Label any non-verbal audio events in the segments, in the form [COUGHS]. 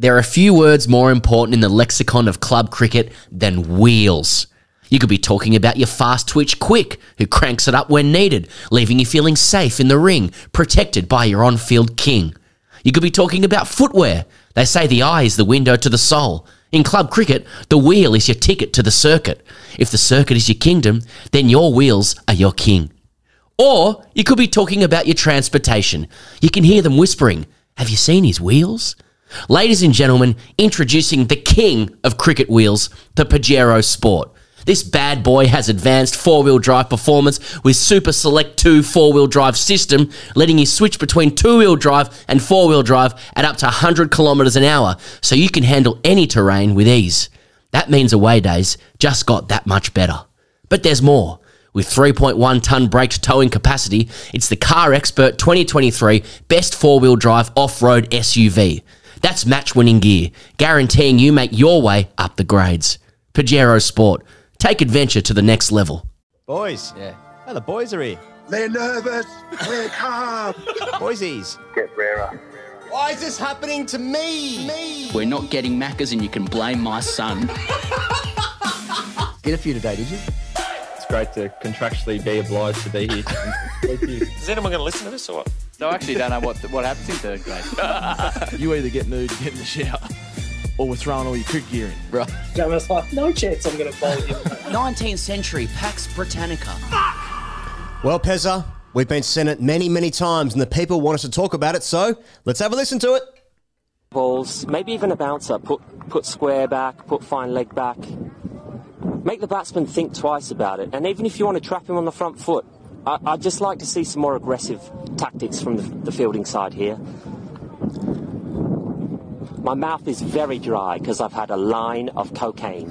There are a few words more important in the lexicon of club cricket than wheels. You could be talking about your fast twitch quick, who cranks it up when needed, leaving you feeling safe in the ring, protected by your on field king. You could be talking about footwear. They say the eye is the window to the soul. In club cricket, the wheel is your ticket to the circuit. If the circuit is your kingdom, then your wheels are your king. Or you could be talking about your transportation. You can hear them whispering, Have you seen his wheels? Ladies and gentlemen, introducing the king of cricket wheels, the Pajero Sport. This bad boy has advanced four wheel drive performance with Super Select 2 four wheel drive system, letting you switch between two wheel drive and four wheel drive at up to 100 kilometers an hour, so you can handle any terrain with ease. That means away days just got that much better. But there's more. With 3.1 ton braked towing capacity, it's the Car Expert 2023 best four wheel drive off road SUV. That's match winning gear, guaranteeing you make your way up the grades. Pajero Sport. Take adventure to the next level. Boys. Yeah. Oh, the boys are here. They're nervous. We're [LAUGHS] calm. Boysies. Get rarer. Why is this happening to me? Me. We're not getting Maccas and you can blame my son. [LAUGHS] Get a few today, did you? It's great to contractually be obliged to be here. Thank you. Is anyone going to listen to this or what? So I actually don't know what what happens in third grade. [LAUGHS] You either get nude, get in the shower, or we're throwing all your cricket gear in. Right. Gama's like, no chance I'm going to bowl you. 19th century Pax Britannica. Well, Pezza, we've been sent it many, many times, and the people want us to talk about it, so let's have a listen to it. balls, maybe even a bouncer. Put put square back, put fine leg back. Make the batsman think twice about it. And even if you want to trap him on the front foot, I, I'd just like to see some more aggressive tactics from the, the fielding side here. My mouth is very dry because I've had a line of cocaine.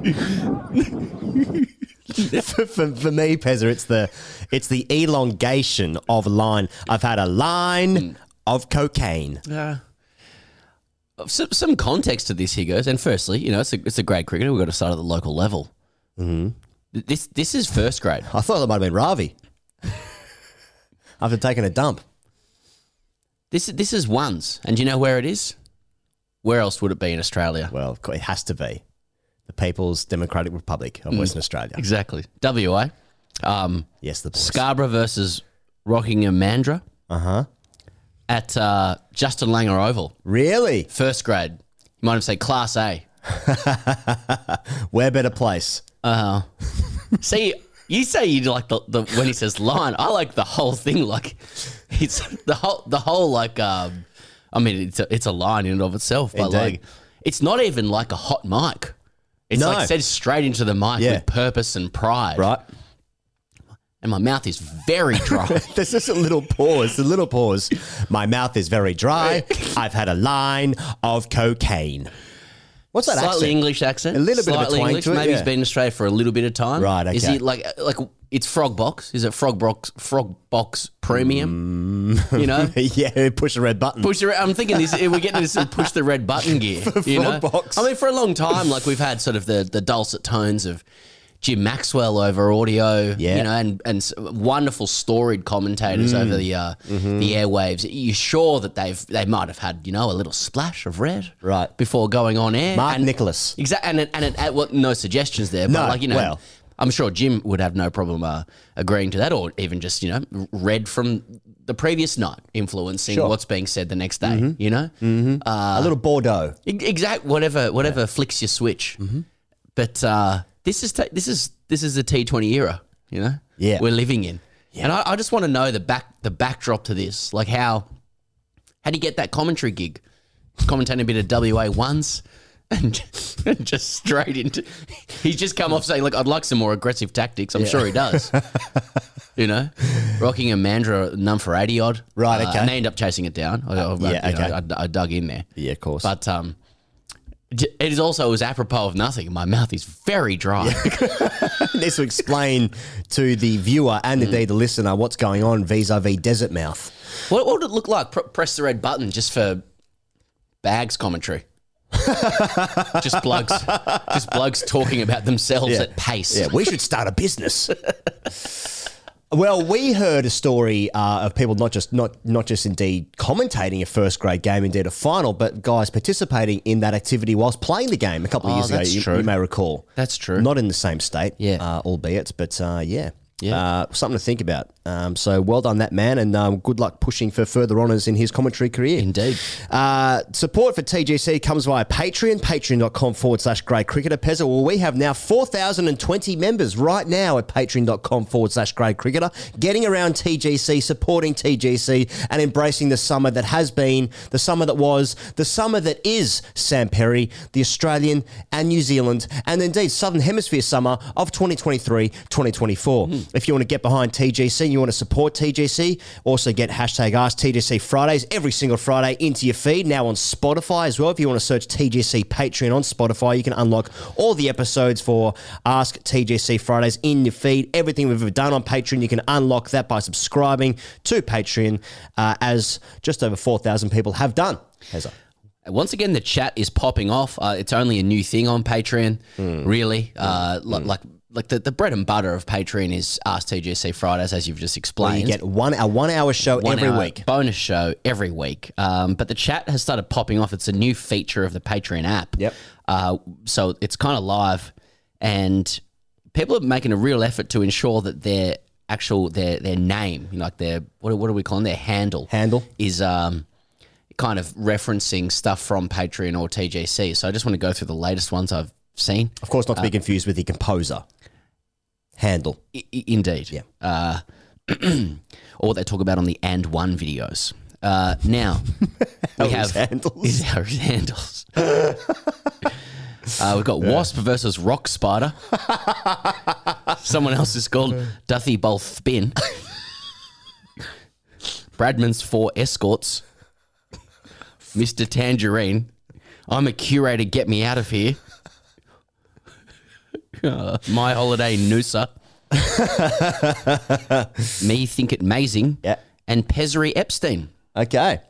[LAUGHS] for, for, for me, Pezza, it's the it's the elongation of a line. I've had a line hmm. of cocaine. Some, some context to this, he goes. And firstly, you know, it's a, it's a grade cricketer. We've got to start at the local level. Mm-hmm. This, this is first grade. I thought that might have been Ravi. After taking a dump. This, this is ones. And do you know where it is? Where else would it be in Australia? Well, it has to be the People's Democratic Republic of Western Australia. Exactly. WA. Um, Yes, the boys. Scarborough versus Rockingham Mandurah Uh huh. At uh, Justin Langer Oval. Really? First grade. You might have said Class A. [LAUGHS] Where better place? Uh, [LAUGHS] see, you say you like the, the when he says line. I like the whole thing. Like it's the whole the whole like. Um, I mean, it's a, it's a line in and of itself, but Indeed. like it's not even like a hot mic. It's No. like said straight into the mic Yeah. with purpose and pride. Right. And my mouth is very [LAUGHS] dry. There's just a little pause, a little pause. My mouth is very dry. I've had a line of cocaine. What's that Slightly accent? English accent. A little bit of a Slightly twang English. to it, Maybe yeah. he's been in Australia for a little bit of time. Right, Is okay. he like like it's Frog Box? Is it Frog Box Frog Box Premium? Mm. You know? [LAUGHS] yeah, push the red button. Push the. Red, I'm thinking this. We're getting this push the red button [LAUGHS] gear. you know? Frog Box. I mean, for a long time, like we've had sort of the the dulcet tones of Jim Maxwell over audio. Yeah. You know, and and wonderful storied commentators Mm. over the uh, Mm-hmm. the airwaves. You're sure that they've they might have had you know a little splash of red Right. before going on air. Mark and, Nicholas. Exactly, and it, and it, uh, well, no suggestions there, but No, like you know, well. I'm sure Jim would have no problem uh, agreeing to that, or even just you know read from the previous night, influencing Sure. what's being said the next day. You know, mm-hmm. uh, a little Bordeaux. exact whatever whatever flicks your switch. Mm-hmm. But uh, this is t- this is this is the T20 era. You know, Yeah. we're living in, Yeah. and I, I just want to know the back the backdrop to this, like how how do you get that commentary gig, commentating a bit of WA ones. [LAUGHS] And just, and just straight into, he's just come off saying, "Look, I'd like some more aggressive tactics." I'm sure he does. [LAUGHS] you know, rocking a Mandurah none for eighty odd. Right, Uh, okay. and they end up chasing it down. I, I, Yeah, you know, okay. I, I dug in there. Yeah, of course. But um, it is also as apropos of nothing. My mouth is very dry. [LAUGHS] this will explain to the viewer and hmm. indeed the listener what's going on vis-a-vis Desert Mouth. what, what would it look like? Pr- press the red button just for bags commentary. [LAUGHS] just blokes, just blokes talking about themselves Yeah. at pace. Yeah, we should start a business. [LAUGHS] Well, we heard a story uh, of people not just not not just indeed commentating a first grade game, indeed a final, but guys participating in that activity whilst playing the game a couple of Oh, years ago. You, you may recall. That's true. Not in the same state, Yeah. uh, albeit, but uh, yeah. Yeah. Uh, something to think about. Um, so well done, that man, and um, good luck pushing for further honours in his commentary career. Indeed. Uh, support for TGC comes via Patreon, patreon.com forward slash gradecricketer. Pezza, well, we have now 4,020 members right now at patreon.com forward slash gradecricketer, getting around TGC, supporting TGC, and embracing the summer that has been, the summer that was, the summer that is Sam Perry, the Australian and New Zealand, and indeed Southern Hemisphere summer of 2023 2024. If you want to get behind TGC, you want to support TGC, also get hashtag Ask TGC Fridays every single Friday into your feed. Now on Spotify as well. If you want to search TGC Patreon on Spotify, you can unlock all the episodes for Ask TGC Fridays in your feed. Everything we've ever done on Patreon, you can unlock that by subscribing to Patreon, uh, as just over 4,000 people have done. Once again, the chat is popping off. Uh, it's only a new thing on Patreon, really. Uh, li- Like, like the, the bread and butter of Patreon is Ask TGC Fridays, as you've just Where explained. you get one a one hour show One every hour week. bonus show every week. Um, but the chat has started popping off. It's a new feature of the Patreon app. Yep. Uh, so it's kind of live, and people are making a real effort to ensure that their actual their their name, you know, like their what, what do we call them? Their handle Handle. is um kind of referencing stuff from Patreon or TGC. So I just want to go through the latest ones I've seen. Of course, not to be confused with the composer. Handle. I- indeed. Yeah. Uh, [CLEARS THROAT] or what they talk about on the and one videos. Uh, now [LAUGHS] we have handles. His, [LAUGHS] his handles. uh, we've got Wasp versus Rock Spider. Someone else is called Duffy Bowl Spin. Bradman's four escorts. Mr. Tangerine. I'm a curator. Get me out of here. [LAUGHS] My holiday Noosa. [LAUGHS] Me think it amazing. Yeah. And Pesary Epstein. Okay.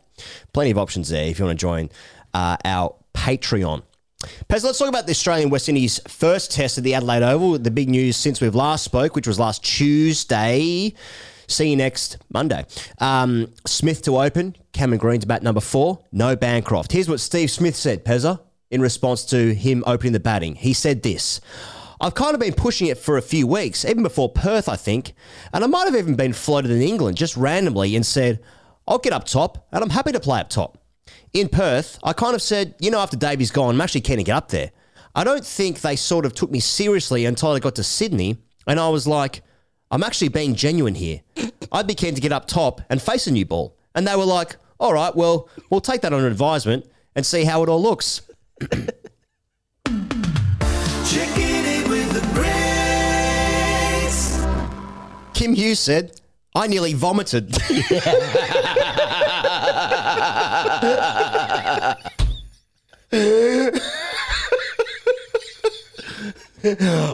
Plenty of options there if you want to join uh, our Patreon. Pez, let's talk about the Australian West Indies first test at the Adelaide Oval. The big news since we've last spoke, which was last Tuesday. See you next Monday. Um, Smith to open. Cameron Green to bat number four. No Bancroft. Here's what Steve Smith said, Pezza, in response to him opening the batting. He said this. I've kind of been pushing it for a few weeks, even before Perth, I think. And I might have even been floated in England just randomly and said, I'll get up top and I'm happy to play up top. In Perth, I kind of said, you know, after Davey's gone, I'm actually keen to get up there. I don't think they sort of took me seriously until I got to Sydney and I was like, I'm actually being genuine here. [COUGHS] I'd be keen to get up top and face a new ball. And they were like, all right, well, we'll take that on advisement and see how it all looks. [COUGHS] Kim Hughes said, I nearly vomited. [LAUGHS]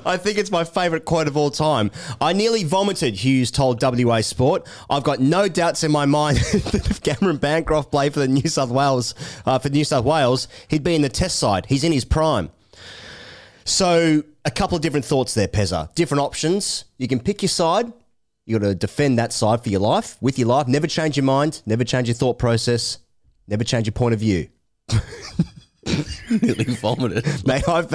I think it's my favourite quote of all time. I nearly vomited, Hughes told WA Sport. I've got no doubts in my mind [LAUGHS] that if Cameron Bancroft played for the New South Wales, uh, for New South Wales, he'd be in the test side. He's in his prime. So, a couple of different thoughts there, Pezza. Different options. You can pick your side. You got to defend that side for your life, with your life. Never change your mind. Never change your thought process. Never change your point of view. [LAUGHS] Nearly vomited. [LAUGHS] Mate, I've,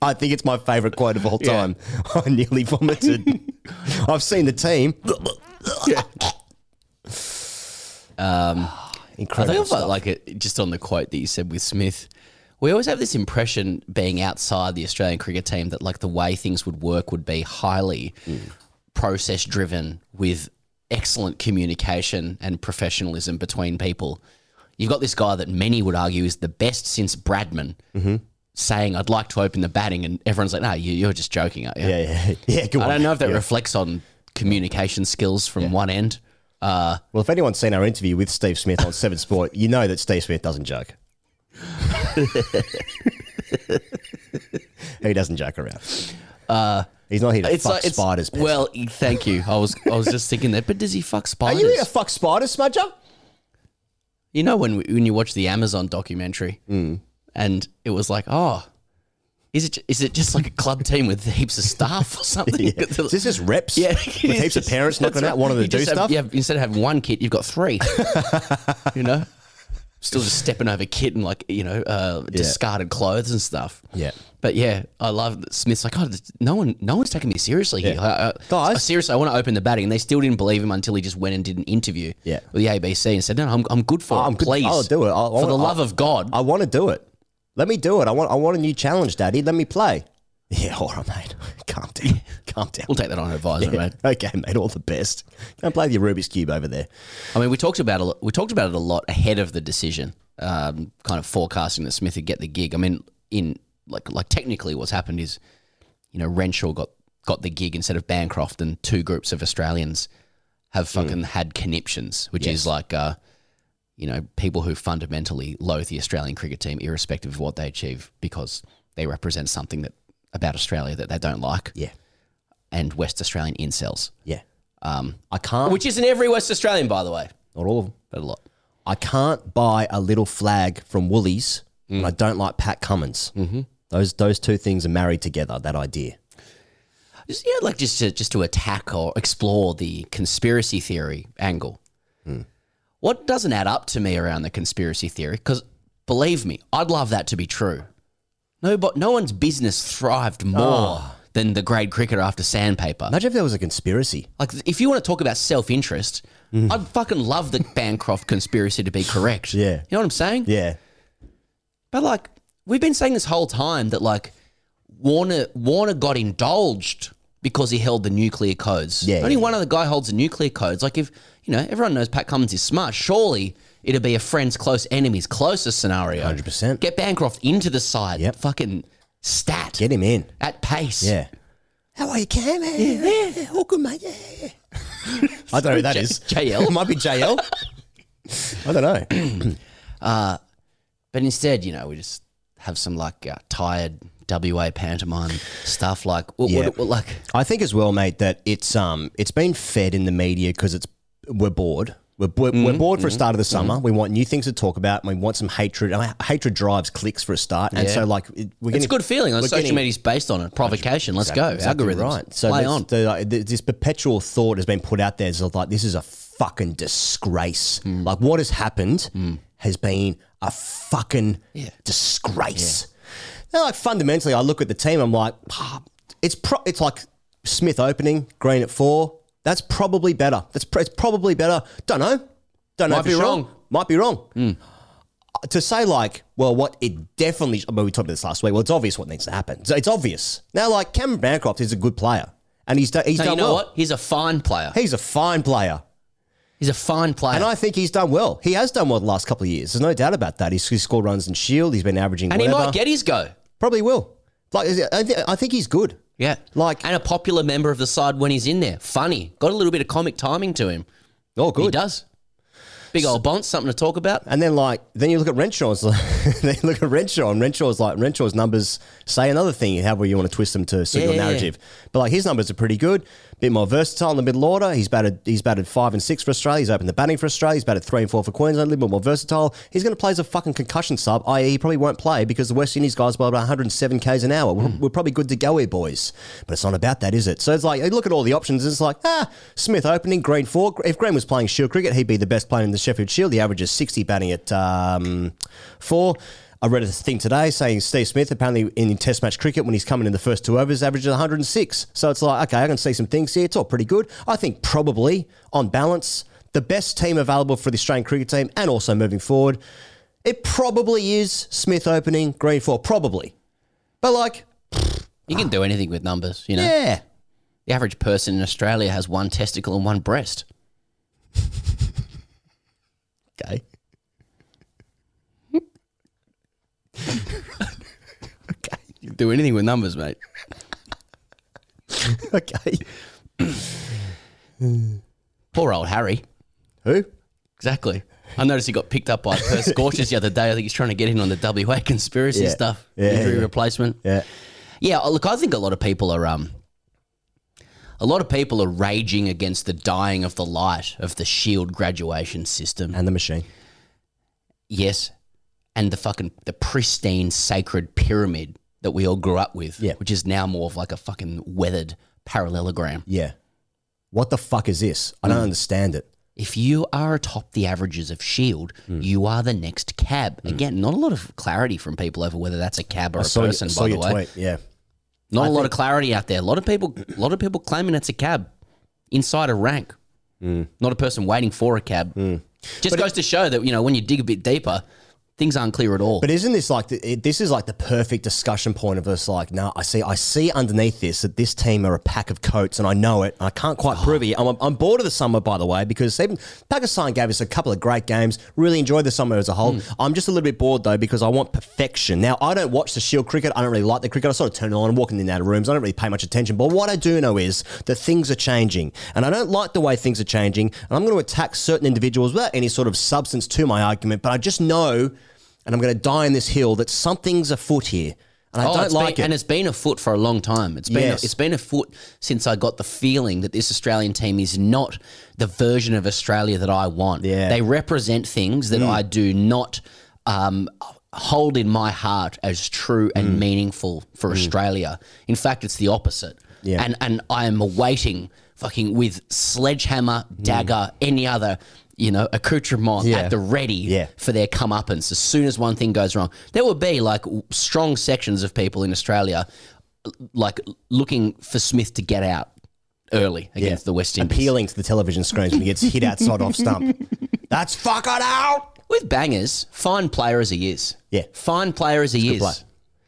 I think it's my favourite quote of all time. [LAUGHS] I nearly vomited. I've seen the team. Um, I Incredible. think I stuff. felt like it just on the quote that you said with Smith. We always have this impression being outside the Australian cricket team that like the way things would work would be highly mm. Process driven with excellent communication and professionalism between people. You've got this guy that many would argue is the best since Bradman saying, I'd like to open the batting. And everyone's like, no, you, you're just joking. Aren't you? yeah, yeah, [LAUGHS] yeah. Good I don't know if that Yeah. reflects on communication skills from one end. Uh, Well, if anyone's seen our interview with Steve Smith on Seven Sport, you know that Steve Smith doesn't joke. [LAUGHS] [LAUGHS] he doesn't joke around. He's not here to fuck it's- spiders. Pez. Well, thank you. I was I was just thinking that, but does he fuck spiders? are you here to fuck spiders, Smudger? You know when when you watch the Amazon documentary, Mm. and it was like, oh, Is it is it just like a club team with heaps of staff or something? [LAUGHS] Yeah. [LAUGHS] Is this just reps? Yeah, with heaps of [LAUGHS] parents knocking out wanting to do have- stuff. you have- instead of having one kit, you've got three. you know, still just stepping over kit and like you know uh, discarded clothes and stuff. Yeah. But yeah, I love that Smith's like, oh, no one, no one's taking me seriously here. I- I- Guys. I- seriously, I want to open the batting, and they still didn't believe him until he just went and did an interview. Yeah. with the ABC and said, no, no I'm, I'm good for Oh, it. I'm good- Please, I'll do it. I'll- for the love of God. I want to do it. Let me do it. I want. I want a new challenge, Daddy. Let me play. Yeah, all right, mate. [LAUGHS] Calm down. Calm down. we'll take that on advisement, Yeah. mate. Okay, mate. All the best. Go and play the Rubik's cube over there. I mean, we talked about a we talked about it a lot ahead of the decision, um, kind of forecasting that Smith would get the gig. I mean, in like like technically, what's happened is, you know, Renshaw got got the gig instead of Bancroft, and two groups of Australians have fucking had conniptions, which Yes. is like, uh, you know, people who fundamentally loathe the Australian cricket team, irrespective of what they achieve, because they represent something that about Australia that they don't like, Yeah, and West Australian incels, yeah. Um, I can't. which isn't every West Australian, by the way, not all of them. but a lot. I can't buy a little flag from Woolies, and I don't like Pat Cummins. Mm-hmm. Those those two things are married together. That idea. Just, yeah, like just to, just to attack or explore the conspiracy theory angle. What doesn't add up to me around the conspiracy theory? Because believe me, I'd love that to be true. No, but no one's business thrived ah. more than the grade cricketer after sandpaper. Imagine if there was a conspiracy. Like, if you want to talk about self interest, mm. I'd fucking love the Bancroft conspiracy to be correct. Yeah. you know what I'm saying? Yeah, But like we've been saying this whole time that like Warner Warner got indulged because he held the nuclear codes. Yeah, Only yeah, one other guy holds the nuclear codes. Like if you know, everyone knows Pat Cummins is smart. Surely it'd be a friends, close enemies, closest scenario. 100%. Get Bancroft into the side. Yep. Fucking stat. get him in. at pace. Yeah. How are you, Cam? Yeah, yeah, all good, mate. Yeah. [LAUGHS] I don't know who that J- is. JL? it might be JL. [LAUGHS] I don't know. [CLEARS THROAT] But instead, you know, we just have some like uh, tired WA pantomime stuff. Like, what, Yeah. what, what, like, I think as well, mate, that it's um it's been fed in the media because it's we're bored. We're, we're, Mm-hmm. we're bored for a start of the summer. We want new things to talk about. and We want some hatred. Mean, hatred drives clicks for a start, and Yeah. so like it- we're it's a good feeling. On we're social media media's based on it. Provocation. Let's go. Exactly Algorithms. right. So Play this, on. the, like, this perpetual thought has been put out there as of like this is a fucking disgrace. Hmm. Like what has happened has been a fucking Yeah. disgrace. Now, like fundamentally, I look at the team. I'm like, ah, it's pro- it's like Smith opening, Green at four. That's probably better. That's pr- it's probably better. Don't know. Don't know. Might be sure. wrong. Might be wrong hmm. uh, to say like, well, what it definitely. I mean, we talked about this last week. Well, it's obvious what needs to happen. So it's obvious now. Like Cameron Bancroft is a good player, and he's done. He's No, done you know well. what? He's a fine player. He's a fine player, He's a fine player. and I think he's done well. He has done well the last couple of years. There's no doubt about that. He's, he's scored runs in Shield. He's been averaging. And he might get his go. Probably will. Like I, thi- I think he's good. Yeah. Like- and a popular member of the side when he's in there. Funny. Got a little bit of comic timing to him. Oh, good. He does. Big old bonce, something to talk about. And then like then you look at Renshaw's [LAUGHS] then you look at Renshaw and Renshaw's like Renshaw's numbers say another thing, however you want to twist them to suit your Yeah. narrative. But like his numbers are pretty good, bit more versatile in the middle order. He's batted he's batted five and six for Australia. He's opened the batting for Australia. He's batted three and four for Queensland. A little bit more versatile. He's going to play as a fucking concussion sub, i.e., he probably won't play because the West Indies guys are about 107 k's an hour. We're, we're probably good to go here, boys. But it's not about that, is it? So it's like you look at all the options. It's like ah, Smith opening Green four. If Green was playing Shield cricket, he'd be the best player in the Sheffield Shield. The average is 60 batting at um, four. I read a thing today saying Steve Smith apparently in Test match cricket when he's coming in the first two overs averages 106. So it's like okay, I can see some things here. It's all pretty good. I think probably on balance the best team available for the Australian cricket team and also moving forward. It probably is Smith opening Green four, probably. But like, You can do anything with numbers, you know. yeah, The average person in Australia has one testicle and one breast. [LAUGHS] okay. Okay, You can do anything with numbers, mate. [LAUGHS] okay. [CLEARS THROAT] Poor old Harry. Who? Exactly. I noticed he got picked up by Perth Scorchers the other day. I think he's trying to get in on the WA conspiracy Yeah. stuff. Yeah, Injury yeah. replacement. Yeah. Yeah, look, I think a lot of people are um a lot of people are raging against the dying of the light of the shield graduation system. And the machine. yes. And the fucking the pristine sacred pyramid that we all grew up with, Yeah. which is now more of like a fucking weathered parallelogram. Yeah. What the fuck is this? I Mm. don't understand it. If you are atop the averages of Shield, Hmm. you are the next cab. Again, not a lot of clarity from people over whether that's a cab or I a saw, you- person. saw by the your way, tweet. Yeah. not a lot of clarity out there. A lot of people, a lot of people claiming it's a cab inside a rank, not a person waiting for a cab. Just goes to show that you know when you dig a bit deeper, things aren't clear at all. But isn't this like the, it, this is like the perfect discussion point of us? Like, no, I see, I see underneath this that this team are a pack of coats, and I know it. And I can't quite prove it. I'm, I'm bored of the summer, by the way, because even Pakistan gave us a couple of great games. Really enjoyed the summer as a whole. Hmm. I'm just a little bit bored though because I want perfection. Now, I don't watch the Shield cricket. I don't really like the cricket. I sort of turn it on, walking in and out of rooms. I don't really pay much attention. But what I do know is that things are changing, and I don't like the way things are changing. And I'm going to attack certain individuals without any sort of substance to my argument. But I just know and I'm going to die on this hill that something's afoot here, and I Oh, don't like been, it. and it's been afoot for a long time. It's been Yes. it's been afoot since I got the feeling that this Australian team is not the version of Australia that I want. Yeah. Mm. They represent things that I do not um, hold in my heart as true and meaningful for Australia. In fact, it's the opposite. Mm. Yeah. And and I am awaiting fucking with sledgehammer, dagger, any other. You know, accoutrement. Yeah. at the ready Yeah. for their comeuppance as soon as one thing goes wrong. There will be like strong sections of people in Australia like looking for Smith to get out early against the West Indies. appealing to the television screens when he gets hit outside off stump. [LAUGHS] That's fucking out. With bangers, fine player as he is. Yeah. Fine player as he Good is. play.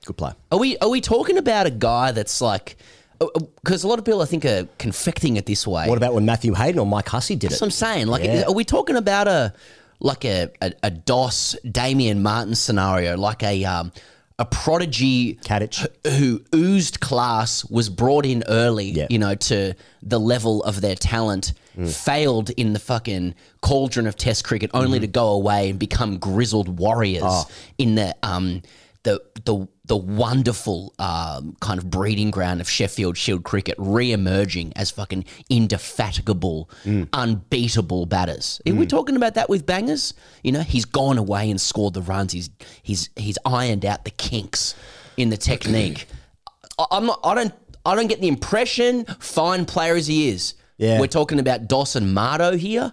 Good play. Are we are we talking about a guy that's like because a lot of people I think are confecting it this way. What about when Matthew Hayden or Mike Hussey did That's it? what I'm saying. Like, Yeah. are we talking about a like a a, a Doss Damien Martyn scenario, like a um, a prodigy Katich. who oozed class, was brought in early, Yeah. you know, to the level of their talent, failed in the fucking cauldron of Test cricket, only to go away and become grizzled warriors in the um the the the wonderful um, kind of breeding ground of Sheffield Shield cricket, re-emerging as fucking indefatigable, unbeatable batters. Are we talking about that with bangers? You know, he's gone away and scored the runs. He's he's he's ironed out the kinks in the technique. [CLEARS THROAT] I, I'm not. I don't. I don't get the impression. Fine player as he is. Yeah. we're talking about Dawson Mardo here.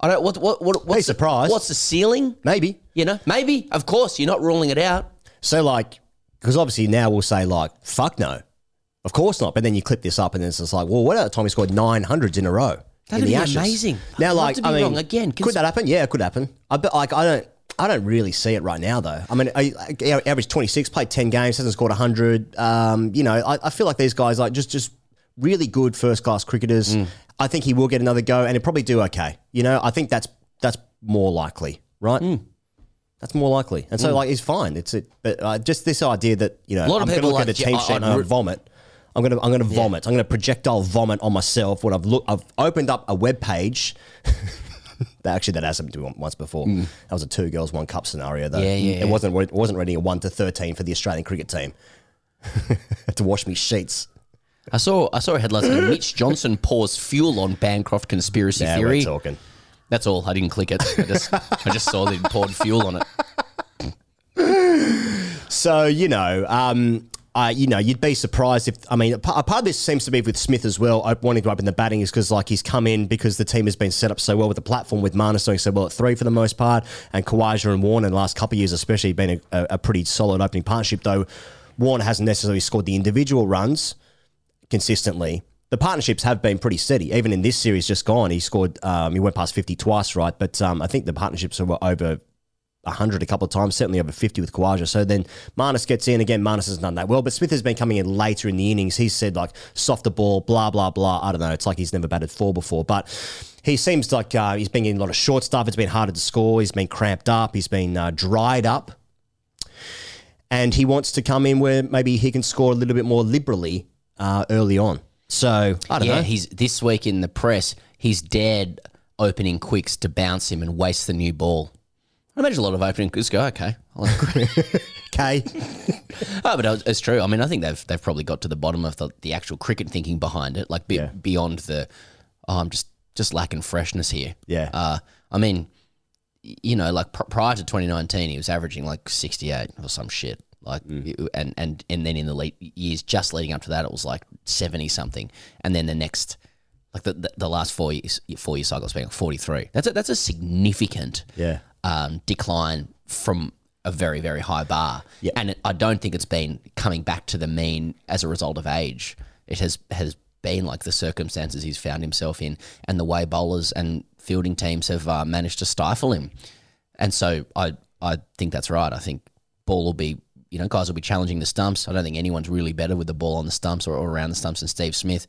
I don't. What what what? What's Hey, the- surprise. what's the ceiling? Maybe. You know, maybe. Of course, you're not ruling it out. So like, because obviously now we'll say like, fuck no, of course not. But then you clip this up and it's just like, well, what other time he scored nine hundreds in a row? That'd the be Ashes? amazing. Now, I'd like, I mean, wrong again, Could that happen? Yeah, it could happen. I bet, like, I don't. I don't really see it right now, though. I mean, I, I average twenty six, played ten games, hasn't scored hundred. Um, you know, I, I feel like these guys like just just really good first class cricketers. Mm. I think he will get another go, and he'll probably do okay. You know, I think that's that's more likely, right? Mm. That's more likely, and so like he's fine. It's it, but uh, just this idea that you know, A lot of I'm people going to look like- at a team yeah, sheet and re- vomit. I'm gonna I'm gonna vomit. I'm gonna projectile vomit on myself when I've looked. I've opened up a web page. [LAUGHS] That- Actually, that has happened to me once before. That was a two girls one cup scenario though. Mm. Yeah, yeah, It yeah. wasn't it wasn't rating a one to thirteen for the Australian cricket team. [LAUGHS] To wash me sheets. I saw I saw a headline saying Mitch [LAUGHS] Johnson pours fuel on Bancroft conspiracy Yeah, theory. we're talking. That's all. I didn't click it. I just I just saw that he poured fuel on it. So you know, um, uh, you know, you'd be surprised if I mean, a part of this seems to be with Smith as well. Wanting to open the batting is because like he's come in because the team has been set up so well with the platform with Marnus doing so well at three for the most part, and Khawaja and Warner in the last couple of years especially been a, a, a pretty solid opening partnership. Though Warner hasn't necessarily scored the individual runs consistently. The partnerships have been pretty steady. Even in this series just gone, he scored. Um, he went past fifty twice, right? But um, I think the partnerships were over 100 a couple of times, certainly over 50 with Khawaja. So then Marnus gets in. Again, Marnus has done that well, but Smith has been coming in later in the innings. He's said, like, softer ball, blah, blah, blah. I don't know. It's like he's never batted four before, but he seems like uh, he's been getting a lot of short stuff. It's been harder to score. He's been cramped up. He's been uh, dried up. And he wants to come in where maybe he can score a little bit more liberally uh, early on. So, I don't yeah, know. he's this week in the press. He's dared opening quicks to bounce him and waste the new ball. I imagine a lot of opening quicks go okay. [LAUGHS] Okay. [LAUGHS] oh, but it's- it's true. I mean, I think they've they've probably got to the bottom of the, the actual cricket thinking behind it, like be, Yeah. beyond the. Oh, I'm just just lacking freshness here. Yeah. Uh, I mean, you know, like pr- prior to 2019, he was averaging like 68 or some shit. Like, and and and then in the late years just leading up to that, it was like seventy something, and then the next, like the the, the last four years, four year cycle has been forty three. That's a, that's a significant Yeah. um, decline from a very very high bar, Yeah. and it, I don't think it's been coming back to the mean as a result of age. It has has been like the circumstances he's found himself in, and the way bowlers and fielding teams have uh, managed to stifle him. And so I I think that's right. I think ball will be you know guys will be challenging the stumps. I don't think anyone's really better with the ball on the stumps or, or around the stumps than Steve Smith.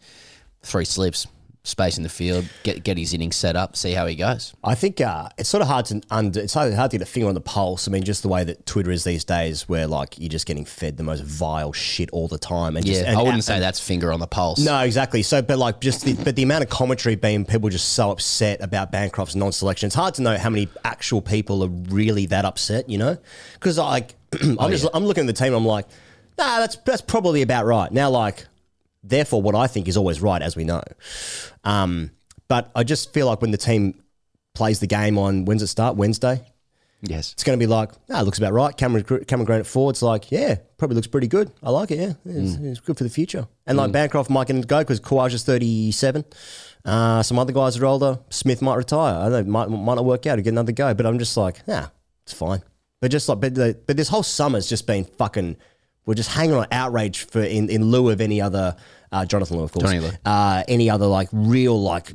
Three slips, space in the field, get get his innings set up, see how he goes. I think uh, it's sort of hard to under. It's hard, hard to get a finger on the pulse. I mean, just the way that Twitter is these days, where like you're just getting fed the most vile shit all the time. And Yeah, just, and, I wouldn't and- say that's finger on the pulse. No, exactly. So, but like, just the, but the amount of commentary being people just so upset about Bancroft's non-selection. It's hard to know how many actual people are really that upset. You know, because like [CLEARS THROAT] I'm just I'm looking at the team. I'm like, nah, that's that's probably about right. Now, like, therefore, what I think is always right, as we know. Um, but I just feel like when the team plays the game on when's it start Wednesday, Yes. it's going to be like, ah, looks about right. Cameron, Cameron Grant at forward, it's like, yeah, probably looks pretty good. I like it, yeah. It's, Mm. it's good for the future. And like Bancroft might get to go because Kawaj is 37. Uh, some other guys are older. Smith might retire. I don't know, might, might not work out to get another go. But I'm just like, yeah, it's fine. But just like, but, the, but this whole summer's just been fucking, we're just hanging on outrage for in, in lieu of any other, uh, Jonathan Lew, of course. Uh, any other like real like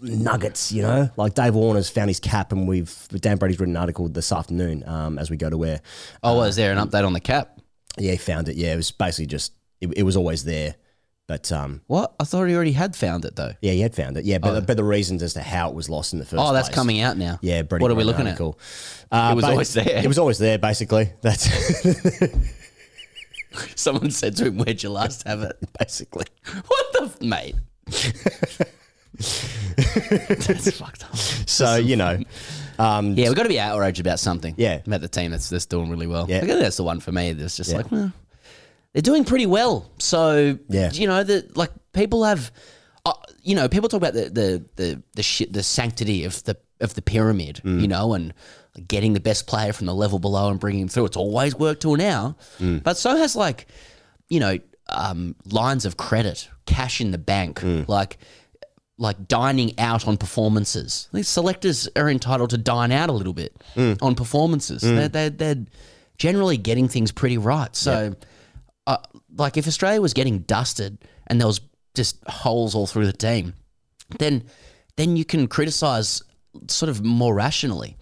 nuggets, you know? Like Dave Warner's found his cap and we've, Dan Brady's written an article this afternoon um, as we go to where, Oh, well, is there an update on the cap? yeah, he found it. Yeah, it was basically just, it, it was always there. But um, What? I thought he already had found it though. yeah, he had found it. Yeah, but, but the reasons as to how it was lost in the first Oh, that's place- coming out now. Yeah, Brady What are we looking at? article. Uh, It was always there. It was always there, basically. That's [LAUGHS] Someone said to him, "Where'd you last have it?" [LAUGHS] basically. What the f- mate? [LAUGHS] that's fucked up. So, you know, um, Yeah, we've got to be outraged about something. Yeah. about the team that's that's doing really well. Yeah. I think that's the one for me. That's just Yeah. like, well, they're doing pretty well. So Yeah. you know that like people have, uh, you know, people talk about the the the the shit, the sanctity of the of the pyramid, Mm. you know, and getting the best player from the level below and bringing him through. It's always worked till now, Mm. but so has like, you know, um, lines of credit, cash in the bank, Mm. like like dining out on performances. These selectors are entitled to dine out a little bit on performances. They're, they're, they're generally getting things pretty right. So, uh, like, if Australia was getting dusted and there was just holes all through the team, then then you can criticise sort of more rationally.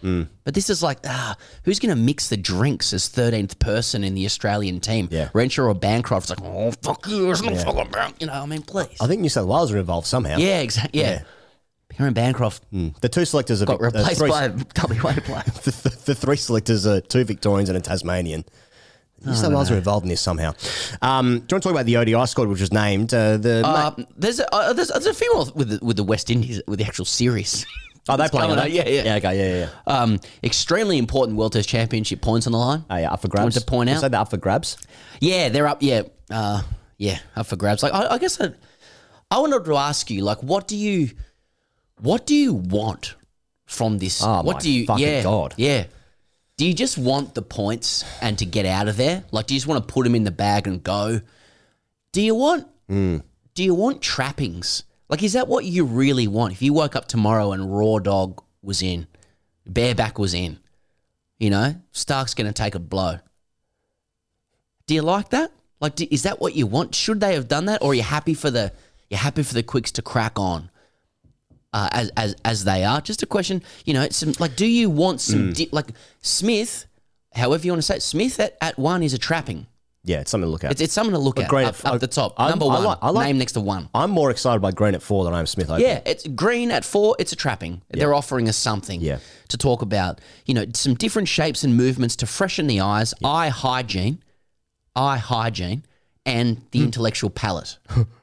But this is like, ah, who's going to mix the drinks as 13th person in the Australian team? Yeah. Renshaw or Bancroft's like, oh, fuck you, it's not fucking you know, I mean, please. I think New South Wales are involved somehow. Yeah, exactly. Yeah. Aaron Bancroft The two selectors are got uh, replaced three, by a WA player. the, the, the three selectors are two Victorians and a Tasmanian. New South Wales are involved in this somehow. Um, do you want to talk about the ODI squad, which was named? Uh, the Uh, there's, a, uh, there's there's a few more with the, with the West Indies with the actual series. [LAUGHS] oh, they playing? they? out, yeah, yeah. yeah. Okay, yeah, yeah. Um, extremely important World Test Championship points on the line. Oh, yeah, up for grabs. I want to point out- said that up for grabs. Yeah, they're up. Yeah, uh, yeah, up for grabs. Like I, I guess I, I wanted to ask you, like, what do you, what do you want from this? Oh, what my do you? fucking yeah, God. Yeah. Do you just want the points and to get out of there? Like, do you just want to put them in the bag and go? Do you want? Hmm. Do you want trappings? Like, is that what you really want? If you woke up tomorrow and Raw Dog was in, Bareback was in, you know, Stark's going to take a blow. Do you like that? Like, do, is that what you want? Should they have done that, or are you happy for the you're happy for the quicks to crack on uh, as as as they are? Just a question. You know, some like, do you want some di- like Smith? However you want to say it, Smith at, at one is a trapping. Yeah, it's something to look at. It's, it's something to look at Green up, at- up the top. I- Number I one, like- I like- name next to one. I'm more excited by Green at four than I am Smith. Open. Yeah, it's green at four. It's a trapping. They're offering us something Yeah. to talk about. You know, some different shapes and movements to freshen the eyes, eye hygiene, eye hygiene, and Hmm. the intellectual palate. [LAUGHS]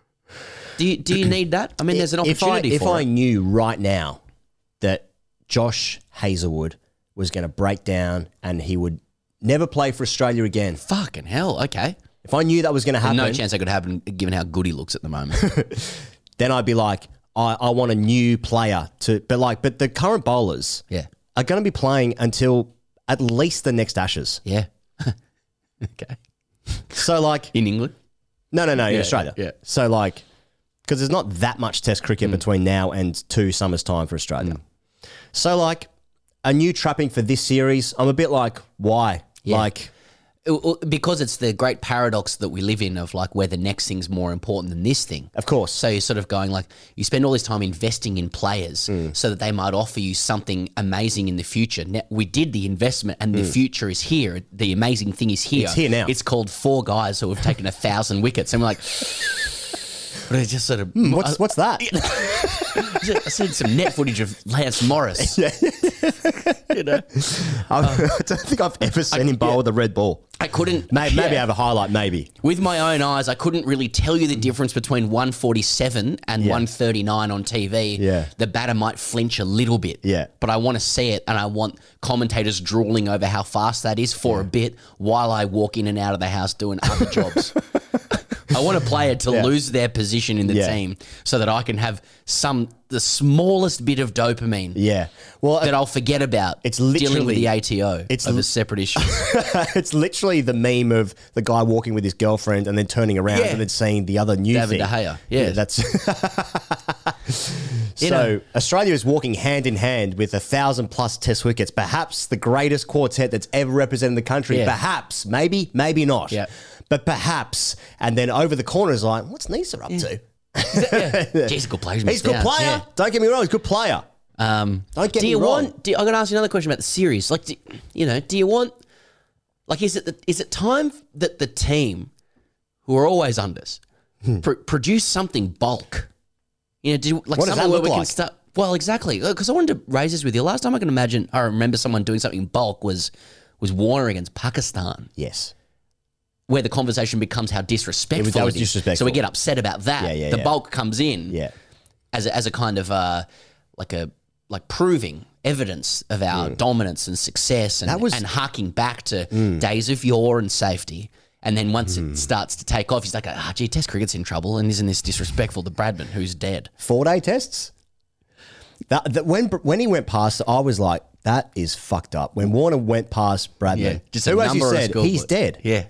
do you do you need that? I mean, there's an if I, opportunity if for I it. knew right now that Josh Hazlewood was going to break down and he would never play for Australia again, Fucking hell. Okay. if I knew that was going to happen, No chance that could happen given how good he looks at the moment. [LAUGHS] then I'd be like, I, I want a new player to. But like, but the current bowlers, Yeah. are going to be playing until at least the next Ashes. yeah. [LAUGHS] okay. So like, in England. no, no, no, in Yeah, Australia. yeah. So like, because there's not that much Test Mm. cricket between now and two summers time for Australia. So like, a new trapping for this series, I'm a bit like, why? Yeah. Like, because it's the great paradox that we live in of like where the next thing's more important than this thing. of course. So you're sort of going like you spend all this time investing in players Mm. so that they might offer you something amazing in the future. Now, we did the investment and the future is here. The amazing thing is here. Mm. It's here now. It's called four guys who have taken a thousand wickets, and we're like. But it's just sort of. Hmm, what's what's that? [LAUGHS] I seen some net footage of Lance Morris. [LAUGHS] you know, [LAUGHS] I don't think I've ever seen him bowl with a red ball. I couldn't. Maybe, maybe yeah. I have a highlight. Maybe. With my own eyes, I couldn't really tell you the difference between 147 and 139 on TV. Yeah. The batter might flinch a little bit. Yeah. But I want to see it and I want commentators drooling over how fast that is for a bit while I walk in and out of the house doing other jobs. I want a player to Yeah. lose their position in the Yeah. team so that I can have some the smallest bit of dopamine Yeah. Well, that I'll forget about It's dealing with literally- the ATO it's over li- separate [LAUGHS] issue. it's literally the meme of the guy walking with his girlfriend and then turning around Yeah. and then seeing the other new David thing. De Gea. Yeah. that's. [LAUGHS] You so know. Australia is walking hand in hand with a thousand plus Test wickets, perhaps the greatest quartet that's ever represented the country. Yeah. Perhaps, maybe, maybe not. Yeah. But perhaps, and then over the corner is like, what's Nisa up to? yeah. Jeez, good player. [LAUGHS] He's a good player. Yeah. Don't get me wrong, he's a good player. Um, Don't get do me you wrong. want? Do, I'm going to ask you another question about the series. Like, do, you know, do you want? Like, is it the, is it time that the team, who are always unders, Hmm. pr- produce something bulk? You know, do like What something where we can like? start. Well, exactly, because I wanted to raise this with you. Last time I can imagine, I remember someone doing something bulk was was Warner against Pakistan, Yes. Where the conversation becomes how disrespectful It that was it is. disrespectful. So we get upset about that. Yeah, yeah, the yeah. bulk comes in Yeah. as a, as a kind of uh, like a like proving evidence of our dominance and success and, Hmm. That was- Hmm. and harking back to days of yore and safety. And then once it starts to take off, he's like, ah, gee, Test cricket's in trouble, and isn't this disrespectful to Bradman, who's dead? Four day tests. That, that when when he went past, I was like, that is fucked up. When Warner went past Bradman, just a who, as you number on a said, he's dead. Yeah,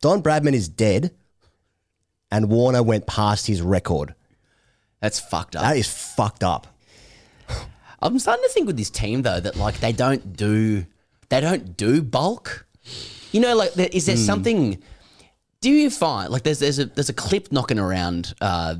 Don Bradman is dead, and Warner went past his record. that's fucked up. That is fucked up. I'm starting to think with this team though that like they don't do they don't do bulk. You know, like is there something? Do you find like there's there's a there's a clip knocking around uh,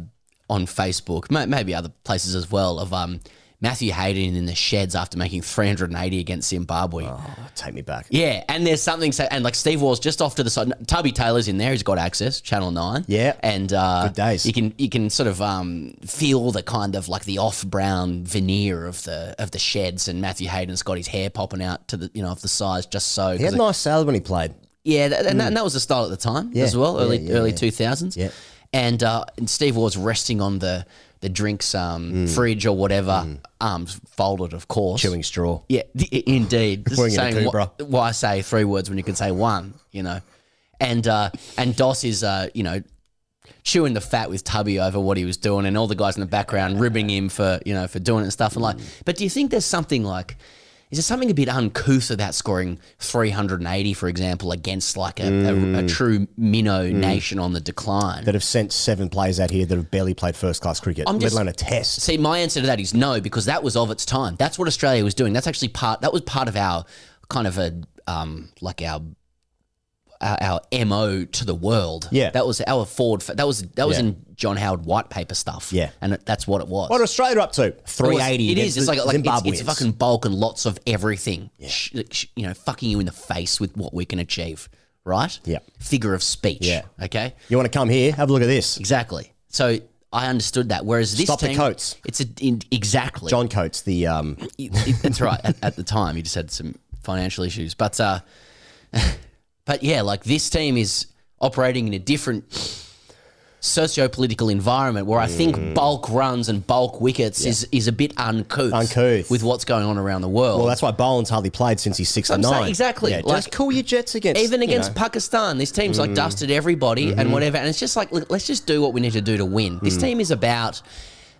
on Facebook, maybe other places as well, of um Matthew Hayden in the sheds after making 380 against Zimbabwe. Oh, take me back. Yeah, and there's something so and like Steve Waugh's just off to the side. Tubby Taylor's in there. He's got access, Channel Nine. Yeah. and uh, Good days. You can you can sort of um, feel the kind of like the off brown veneer of the of the sheds, and Matthew Hayden's got his hair popping out to the you know of the sides just so. He had 'cause nice salad when he played. yeah, that, and, that, and that was the style at the time Yeah, as well, early yeah, yeah, early two thousands. Yeah. and uh, and Steve was resting on the the drinks um, Mm. fridge or whatever, arms folded, of course, Chewing straw. yeah, i- indeed. Just Wearing a saying wh- why say three words when you can say one, you know? And uh, and Doss is, uh, you know, chewing the fat with Tubby over what he was doing, and all the guys in the background ribbing him for, you know, for doing it and stuff. And like, but do you think there's something like, is there something a bit uncouth about scoring 380, for example, against like a, a, a true minnow nation on the decline? That have sent seven players out here that have barely played first class cricket, I'm let just- alone a test. See, my answer to that is no, because that was of its time. That's what Australia was doing. That's actually part. That was part of our kind of a um, like our our, our mo to the world. Yeah. that was our forward. That was that was Yeah. in John Howard white paper stuff. Yeah. and it, that's what it was. What Australia up to? 380. It is. It's like, like it's, it's fucking bulk and lots of everything. Sh- you know, fucking you in the face with what we can achieve. Right. Yeah. Figure of speech. Yeah. Okay. You want to come here? Have a look at this. Exactly. So I understood that. Whereas this Stop the team, Coates. It's a, in, exactly John Coates, the um, [LAUGHS] It- it- that's right. At, at the time, he just had some financial issues, but uh, [LAUGHS] but yeah, like this team is operating in a different socio-political environment where I think bulk runs and bulk wickets is is a bit uncouth, Uncouth. with what's going on around the world. well, that's why Boland's hardly played since he's six and I'm saying nine. exactly. Yeah, Like- just cool your jets against even you against know. Mm. Pakistan, this team's like dusted everybody and whatever. And it's just like, look, let's just do what we need to do to win. This Mm. team is about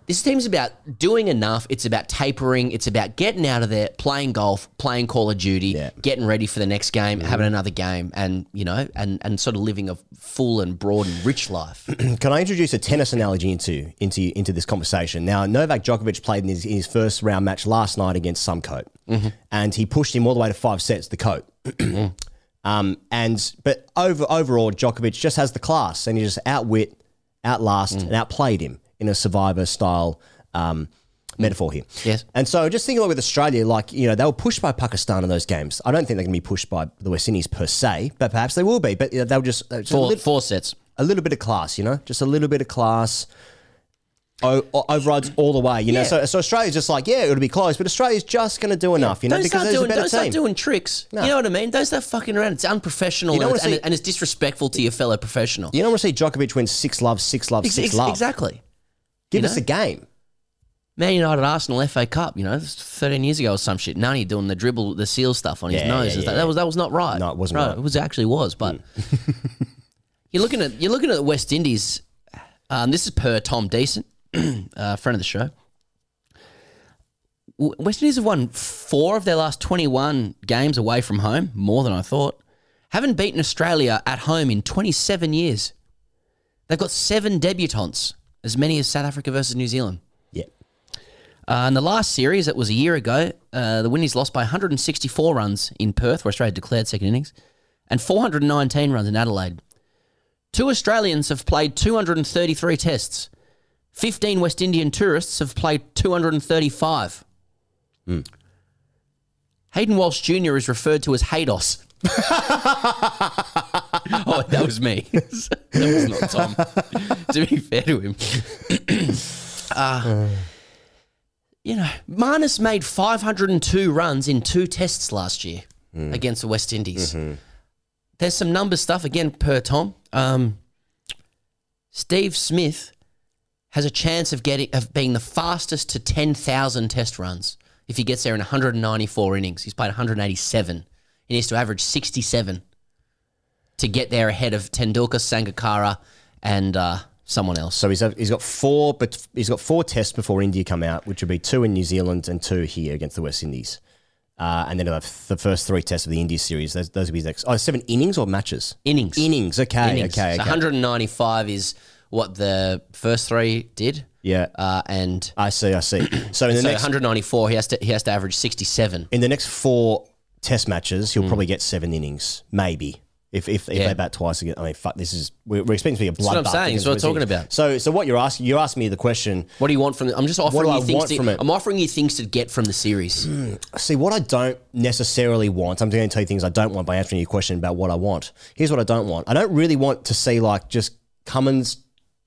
This team's about doing enough. It's about tapering. It's about getting out of there, playing golf, playing Call of Duty, Yeah. getting ready for the next game, mm-hmm. having another game, and you know, and and sort of living a full and broad and rich life. [CLEARS THROAT] Can I introduce a tennis analogy into into into this conversation? Now, Novak Djokovic played in his, in his first round match last night against some coat, mm-hmm. and he pushed him all the way to five sets. The coat, [CLEARS THROAT] mm-hmm. um, and but over overall, Djokovic just has the class, and he just outwit, outlast, mm. and outplayed him in a survivor style. Um, Metaphor here, Yes. And so, just thinking about with Australia, like you know, they were pushed by Pakistan in those games. I don't think they're going to be pushed by the West Indies per se, but perhaps they will be. But you know, they'll just, just a Four, little- four sets. a little bit of class, you know, just a little bit of class. O- overrides all the way, you know. Yeah. So, so Australia's just like, yeah, it'll be close, but Australia's just going to do enough, you know, don't because start doing don't start doing tricks. No. You know what I mean? Don't start fucking around. It's unprofessional and, wanna see- and it's disrespectful to your fellow professional. you don't want to see Djokovic win six love, six love, six ex- love. Exactly. Give you us know? a game. Man United Arsenal FA Cup, you know, 13 years ago or some shit. Nani doing the dribble, the seal stuff on his Yeah, nose. yeah, yeah. That was that was not right. No, it wasn't right. It was actually was, but [LAUGHS] you're looking at you're looking at the West Indies. Um, this is per Tom Decent, [CLEARS THROAT] uh, friend of the show. West Indies have won four of their last 21 games away from home, more than I thought. Haven't beaten Australia at home in 27 years. They've got seven debutants, as many as South Africa versus New Zealand. Yeah. Uh, in the last series, that was a year ago, uh, the Windies lost by 164 runs in Perth, where Australia declared second innings, and 419 runs in Adelaide. Two Australians have played 233 tests. 15 West Indian tourists have played 235. Hayden Walsh Jr. is referred to as Haydos. [LAUGHS] [LAUGHS] oh, that was me. [LAUGHS] that was not Tom. [LAUGHS] to be fair to him. [CLEARS THROAT] Uh, you know, Marnus made 502 runs in two tests last year against the West Indies. There's some number stuff again per Tom. Um, Steve Smith has a chance of getting of being the fastest to 10,000 test runs if he gets there in 194 innings. He's played 187. He needs to average 67 to get there ahead of Tendulkar, Sangakkara, and uh, someone else. So he's he's got four, but he's got four tests before India come out, which would be two in New Zealand and two here against the West Indies. Uh, and then he'll have the first three tests of the India series. Those, those will be his next. Oh, seven innings or matches? Innings. Innings. Okay. Innings. Okay. So 195 is what the first three did. Yeah. Uh, and I see. I see. [COUGHS] So in the so next 194, he has to he has to average 67. in the next four test matches, he'll probably get seven innings, maybe. If, if, if. Yeah. they bat twice again, I mean, fuck, this is we're, we're expecting to be a bloodbath. That's what I'm saying, it's what I'm talking about. So, so what you're asking, you're asking me the question. What do you want from? The, I'm just offering do I you things. To, from it? I'm offering you things to get from the series. See, what I don't necessarily want, I'm going to tell you things I don't want by answering your question about what I want. Here's what I don't want. I don't really want to see like just Cummins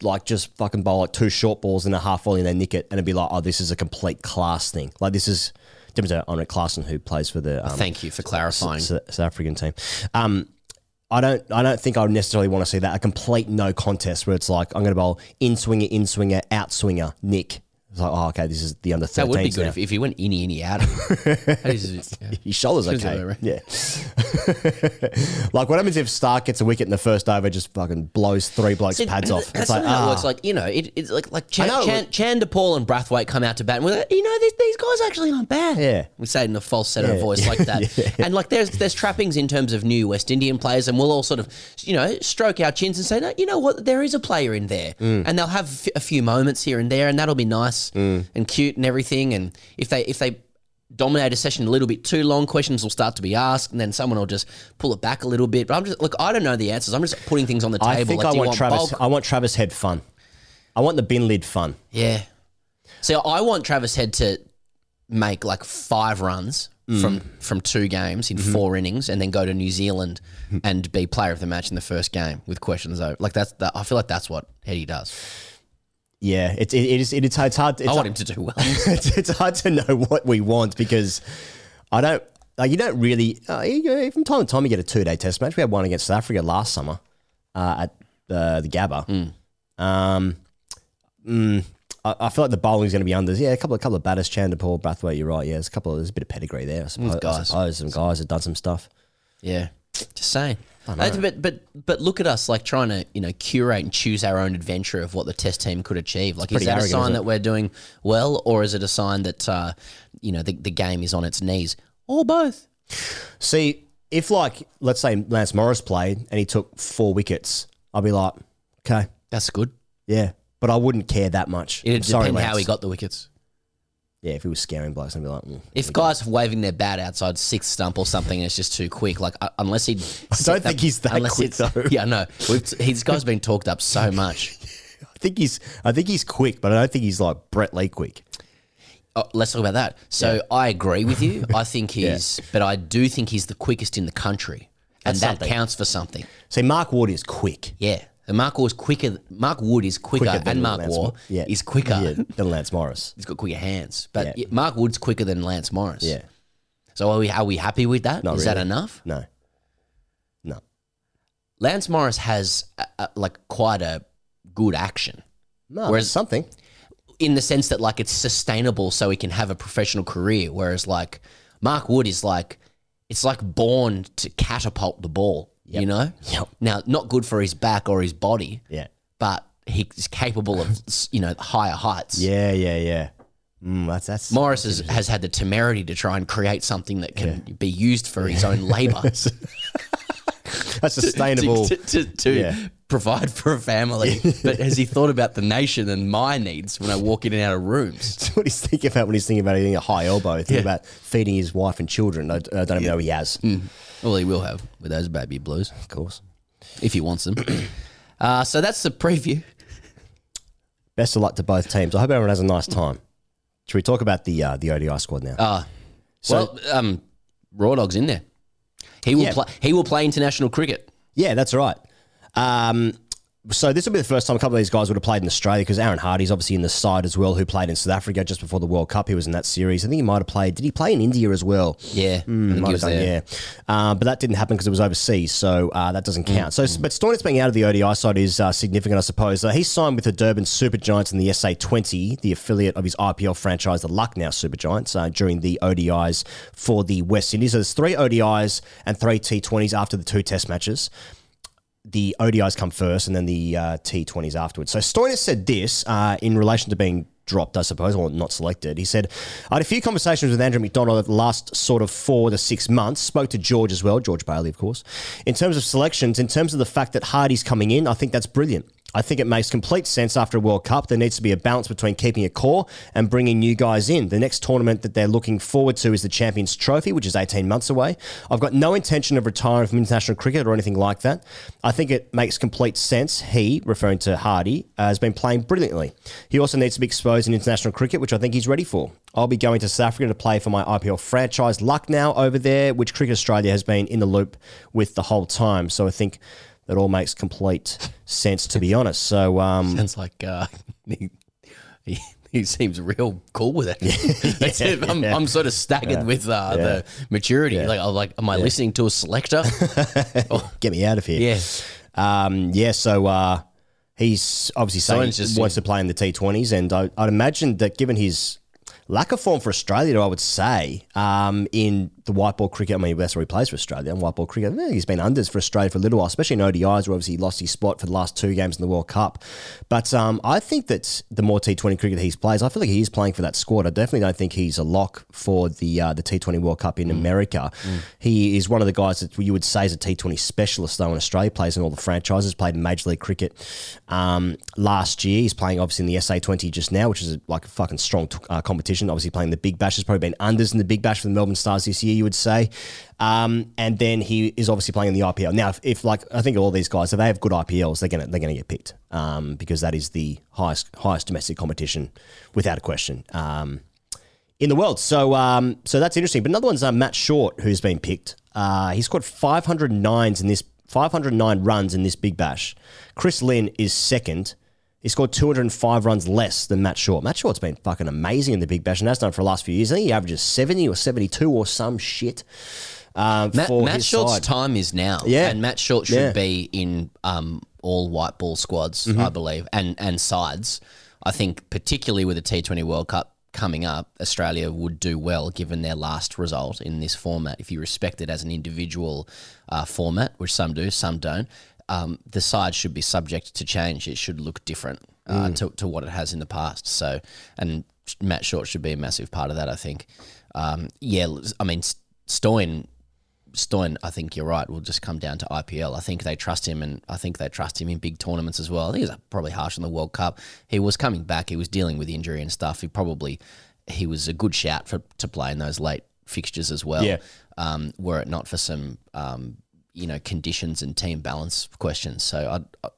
like just fucking bowl like two short balls and a half volley and they nick it and it'd be like, oh, this is a complete class thing. Like this is to Heinrich Klaasen who plays for the um, Thank you for clarifying. S- South African team. Um, I don't. I don't think I would necessarily want to see that a complete no contest where it's like I'm going to bowl in swinger, in swinger, out swinger, nick. It's like, oh, okay, this is the under 13s that would be good now. if, if [LAUGHS] he went inny inny out. Yeah. His shoulders okay. out, right? Yeah. [LAUGHS] like what happens if Starc gets a wicket in the first over, just fucking blows three blokes' See, pads off? That's It's like, ah. works. Like you know, it, it's like like Chan, know, Chan, Chan Paul and Brathwaite come out to bat, and we're like, you know, these, these guys actually aren't bad. Yeah. we say it in a falsetto Yeah, voice yeah, like that. [LAUGHS] And like there's there's trappings in terms of new West Indian players, and we'll all sort of you know stroke our chins and say, no, you know what, there is a player in there, Mm. and they'll have f- a few moments here and there, and that'll be nice and cute and everything. And if they if they dominate a session a little bit too long, questions will start to be asked, and then someone will just pull it back a little bit. But I'm just look, I don't know the answers. I'm just putting things on the table. I think Like, I you want, Travis. bulk? I want Travis Head fun. I want the bin lid fun. Yeah. So I want Travis Head to make like five runs Mm. from from two games in Mm-hmm. four innings, and then go to New Zealand and be player of the match in the first game with questions over. Like that's that. I feel like that's what Heady does. Yeah, it's it, it is it, it's, it's hard. It's I want him to do [LAUGHS] well. it's, it's hard to know what we want because I don't like you don't really uh, you- from time to time you get a two day test match. We had one against South Africa last summer uh, at uh, the Gabba. Hmm. Um, mm, I, I feel like the bowling's going to be unders. Yeah, a couple of couple of batters, Chanderpaul, Brathwaite. You're right. Yeah, there's a couple. Of, there's a bit of pedigree there. I suppose. I suppose some guys have done some stuff. yeah. Just saying. Uh, But but but look at us like trying to you know curate and choose our own adventure of what the test team could achieve. Like, is that a sign that we're doing well, or is it a sign that uh, you know the, the game is on its knees, or both? See, if like let's say Lance Morris played and he took four wickets, I'd be like, okay, That's good. yeah, but I wouldn't care that much. It'd Sorry, how he got the wickets. Yeah, if he was scaring blokes, I'd be like, mm. If guys waving their bat outside sixth stump or something, and it's just too quick. Like uh, unless he, I don't think he's that quick, [LAUGHS] though. Yeah, no. We've, he's guy's been talked up so [LAUGHS] much. I think he's, I think he's quick, but I don't think he's like Brett Lee quick. Oh, let's talk about that. So I agree with you. [LAUGHS] I think he's, but I do think he's the quickest in the country, and That's that something. counts for something. See, Mark Wood is quick. Yeah, and Mark Wood's quicker. Mark Wood is quicker, Quicker than and Mark Lance Mo- yeah. is quicker. yeah, than Lance Morris. [LAUGHS] He's got quicker hands, but Yeah. Mark Wood's quicker than Lance Morris. Yeah, So are we are we happy with that? Is Not that really. enough? no, no. Lance Morris has uh uh like quite a good action. No, Whereas- Whereas something. in the sense that like it's sustainable so he can have a professional career whereas like mark wood is like it's like born to catapult the ball you know Yep. now not good for his back or his body Yeah, but he's capable of you know higher heights yeah, yeah, yeah. Mm, that's that's morris has, has had the temerity to try and create something that can be used for his own labor [LAUGHS] that's [LAUGHS] sustainable. to, to, to Yeah. provide for a family [LAUGHS] but has he thought about the nation and my needs when i walk in and out of rooms That's what he's thinking about when he's thinking about eating a high elbow. Thinking Yeah. about feeding his wife and children. I, I don't even know he has. Well he will have with those baby blues Of course. if he wants them. [COUGHS] Uh, so that's the preview. Best of luck to both teams. I hope everyone has a nice time. Should we talk about the uh, the ODI squad now? Uh, well, um, Raw Dog's in there. He will Yeah. play. He will play international cricket. Yeah, that's right. Um, so this will be the first time a couple of these guys would have played in Australia because Aaron Hardy's obviously in the side as well, who played in South Africa just before the World Cup. He was in that series. I think he might have played. Did he play in India as well? Yeah, he Might have done, there. yeah. Uh, but that didn't happen because it was overseas, so uh, that doesn't count. So, but Stoinis being out of the ODI side is uh, significant, I suppose. Uh, he signed with the Durban Super Giants in the SA20, the affiliate of his IPL franchise, the Lucknow Super Giants, uh, during the ODIs for the West Indies. So there's three ODIs and three T20s after the two Test matches the ODIs come first and then the uh, T20s afterwards. So Stoinis said this uh, in relation to being dropped, I suppose, or not selected. He said, I had a few conversations with Andrew McDonald over the last sort of four to six months. Spoke to George as well, George Bailey, of course. In terms of selections, in terms of the fact that Hardy's coming in, I think that's brilliant. I think it makes complete sense after a World Cup. There needs to be a balance between keeping a core and bringing new guys in. The next tournament that they're looking forward to is the Champions Trophy, which is 18 months away. I've got no intention of retiring from international cricket or anything like that. I think it makes complete sense. He, referring to Hardy, uh, has been playing brilliantly. He also needs to be exposed in international cricket, which I think he's ready for. I'll be going to South Africa to play for my IPL franchise Lucknow over there, which Cricket Australia has been in the loop with the whole time. So I think that all makes complete sense, to be honest. So, um, [LAUGHS] Sounds like uh, [LAUGHS] he, he, he seems real cool with it. [LAUGHS] It. I'm, I'm sort of staggered with uh, the maturity. Like, I'm like, am I listening to a selector? get me out of here. yeah. Um, yeah, so uh, he's obviously saying he wants to play in the T20s, and I, I'd imagine that given his lack of form for Australia, I would say, um, in the white ball cricket, I mean, that's where he plays for Australia, in white ball cricket, he's been unders for Australia for a little while, especially in ODIs, where obviously he lost his spot for the last two games in the World Cup. But um, I think that the more T20 cricket he plays, I feel like he is playing for that squad. I definitely don't think he's a lock for the uh, the T20 World Cup Mm. in America. He is one of the guys that you would say is a T20 specialist, though, in Australia, plays in all the franchises, played in Major League Cricket um, last year. He's playing obviously in the SA20 just now, which is like a fucking strong t- uh, competition. Obviously playing the Big Bash. Has probably been unders in the Big Bash for the Melbourne Stars this year, you would say. Um, and then he is obviously playing in the IPL. Now, if, if like I think all these guys, if they have good IPLs, they're gonna they're gonna get picked um, because that is the highest highest domestic competition without a question. Um, in the world. So um, so that's interesting. But another one's uh, Matt Short, who's been picked. Uh, he scored 509s in this 509 runs in this Big Bash. Chris Lynn is second. He scored 205 runs less than Matt Short. Matt Short's been fucking amazing in the Big Bash and has done for the last few years. I think he averages 70 or 72 or some shit. Um, Matt, Matt Short's side. time is now. Yeah. And Matt Short should Yeah. be in um, all white ball squads, Mm-hmm. I believe, and, and sides. I think, particularly with the T20 World Cup coming up, Australia would do well given their last result in this format. If you respect it as an individual uh, format, which some do, some don't, um, the side should be subject to change. It should look different uh, to, to what it has in the past. So, and Matt Short should be a massive part of that, I think. Um, yeah, I mean, Stoyan Stoyan, I think you're right, will just come down to IPL. I think they trust him, and I think they trust him in big tournaments as well. I think he's probably harsh on the World Cup. He was coming back. He was dealing with injury and stuff. He probably he was a good shout for to play in those late fixtures as well. Yeah. Um, were it not for some um, you know conditions and team balance questions, so I, I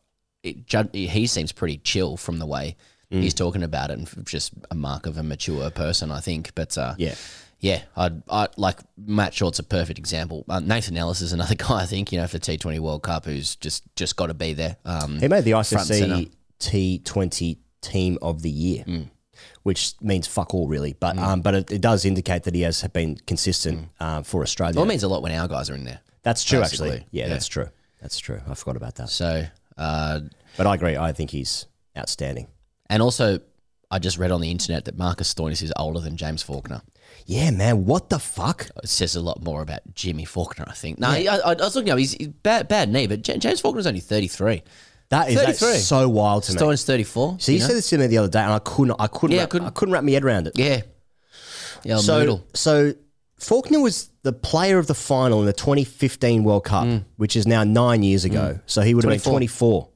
it, he seems pretty chill from the way Mm. he's talking about it, and just a mark of a mature person, I think. But uh, Yeah. yeah, I'd, I like Matt Short's a perfect example. Uh, Nathan Ellis is another [LAUGHS] guy I think you know for T Twenty World Cup who's just just got to be there. Um, He made the front and centre. ICC T20 Team of the Year, Mm. which means fuck all, really. But um, but it, it does indicate that he has been consistent um, for Australia. Mm. Well, it means a lot when our guys are in there. That's true, basically. actually. Yeah, Yeah. that's true. That's true. I forgot about that. So, uh, But I agree. I think he's outstanding. and also, I just read on the internet that Marcus Stoinis is older than James Faulkner. Yeah, man. What the fuck? It says a lot more about Jimmy Faulkner, I think. No, I, I, I was looking up. He's he's bad, bad knee, but J- James Faulkner's only thirty three. That is that's so wild to me. Stoinis thirty four. So you, said this to me the other day, and I couldn't. I couldn't. Yeah, I couldn't- I couldn't wrap my head around it. Yeah, yeah, So, Noodle. so Faulkner was the player of the final in the 2015 World Cup, Mm. which is now nine years ago. So he would have been 24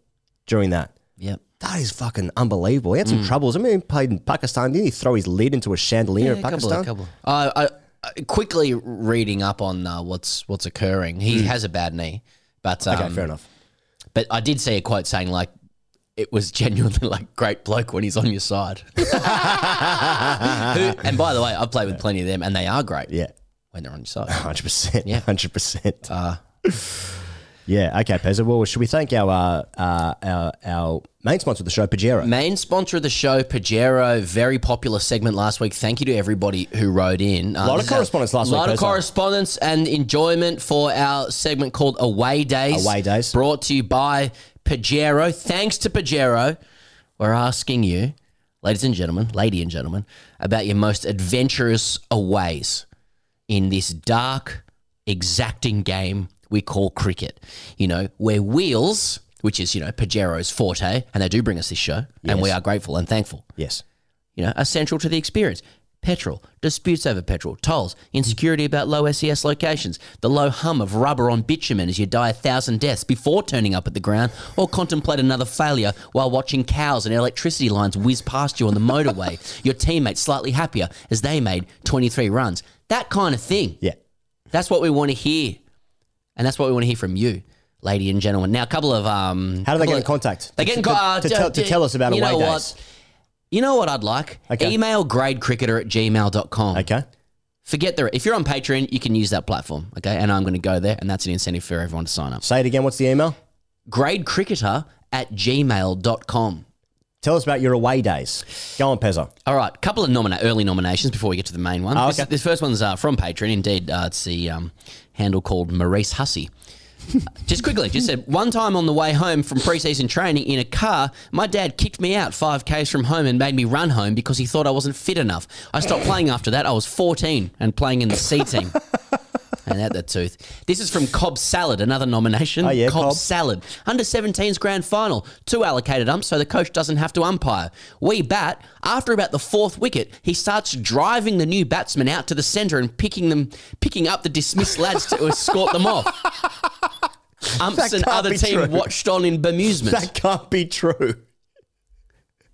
during that. Yep. That is fucking unbelievable. He had some troubles. I mean, he played in Pakistan. Didn't he throw his lid into a chandelier in a couple, Pakistan? a couple. I, I, I- quickly reading up on uh, what's what's occurring. He has a bad knee, but um. Okay, fair enough. But I did see a quote saying like it was genuinely like great bloke when he's on your side. [LAUGHS] Who, and by the way, I've played with plenty of them, and they are great Yeah, when they're on your side. [LAUGHS] 100%. Yeah. 100%. Uh, yeah, okay, Pezza. Well, should we thank our, uh, uh, our, our main sponsor of the show, Pajero? Main sponsor of the show, Pajero, very popular segment last week. Thank you to everybody who wrote in. A Lot of correspondence last week. A lot of Pezzo. correspondence and enjoyment for our segment called Away Days. Away Days. Brought to you by Pajero. Thanks to Pajero, we're asking you, ladies and gentlemen, lady and gentlemen, about your most adventurous aways in this dark, exacting game we call cricket. You know, where wheels, which is, you know, Pajero's forte, and they do bring us this show, and we are grateful and thankful, Yes. you know, are central to the experience. Petrol, disputes over petrol, tolls, insecurity about low SES locations, the low hum of rubber on bitumen as you die a thousand deaths before turning up at the ground, or contemplate another failure while watching cows and electricity lines whiz past you on the motorway, [LAUGHS] your teammates slightly happier as they made 23 runs. That kind of thing. Yeah. That's what we want to hear. And that's what we want to hear from you, lady and gentlemen. Now, a couple of. Um, How do they get in of- contact? They get in to, contact. to, tell, to tell us about you away know days. what? You know what I'd like? Okay. Email gradecricketer at gmail.com. Okay. Forget the. If you're on Patreon, you can use that platform. Okay. And I'm going to go there, and that's an incentive for everyone to sign up. Say it again. What's the email? Gradecricketer at gmail.com. Tell us about your away days. Go on, Pezza. All right, couple of nomina- early nominations before we get to the main one. Oh, this, this first one's uh, from Patreon. Indeed, uh, it's the um, handle called Maurice Hussey. [LAUGHS] just quickly, just said one time on the way home from preseason training in a car, my dad kicked me out five k's from home and made me run home because he thought I wasn't fit enough. I stopped playing after that. I was 14 and playing in the C team. [LAUGHS] And out that tooth. This is from Cobb Salad, another nomination. Oh, yeah, Cobb, Cobb. Salad. Under 17's grand final. Two allocated umps so the coach doesn't have to umpire. We bat. After about the fourth wicket, he starts driving the new batsmen out to the centre and picking them, picking up the dismissed lads to escort them off. [LAUGHS] Umps and other team true. watched on in bemusement. That can't be true.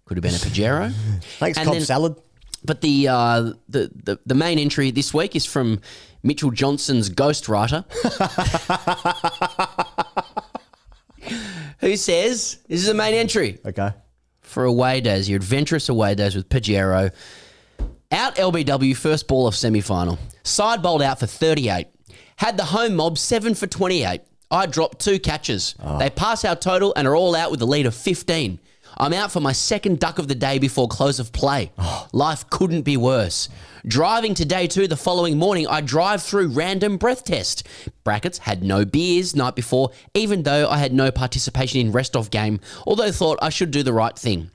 Could have been a Pajero. Thanks, And Cobb then- Salad. But the, uh, the the the main entry this week is from Mitchell Johnson's ghostwriter, who says this is the main entry Okay. for away days, your adventurous away days with Pajero. Out LBW first ball of semi final. Side bowled out for 38. Had the home mob 7 for 28. I dropped two catches. Ah. They pass our total and are all out with a lead of 15. I'm out for my second duck of the day before close of play. [GASPS] Life couldn't be worse. Driving to day two the following morning, I drive through random breath test. Brackets had no beers night before, even though I had no participation in rest off game, although thought I should do the right thing.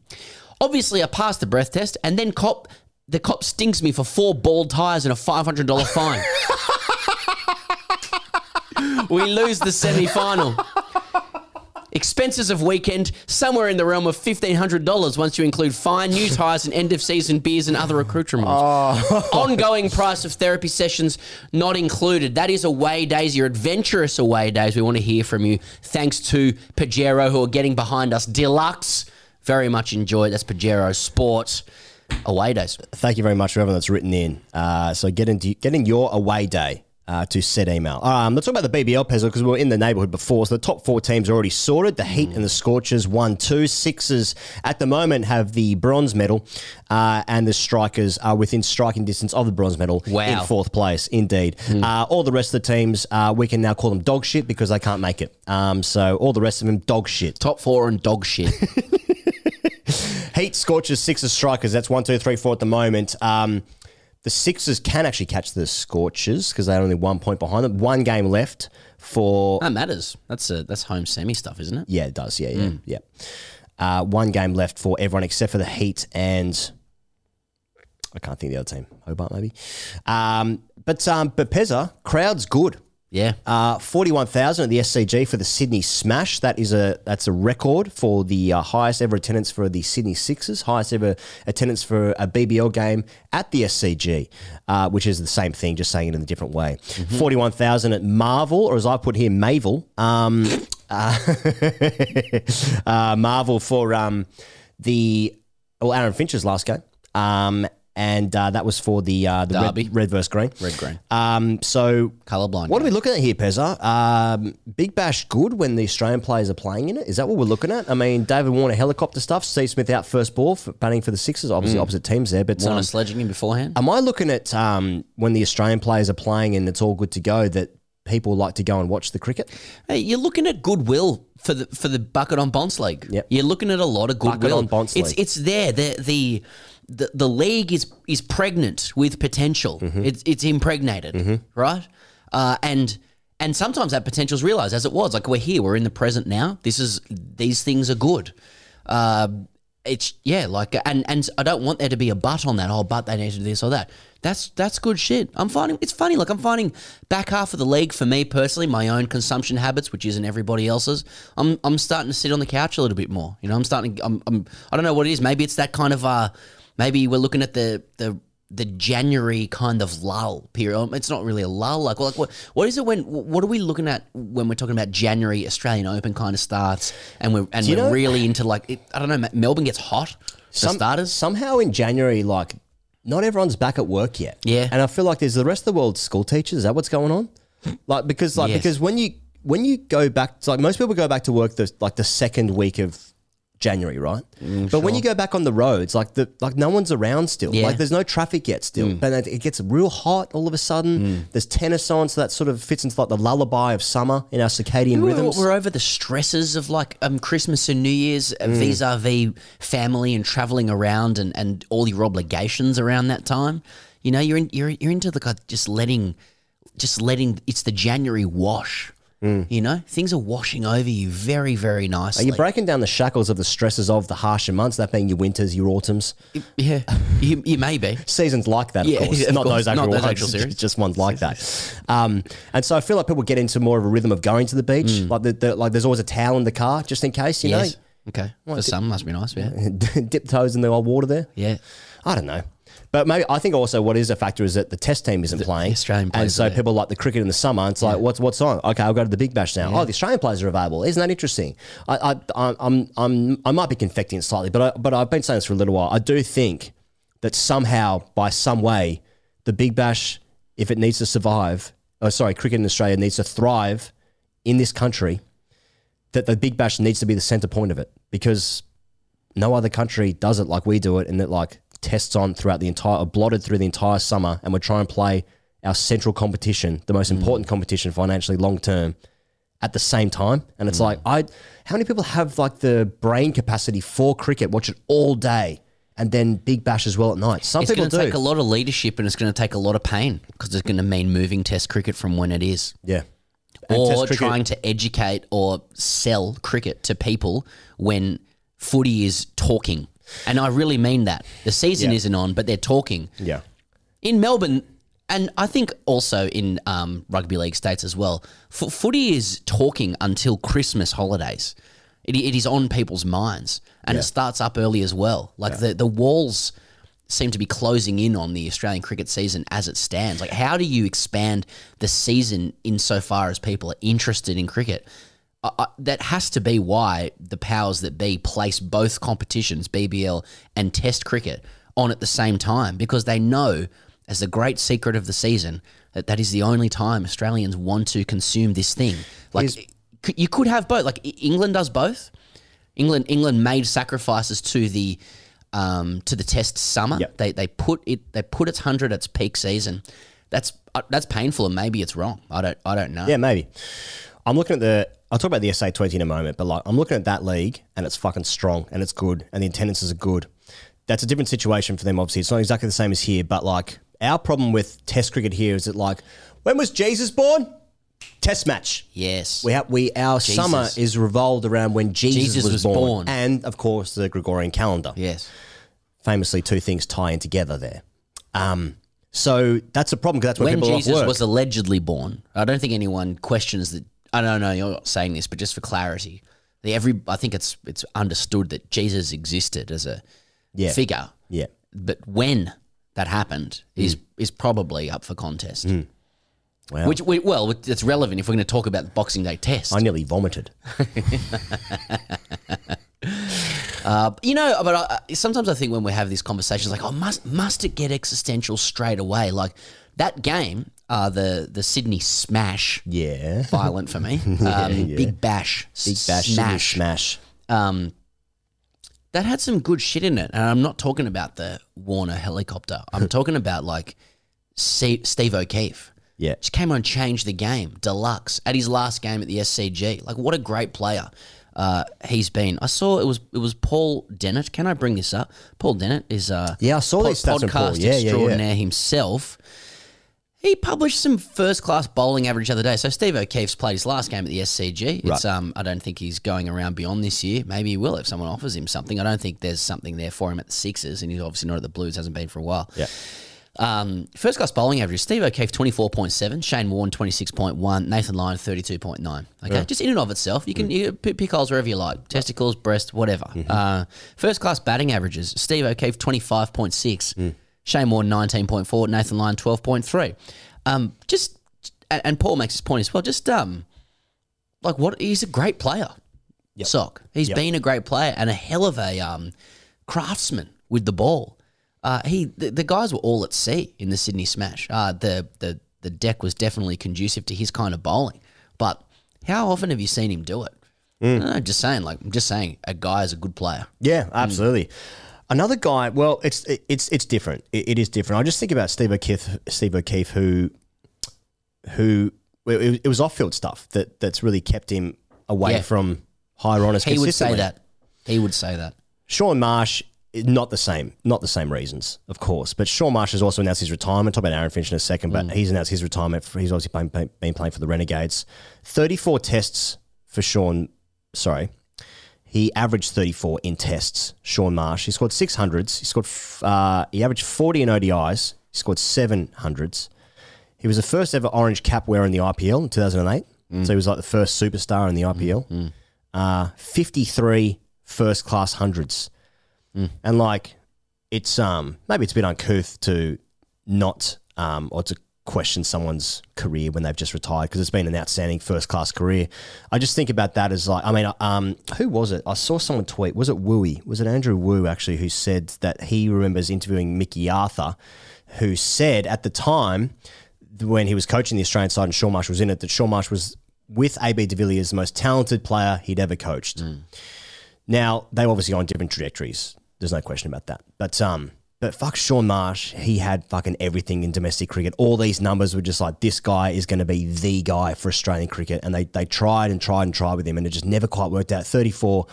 Obviously, I passed the breath test and then cop the cop stings me for four bald tires and a five hundred dollar [LAUGHS] fine. we lose the semi final. [LAUGHS] Expenses of weekend somewhere in the realm of fifteen hundred dollars once you include fine, new tires, and end of season beers and other accoutrements. [LAUGHS] Ongoing price of therapy sessions not included. That is away days, your adventurous away days. We want to hear from you. Thanks to Pajero who are getting behind us. Deluxe, very much enjoyed. That's Pajero Sports away days. Thank you very much for everyone that's written in. Uh, so get into getting your away day. Uh, to said email. Um, let's talk about the BBL puzzle because we were in the neighbourhood before. So the top four teams are already sorted. The Heat and the Scorchers one, two, Sixers at the moment have the bronze medal, uh, and the Strikers are within striking distance of the bronze medal Wow. in fourth place. Indeed, uh, all the rest of the teams uh, we can now call them dog shit because they can't make it. Um, so all the rest of them dog shit. Top four and dog shit. [LAUGHS] Heat, Scorchers, Sixers, Strikers. That's one, two, three, four at the moment. Um, the Sixers can actually catch the Scorchers because they're only one point behind them. One game left for. that matters. That's a, that's home semi stuff, isn't it? Yeah, it does. Yeah, yeah, yeah. Uh, one game left for everyone except for the Heat and. I can't think of the other team. Hobart, maybe. Um, but um, but Pezza, crowd's good. Yeah. Uh, Forty-one thousand at the SCG for the Sydney Smash. That is a that's a record for the uh, highest ever attendance for the Sydney Sixers. Highest ever attendance for a BBL game at the SCG, uh, which is the same thing, just saying it in a different way. Forty-one thousand at Marvel, or as I put here, Mavel. Um, [LAUGHS] uh, [LAUGHS] uh, Marvel for um, the well Aaron Finch's last game. Um, and uh, that was for the uh, the Derby. red, red versus green. Red green. Um, so Colourblind What are we looking at here, Pezza? Um, Big Bash good when the Australian players are playing in it. Is that what we're looking at? I mean, David Warner helicopter stuff. Steve Smith out first ball for batting for the Sixers. Obviously, opposite teams there. But Warner um, sledging him beforehand. am I looking at um, when the Australian players are playing and it's all good to go that people like to go and watch the cricket? Hey, you're looking at goodwill for the for the bucket on Bonce League. Yep. You're looking at a lot of Bucket goodwill. on Bonce it's it's there. The the the, the league is is pregnant with potential. Mm-hmm. It's it's impregnated, right? Uh, and and sometimes that potential is realized as it was. Like we're here, we're in the present now. This is these things are good. Uh, it's yeah, like and and I don't want there to be a but on that. Oh, but they need to do this or that. That's that's good shit. I'm finding it's funny. Like I'm finding back half of the league for me personally, my own consumption habits, which isn't everybody else's. I'm I'm starting to sit on the couch a little bit more. You know, I'm starting. I'm, I'm I don't know what it is. Maybe it's that kind of uh, maybe we're looking at the the the January kind of lull period. Um, It's not really a lull. Like, like what what is it when what are we looking at when we're talking about January Australian Open kind of starts and we're and we're know- really into like it, I don't know. Melbourne gets hot for Some- starters. Somehow in January, like, not everyone's back at work yet. Yeah. And I feel like there's the rest of the world school teachers. Is that what's going on? Like, because, like, Yes. because when you, when you go back, like most people go back to work the, like the second week of January, right? Mm, but when you go back on the roads, like the like no one's around still. Yeah. Mm. Like there's no traffic yet still. But it- it gets real hot all of a sudden. There's tennis on, so that sort of fits into like the lullaby of summer in our circadian We're, rhythms. we're over the stresses of like um, Christmas and New Year's Mm. vis a vis family and traveling around and, and all your obligations around that time. You know, you're in, you're you're into the just letting, just letting it's the January wash. You know, things are washing over you very very Mm. Are you breaking down the shackles of the stresses of the harsher months, that being your winters, your autumns? yeah, [LAUGHS] you, you may be. seasons like that, of Yeah, [LAUGHS] course. of not course. those actual Not those ones, actual [LAUGHS] series. just ones like that. Um, and so I feel like people get into more of a rhythm of going to the beach. Like the, the, like there's always a towel in the car just in case, you Mm. Yes. Okay. For some, must be nice. Yeah. Dip toes in the old water there. Yeah. I don't know. But maybe I think also what is a factor is that the test team isn't playing. Australian and so there. people like the cricket in the summer. It's like, what's what's on? Okay, I'll go to the Big Bash now. Oh, the Australian players are available. Isn't that interesting? I, I, I'm, I'm, I might be confecting it slightly, but I, but I've been saying this for a little while. I do think that somehow, by some way, the Big Bash, if it needs to survive, oh, sorry, cricket in Australia needs to thrive in this country, that the Big Bash needs to be the centre point of it because no other country does it like we do it, and that like tests on throughout the entire, blotted through the entire summer, and we're trying to play our central competition, the most mm. important competition financially long term, at the same time. And it's mm. like, I, how many people have like the brain capacity for cricket, watch it all day, and then Big Bash as well at night? Some It's people do. It's going to take a lot of leadership and it's going to take a lot of pain because it's going to mean moving Test cricket from when it is. yeah. And or trying to educate or sell cricket to people when footy is talking. And I really mean that. The season Yeah. isn't on, but they're talking. Yeah. In Melbourne, and I think also in um, rugby league states as well, f- footy is talking until Christmas holidays. It, it is on people's minds, and it starts up early as well. Like the the walls seem to be closing in on the Australian cricket season as it stands. Like, how do you expand the season insofar as people are interested in cricket? That has to be why the powers that be place both competitions, BBL and Test cricket, on at the same time because they know, as the great secret of the season, that that is the only time Australians want to consume this thing. Like, c- you could have both. Like England does both. England England made sacrifices to the um, to the Test summer. Yep. They they put it they put its hundred its peak season. That's uh, that's painful, and maybe it's wrong. I don't I don't know. Yeah, maybe. I'm looking at the. I'll talk about the SA 20 in a moment, but like I'm looking at that league and it's fucking strong and it's good and the attendances are good. That's a different situation for them, obviously. It's not exactly the same as here, but like our problem with Test cricket here is that like when was Jesus born? Test match. Yes. We have we our Jesus. summer is revolved around when Jesus, Jesus was, was born. born. and of course the Gregorian calendar. yes. Famously, two things tie in together there. Um, so that's a problem because that's when, when people Jesus was allegedly born, I don't think anyone questions that. I don't know. You're not saying this, but just for clarity, the every I think it's it's understood that Jesus existed as a Yeah. figure. yeah. But when that happened mm. is is probably up for contest. Mm. Wow. Which we, well, it's relevant if we're going to talk about the Boxing Day test. I nearly vomited. [LAUGHS] Uh, you know, but I, sometimes I think when we have these conversations, like, oh, must must it get existential straight away? Like that game, uh, the the Sydney Smash, Yeah. [LAUGHS] violent for me. [LAUGHS] Um, Big Bash, Big bash, Sydney smash. smash. Um, that had some good shit in it, and I'm not talking about the Warner helicopter. I'm [LAUGHS] talking about like Steve, Steve O'Keefe. Yeah. Just came on and changed the game. Deluxe at his last game at the SCG. Like what a great player uh, he's been. I saw it was it was Paul Dennett. Can I bring this up? Paul Dennett is uh Yeah, I saw stats on podcast Paul. Yeah, yeah, yeah. extraordinaire himself. He published some first class bowling average the other day. So Steve O'Keefe's played his last game at the SCG. It's um I don't think he's going around beyond this year. Maybe he will if someone offers him something. I don't think there's something there for him at the Sixers, and he's obviously not at the Blues. Hasn't been for a while. Yeah. Um, first class bowling average: Steve O'Keefe twenty four point seven, Shane Warne twenty six point one, Nathan Lyon thirty two point nine. Okay, just in and of itself, you can Mm. you pick, pick holes wherever you like, testicles, breast, whatever. Mm-hmm. Uh, first class batting averages: Steve O'Keefe twenty five point six, Mm. Shane point four, Nathan Lyon twelve point three. Um, just and, and Paul makes his point as well. Just um, like what he's a great player. Sock. He's Yep. been a great player and a hell of a um, craftsman with the ball. Uh, he the, the guys were all at sea in the Sydney Smash. Uh, the the the deck was definitely conducive to his kind of bowling. But how often have you seen him do it? No, just saying. Like I'm just saying, a guy is a good player. Yeah, absolutely. Another guy. Well, it's it's it's different. It, it is different. I just think about Steve O'Keefe. Steve O'Keefe, who who it, it was off field stuff that that's really kept him away Yeah. from higher honours. He would say consistently. that. He would say that. Shaun Marsh, not the same, not the same reasons, of course. But Shaun Marsh has also announced his retirement. Talk about Aaron Finch in a second, but mm. he's announced his retirement. For, he's obviously been, been playing for the Renegades. Thirty-four tests for Shaun. Sorry, he averaged thirty-four in tests. Shaun Marsh. He scored six hundreds. He scored. Uh, he averaged forty in ODIs. He scored seven hundreds. He was the first ever orange cap wearer in the IPL in 2008. So he was like the first superstar in the IPL. Uh, 53 first class hundreds. And like, it's um maybe it's a bit uncouth to not um or to question someone's career when they've just retired because it's been an outstanding first class career. I just think about that as like I mean um who was it? I saw someone tweet was it Wooey? Was it Andrew Wu actually who said that he remembers interviewing Mickey Arthur who said at the time when he was coaching the Australian side and Shaun Marsh was in it that Shaun Marsh was with AB de Villiers the most talented player he'd ever coached. Now they were obviously on different trajectories. There's no question about that. But um, but fuck Shaun Marsh, he had fucking everything in domestic cricket. All these numbers were just like this guy is going to be the guy for Australian cricket, and they they tried and tried and tried with him, and it just never quite worked out. 34.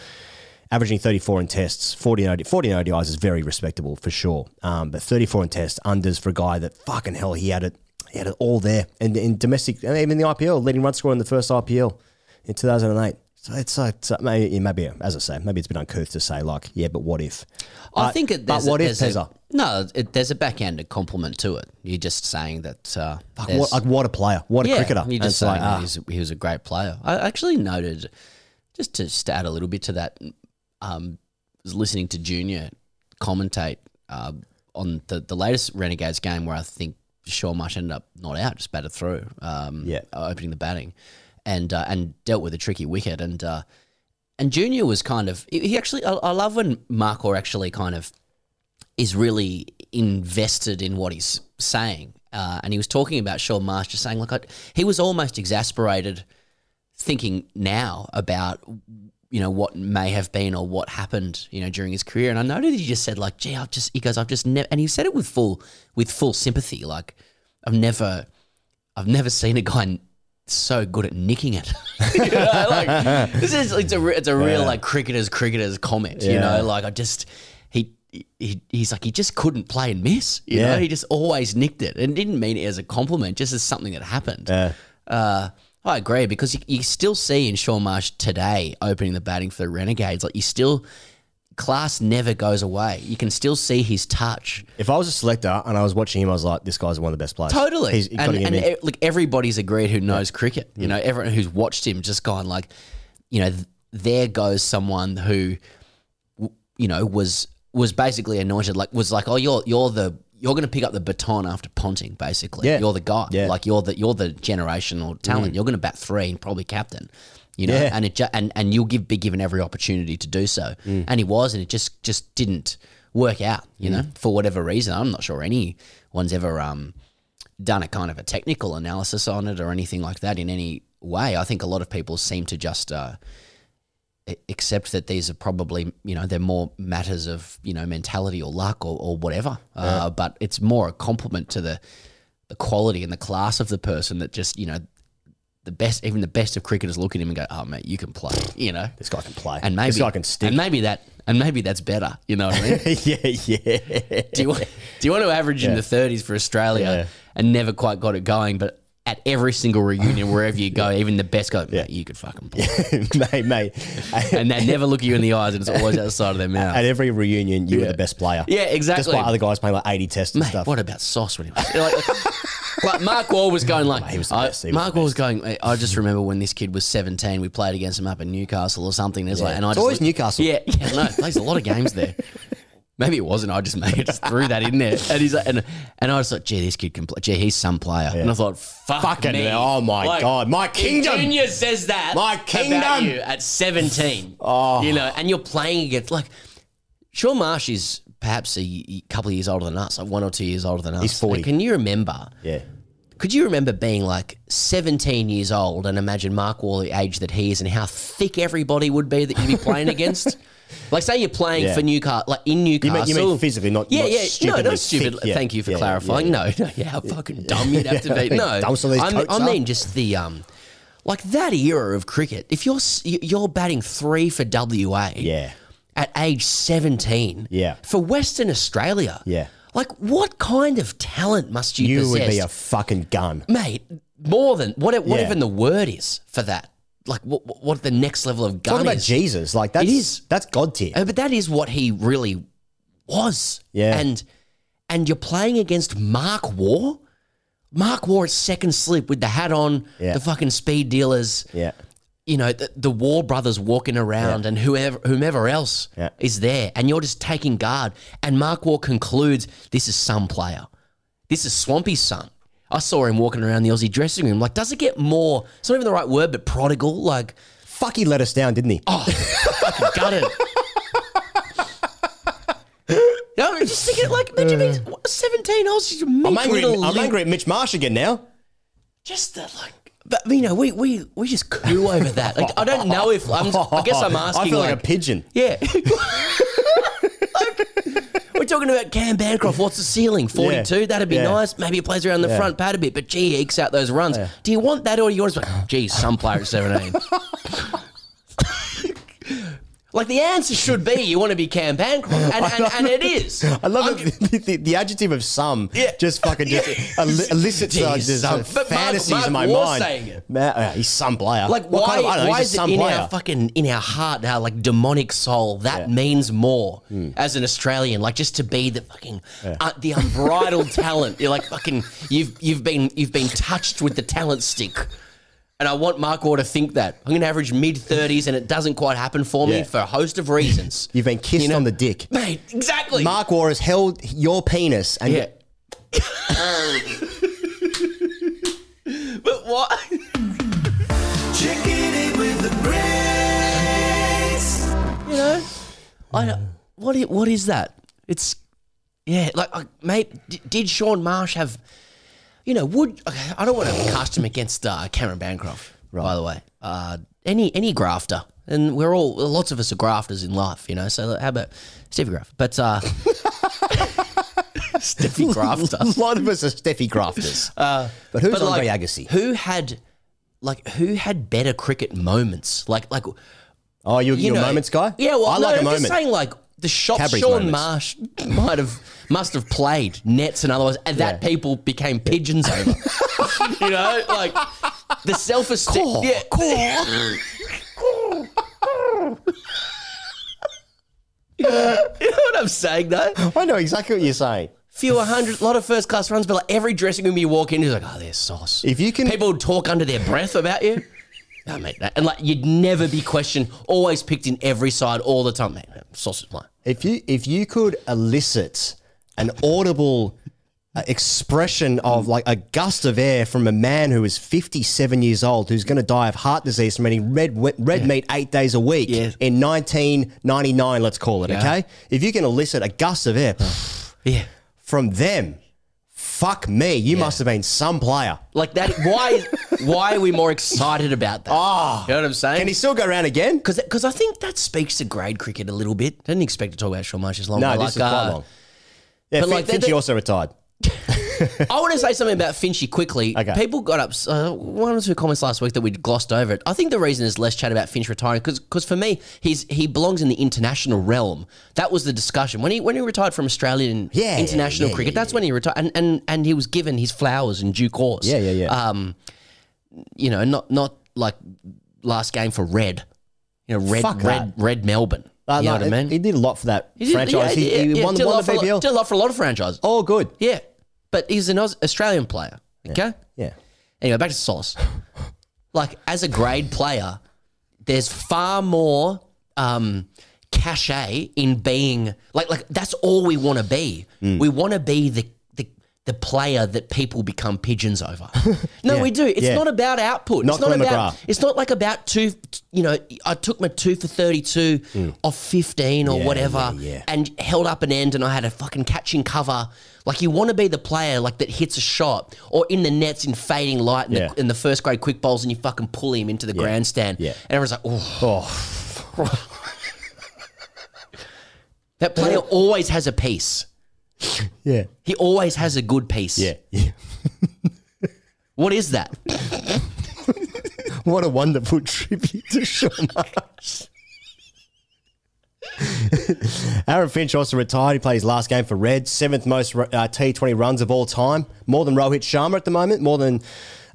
Averaging 34 in tests, 40 in, OD, 40 in ODIs is very respectable for sure. Um, but 34 in tests, unders for a guy that fucking hell, he had it, he had it all there. And in domestic, mean, in the IPL, leading run scorer in the first IPL in 2008. So it's like so maybe, maybe as I say, maybe it's a bit uncouth to say like, yeah, but what if? I But- think it, but what a, if there's a- Pezza? no, it, there's a backhanded compliment to it. You're just saying that. Uh, Fuck, there's- what, like, what a player, what a yeah, cricketer. You're just saying like, ah, he's, he was a great player. I actually noted, just to, just add a little bit to that, um, was listening to Junior commentate uh, on the, the latest Renegades game where I think Shaun Marsh ended up not out, just batted through, um, Yeah. uh, opening the batting, and uh, and dealt with a tricky wicket. And uh, and Junior was kind of he actually I, I love when Mark Waugh actually kind of is really invested in what he's saying. Uh, and he was talking about Shaun Marsh, just saying, like, I, he was almost exasperated thinking now about, you know, what may have been or what happened, you know, during his career. And I noted he just said, like, gee, I've just, he goes, I've just never, and he said it with full, with full sympathy. Like, I've never, I've never seen a guy so good at nicking it. [LAUGHS] you know, like [LAUGHS] this is it's a it's a real like cricketers cricketers comment. You know, like I just he. He, he's like he just couldn't play and miss, you Yeah. know. He just always nicked it, and didn't mean it as a compliment, just as something that happened. Yeah. Uh, I agree because you, you still see in Shaun Marsh today opening the batting for the Renegades, like you still class never goes away. You can still see his touch. if I was a selector and I was watching him, I was like, this guy's one of the best players. Totally. He's, he's and and e- like everybody's agreed who knows cricket. You mm. know, everyone who's watched him just gone like, you know, th- there goes someone who, you know, was was basically anointed like was like, oh, you're you're the you're going to pick up the baton after Ponting, basically. Yeah. You're the guy. Yeah. Like you're the you're the generational talent. Mm. You're going to bat three and probably captain. You know, Yeah. and it ju- and and you'll give be given every opportunity to do so. And he was, and it just just didn't work out. You know, for whatever reason. I'm not sure anyone's ever um done a kind of a technical analysis on it or anything like that in any way. I think a lot of people seem to just uh, accept that these are probably, you know, they're more matters of, you know, mentality or luck or, or whatever. Uh, but it's more a compliment to the, the quality and the class of the person that just, you know, the best, even the best of cricketers look at him and go, oh, mate, you can play, you know. this guy can play. And maybe this guy can stick. and maybe that, and maybe that's better. You know what I mean? [LAUGHS] yeah, yeah. do you want, do you want to average in the 30s for Australia Yeah. and never quite got it going, but at every single reunion, wherever you go, [LAUGHS] even the best go, mate, you could fucking play. [LAUGHS] mate, mate. and they never look you in the eyes, and it's always outside of their mouth. At every reunion, you were the best player. Yeah, exactly. Despite other guys playing like 80 tests and Mate, stuff. what about Sauce when he was like, like Mark Waugh was going like he was the I- best, he was Mark the Wall was going. "Mate, I just remember when this kid was seventeen, we played against him up in Newcastle or something. There's like, and I It's just always Newcastle. Yeah, yeah, no, plays a lot of games there. Maybe it wasn't. I just made just threw that in there, and he's like, and, and I was like, gee, this kid can play. Gee, he's some player. And I thought, fuck Fucking me. hell. Oh my God. My if kingdom. Junior says that. My about kingdom. you at seventeen. Oh, you know, and you're playing against like. Sean Marsh is perhaps a couple of years older than us, like one or two years older than us. He's 40. And Can you remember? Yeah. Could you remember being like 17 years old and imagine Mark Waugh the age that he is and how thick everybody would be that you'd be playing against? [LAUGHS] Like, say you're playing Yeah. for Newcastle, like in You Newcastle. mean, you mean physically, not, Yeah, not yeah, no, not stupid. thick. Yeah. Thank you for Yeah, clarifying. No, no, yeah, how fucking dumb you'd have to be. [LAUGHS] No, Dumb some of these I, mean, I mean just the um, like that era of cricket. If you're you're batting three for WA, Yeah. At age 17, Yeah. for Western Australia, Yeah. like what kind of talent must you, You possess? would be a fucking gun. mate, more than what what Yeah. even the word is for that. Like what what the next level of gun Talking about is. Jesus, like that's is. that's God tier. Uh, but that is what he really was. Yeah. And and you're playing against Mark Waugh. Mark Waugh at second slip with the hat on, Yeah. the fucking speed dealers. Yeah. You know the, the Waugh brothers walking around, and whoever whomever else Yeah. is there, and you're just taking guard. And Mark Waugh concludes, "This is some player. This is Swampy's son." I saw him walking around the Aussie dressing room. Like, does it get more? It's not even the right word, but prodigal. Like, Fuck, he let us down, didn't he? [LAUGHS] Oh, gutted. No, I'm just thinking, like, imagine being 17 Aussies, I'm angry. I'm angry at Mitch Marsh again now. Just the, like, but, you know, we, we, we just coo over that. Like, I don't know if, I'm, I guess I'm asking, [LAUGHS] I feel like, like, a pigeon. yeah. [LAUGHS] We're talking about Cam Bancroft. What's the ceiling? 42? That'd be Yeah. nice. Maybe he plays around the Yeah. front pad a bit, but gee, he ekes out those runs. Do you want that or do you want like, oh, gee, some player at 17? [LAUGHS] Like the answer should be you want to be Cam Bancroft, and, and, and it is. [LAUGHS] I love I'm- it. The, the, the adjective of some Yeah. just fucking just [LAUGHS] el- elicits uh, some- uh, Mark- fantasies Mark in my mind. saying it. Man, uh, he's some player. Like What why? kind of- I don't know, why is it in player. our fucking in our heart, our like demonic soul that means more Hmm. as an Australian? Like just to be the fucking uh, the unbridled [LAUGHS] talent. You're like fucking you've you've been you've been touched with the talent stick. And I want Mark Waugh to think that I'm going to average mid 30s, and it doesn't quite happen for me Yeah. for a host of reasons. [LAUGHS] You've been kissed You know- on the dick. Mate, exactly. Mark Waugh has held your penis and Yeah. [LAUGHS] but what? You know, I what i- what is that? It's yeah, like, like mate, d- did Shaun Marsh have? You know, would okay, I don't want to cast him against uh, Cameron Bancroft. By the way, uh, any any grafter, and we're all lots of us are grafters in life. You know, so how about Stevie Graft? But uh, [LAUGHS] Stevie Grafter. [LAUGHS] a lot of us are Steffi grafters. Uh, but who's but, Andre like, Agassi? Who had like who had better cricket moments? Like like Oh, you, you you a know, moments guy? Yeah, well, I no, like a I'm moment. just saying like the shots Cadbury's Shaun moments. Marsh might have must have played nets and otherwise, and that people became pigeons over. [LAUGHS] you know, like the self esteem. Yeah, [LAUGHS] you know what I'm saying though? I know exactly what you're saying. Few hundred, lot of first class runs, but like every dressing room you walk in, is like, oh, there's sauce. If you can- people would talk under their breath about you. No, mate, that, and like you'd never be questioned. Always picked in every side all the time, mate. Sauce is mine. If you if you could elicit an audible uh, expression of like a gust of air from a man who is 57 years old who's going to die of heart disease from eating red red meat 8 days a week Yeah. in 1999 let's call it, Yeah. okay? If you can elicit a gust of air Yeah. from them, fuck me, you must have been some player. Like that. Why? why are we more excited about that? Oh. you know what I'm saying? Can he still go around again? Because I think that speaks to grade cricket a little bit. Didn't expect to talk about Shaun Marsh as long. No, this like, is quite uh, long. Yeah, but Fin- like Finchie they- also retired. [LAUGHS] I want to say something about Finchy quickly. Okay. People got up uh, one or two comments last week that we glossed over it. I think the reason there's less chat about Finch retiring because for me he's he belongs in the international realm. That was the discussion when he when he retired from Australian Yeah, international yeah, cricket. yeah, that's when he retired and, and and he was given his flowers in due course. Yeah, yeah, yeah. Um, you know, not not like last game for red. You know, red Fuck red that. red Melbourne. Uh, you no, know what I mean? He did a lot for that He did- franchise. yeah, he yeah, he yeah, won, did a won lot the for a lot- BBL. Did a lot for a lot of franchises. Oh, good. Yeah, but he's an Aus- Australian player. Okay. Yeah. Anyway, back to Sauce. [LAUGHS] like as a grade player, there's far more um, cachet in being like like that's all we want to be. Mm. We want to be the. The player that people become pigeons over. [LAUGHS] No, Yeah, we do. It's yeah. not about output. Not it's not Glenn about. McGrath. It's not like about two. You know, I took my two for thirty-two off fifteen or Mm. Yeah, whatever, and held up an end, and I had a fucking catching cover. Like you want to be the player like that hits a shot or in the nets in fading light in, the, in the first grade quick bowls, and you fucking pull him into the grandstand. Yeah. and everyone's like, oh, Oh, [LAUGHS] that player always has a piece. Yeah. He always has a good piece. Yeah. yeah. What is that? [LAUGHS] What a wonderful tribute to Shaun Marsh. [LAUGHS] Aaron Finch also retired. He played his last game for Red. Seventh most uh, T20 runs of all time. More than Rohit Sharma at the moment. More than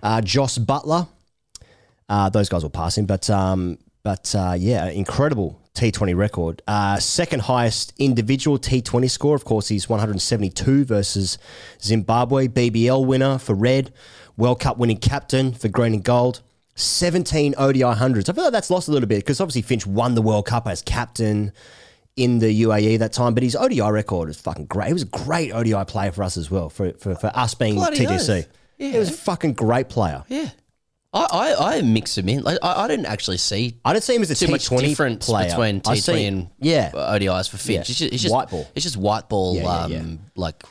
uh, Jos Buttler. Uh, those guys will pass him. But, um, but uh, yeah, incredible T20 record. Uh, second highest individual T20 score. Of course, he's 172 versus Zimbabwe. BBL winner for Red. World Cup winning captain for Green and Gold. 17 ODI hundreds. I feel like that's lost a little bit because obviously Finch won the World Cup as captain in the UAE that time, but his ODI record is fucking great. He was a great ODI player for us as well, for, for, for us being Bloody TGC. oath. He was a fucking great player. Yeah. I, I, I mix them in. Like I, I didn't actually see I didn't see him as a too much T20 difference player. between I T see- Twenty and yeah. ODIs for Finch. Yeah. It's, just, it's just White ball. It's just white ball. Yeah, yeah, um, like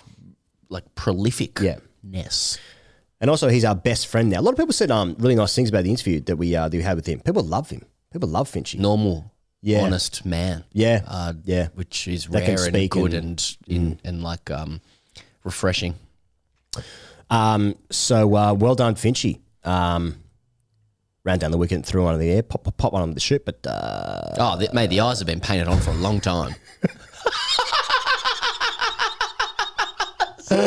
like prolific. Yeah. Ness. And also, he's our best friend now. A lot of people said um, really nice things about the interview that we uh, that we had with him. People love him. People love Finchy. Normal. Yeah. Honest man. Yeah. Uh, Yeah. Which is That can rare and speak good and- and in, and like um, refreshing. Um, so uh, well done, Finchy. Um, ran down the wicket and threw one in the air, pop, pop, pop one on the shoot. But uh, Oh, the, mate, the eyes have been painted on for a long time. [LAUGHS] we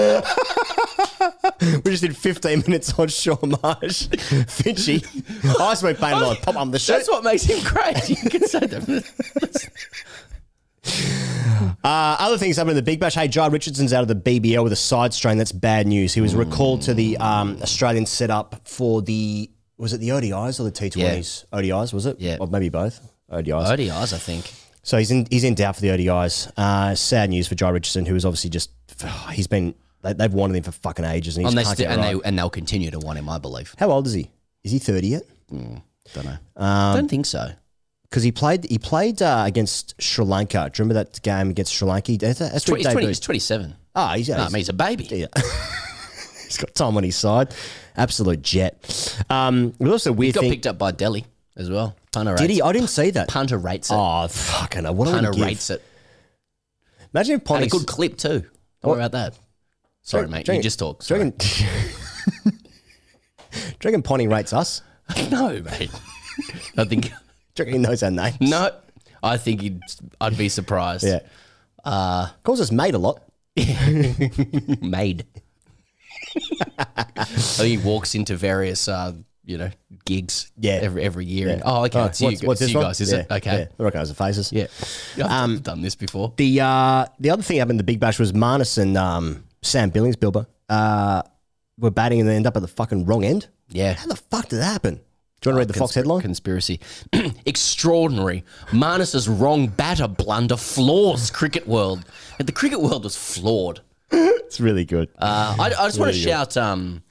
just did 15 minutes on Shaun Marsh. [LAUGHS] Finchy, eyes were painted on, pop on the shoot. That's what makes him great. You can say that. [LAUGHS] Uh, other things happened in the Big Bash. Hey, Jhye Richardson's out of the BBL with a side strain. That's bad news. He was recalled to the um, Australian setup for the was it the ODIs or the T20s? ODIs was it? Yeah. or maybe both. ODIs. ODIs, I think. So he's in he's in doubt for the ODIs. Uh, sad news for Jhye Richardson, who is obviously just [SIGHS] he's been they, they've wanted him for fucking ages, and And, they sti- and, right. they, and they'll continue to want him, I believe. How old is he? Is he thirty yet? Don't know. Um, don't think so. Because he played he played uh, against Sri Lanka. Do you remember that game against Sri Lanka? That's, that's Tw- what he's, he 20, debuted. he's 27. Ah, he's, No, I he's, mean, he's a baby. yeah. [LAUGHS] he's got time on his side. Absolute jet. Um, it was also a weird got thing. picked up by Delhi as well. Punter Did rates, he? I didn't see that. Punter rates it. Oh, fucking hell. What do Punter give? rates it. Imagine if And Ponty... a good clip, too. Don't worry about that. Sorry, mate. You just talk. Do you Sorry. reckon, [LAUGHS] do you reckon Ponty rates us? [LAUGHS] no, mate. I think... [LAUGHS] Do you reckon he knows our names? No. I think he'd, I'd be surprised. Yeah. Uh, Calls us mate a lot. Made. I [LAUGHS] think he walks into various, uh, you know, gigs Yeah. every every year. And, oh, okay. Oh, it's you, what's, what's it's this you one? guys, is yeah, it? Okay. Yeah. I recognize the faces. Yeah. I've done this before. The uh, the other thing happened in the Big Bash was Marnus and um, Sam Billings, Bilbo, uh, were batting and they end up at the fucking wrong end. Yeah. How the fuck did that happen? Do you want to read the Fox headline? Conspiracy. [CLEARS THROAT] Extraordinary. Marnus's wrong batter blunder floors cricket world. And the cricket world was flawed. It's really good. Uh, I, I just want to shout, um,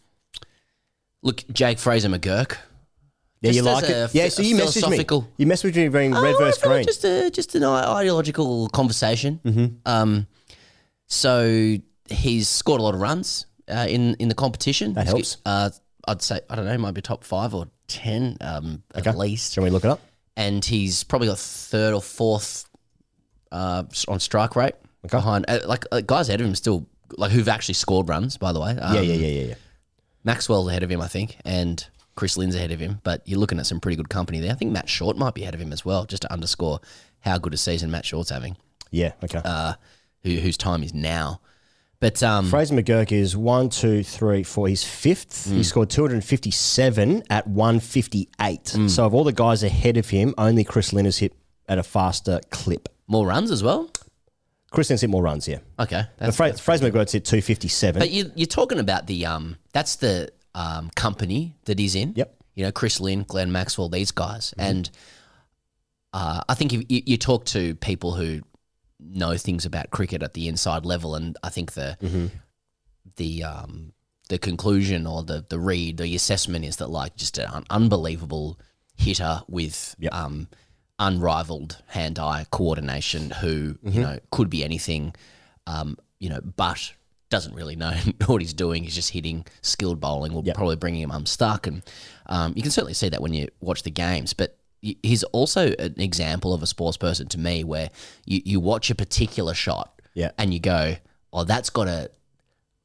look, Jake Fraser McGurk. yeah, you like it? Yeah, so you messaged me. You messaged me red Oh, versus green. Just a just an ideological conversation. Mm-hmm. Um, so he's scored a lot of runs uh, in in the competition. That He's- helps. Uh, I'd say I don't know, might be top five or ten um, at least. Shall we look it up? And he's probably got third or fourth uh, on strike rate behind uh, like uh, guys ahead of him still like who've actually scored runs. By the way, um, yeah, yeah, yeah, yeah, yeah. Maxwell's ahead of him, I think, and Chris Lynn's ahead of him. But you're looking at some pretty good company there. I think Matt Short might be ahead of him as well, just to underscore how good a season Matt Short's having, Yeah, okay. uh, who, whose time is now. But um, Fraser McGurk is one, two, three, four. He's fifth. Hmm. He scored 257 at 158. Hmm. So of all the guys ahead of him, only Chris Lynn has hit at a faster clip. more runs as well. Chris Lynn's hit more runs, yeah. Okay, that's, Fra- Fraser McGurk's hit 257. but you, you're talking about the um, that's the um, company that he's in. Yep. You know, Chris Lynn, Glenn Maxwell, these guys, Mm-hmm. and uh, I think if you, you talk to people who know things about cricket at the inside level, and I think the Mm-hmm. the um, the conclusion or the the read, the assessment is that like just an unbelievable hitter with Yep. um, unrivaled hand-eye coordination, who Mm-hmm. you know could be anything, um, you know, but doesn't really know [LAUGHS] what he's doing. He's just hitting skilled bowling. Will Yep. probably bring him unstuck, and um, you can certainly see that when you watch the games. But he's also an example of a sports person to me, where you, you watch a particular shot, Yeah. and you go, "Oh, that's got to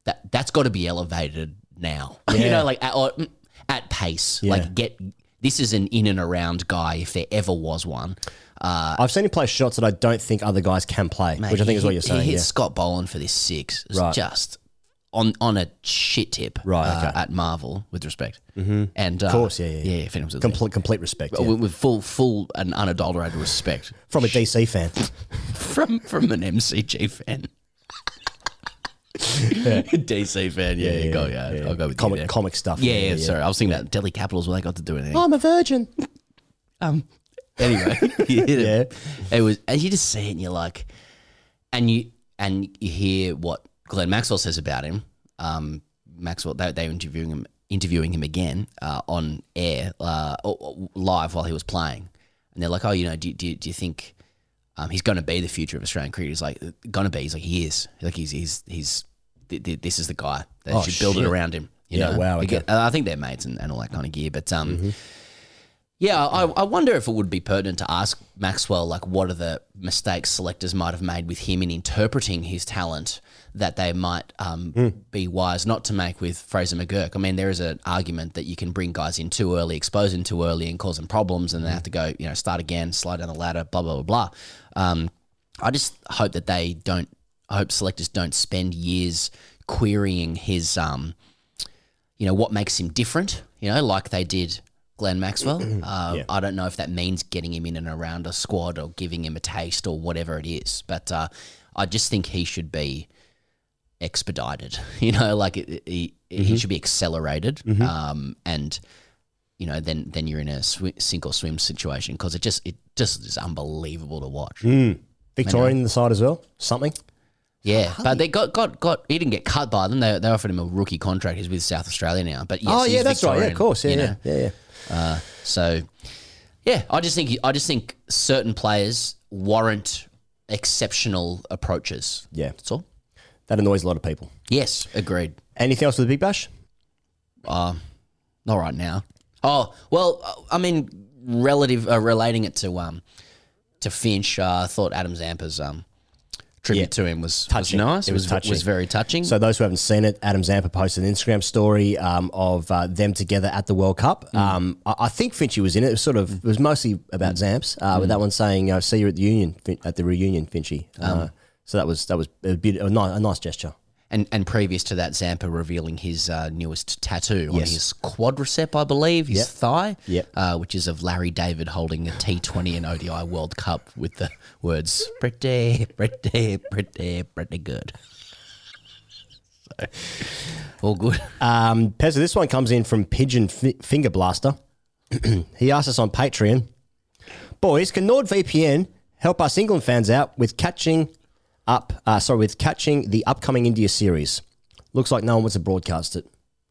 that that's got to be elevated now." [LAUGHS] you know, like at, or, mm, at pace. Yeah. Like get this is an in and around guy if there ever was one. Uh, I've seen him play shots that I don't think other guys can play, Mate, which I think is what you're saying. He hit yeah. Scott Boland for this six. Right. just on on a shit tip Right, uh, at Marvel, with respect. Mm-hmm. And uh, Of course, yeah, yeah, yeah. anyone's Complete, complete respect yeah. with, with full full and unadulterated respect from a DC fan. [LAUGHS] from from an MCG fan. [LAUGHS] DC fan, yeah, yeah, go, yeah, I'll go with comic, you there. comic stuff. Yeah, yeah, sorry, I was thinking about Delhi Capitals. What they got to do anything? I'm a virgin. [LAUGHS] Um. Anyway, [LAUGHS] you hit it. It was, and you just see it, and you're like, and you and you hear what Glenn Maxwell says about him. Um, Maxwell, they they were interviewing him, interviewing him again uh, on air, uh, live while he was playing, and they're like, oh, you know, do, do, do you think um, he's going to be the future of Australian cricket? He's like, going to be. He's like, he is. Like he's he's he's. Th- th- This is the guy. They Oh, should build shit. it around him. You Yeah, know? wow, okay. I think they're mates and, and all that kind of gear, but um, Yeah, I, I wonder if it would be pertinent to ask Maxwell, like, what are the mistakes selectors might have made with him in interpreting his talent that they might um, Hmm. be wise not to make with Fraser McGurk. I mean, there is an argument that you can bring guys in too early, expose them too early, and cause them problems, and they have to go, you know, start again, slide down the ladder, blah blah blah blah. Um, I just hope that they don't. I hope selectors don't spend years querying his, um, you know, what makes him different. You know, like they did Glenn Maxwell. [CLEARS THROAT] Uh, Yeah. I don't know if that means getting him in and around a squad or giving him a taste or whatever it is, but uh, I just think he should be expedited. [LAUGHS] You know, like it, he he should be accelerated, um, and you know, then then you're in a swi sink or swim situation because it just it just is unbelievable to watch. Victorian in the side as well. Something. Yeah, but they got got got. He didn't get cut by them. They, they offered him a rookie contract. He's with South Australia now. But yes, oh yeah, that's right. Yeah, of course. Yeah, you yeah, know. yeah, yeah. So, yeah, I just think I just think certain players warrant exceptional approaches. Yeah. That's all. That annoys a lot of people. Yes, agreed. Anything else with the Big Bash? Not right now. Oh well, uh, I mean, relative uh, relating it to um to Finch. Uh, I thought Adam Zampa's um tribute Yeah. to him was, was Touching. nice. It was touching. was very touching. So those who haven't seen it, Adam Zampa posted an Instagram story um, of uh, them together at the World Cup. Mm. Um, I, I think Finchy was in it. It was sort of it was mostly about Mm. Zamps, uh, with that one saying uh, "See you at the union Fin- at the reunion, Finchy." Uh, Um. so that was that was a, bit, a, nice, a nice gesture. And and previous to that, Zampa revealing his uh, newest tattoo on his quadricep, I believe, his Yep. thigh, Yep. uh, which is of Larry David holding a T20 and ODI World Cup with the words "pretty, pretty, pretty, pretty good." So, all good. Um, Pezza, this one comes in from Pigeon F- Finger Blaster. [CLEARS THROAT] he asked us on Patreon, boys, can NordVPN help us England fans out with catching up? Uh, sorry, with catching the upcoming India series. Looks like no one wants to broadcast it.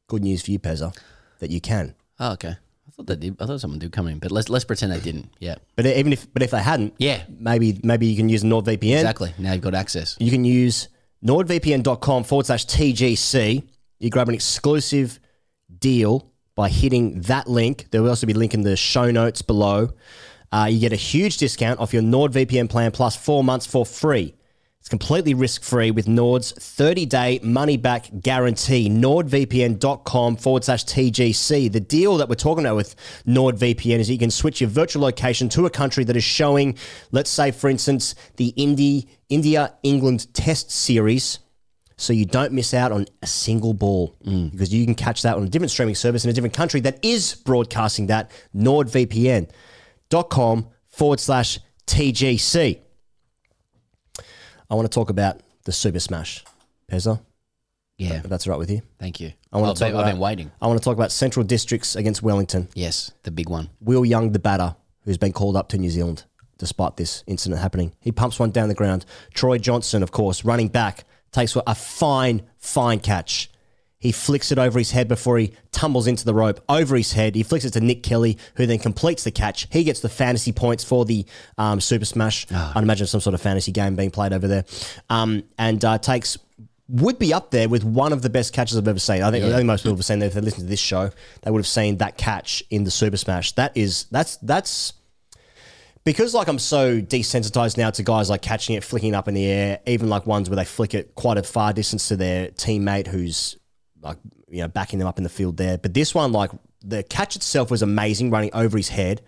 Good news for you, Pezza, that you can. Oh, okay. I thought they did. I thought someone did come in, but let's let's pretend they didn't. Yeah, But even if, but if they hadn't, Yeah. maybe maybe you can use NordVPN. exactly. Now you've got access. You can use nordvpn.com forward slash TGC. You grab an exclusive deal by hitting that link. There will also be a link in the show notes below. Uh, you get a huge discount off your NordVPN plan plus four months for free. It's completely risk free with Nord's 30 day money back guarantee. NordVPN.com forward slash TGC. The deal that we're talking about with NordVPN is that you can switch your virtual location to a country that is showing, let's say, for instance, the Indy, India England Test Series. So you don't miss out on a single ball mm. because you can catch that on a different streaming service in a different country that is broadcasting that. NordVPN.com forward slash TGC. I want to talk about the Super Smash. Pezza, Yeah. if that's all right with you. Thank you. I want to oh, talk been, about, I've been waiting. I want to talk about Central Districts against Wellington. Yes, the big one. Will Young, the batter, who's been called up to New Zealand despite this incident happening. He pumps one down the ground. Troy Johnson, of course, running back, takes a fine, fine catch. He flicks it over his head before he tumbles into the rope. Over his head, he flicks it to Nick Kelly, who then completes the catch. He gets the fantasy points for the um, Super Smash. I'd imagine some sort of fantasy game being played over there, um, and uh, takes would be up there with one of the best catches I've ever seen. I think, I think most people have seen that if they listen to this show, they would have seen that catch in the Super Smash. That is that's that's because like I'm so desensitized now to guys like catching it, flicking it up in the air, even like ones where they flick it quite a far distance to their teammate who's like you know backing them up in the field there. But this one, like the catch itself was amazing, running over his head,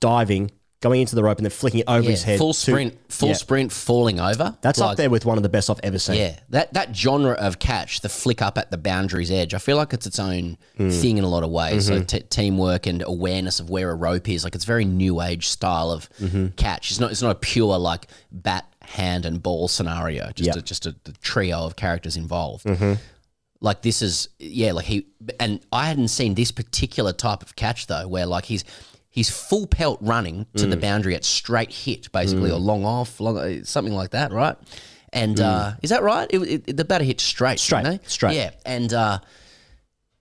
diving, going into the rope, and then flicking it over Yeah, his head. full to- sprint, full Yeah. sprint, falling over. That's Like, up there with one of the best I've ever seen. Yeah, that that genre of catch, the flick up at the boundary's edge, I feel like it's its own Hmm. thing in a lot of ways. Mm-hmm. So t- teamwork and awareness of where a rope is, like it's very new age style of Mm-hmm. catch. It's not it's not a pure like bat, hand, and ball scenario. Just Yeah. a, just a, a trio of characters involved. Mm-hmm. Like this is yeah, like he and I hadn't seen this particular type of catch though, where like he's. He's full pelt running to Mm. the boundary at straight hit, basically, or long off, long, something like that, right? And uh, is that right? It, it, the batter hit straight, Mm. Straight, didn't they? straight. Yeah, and uh,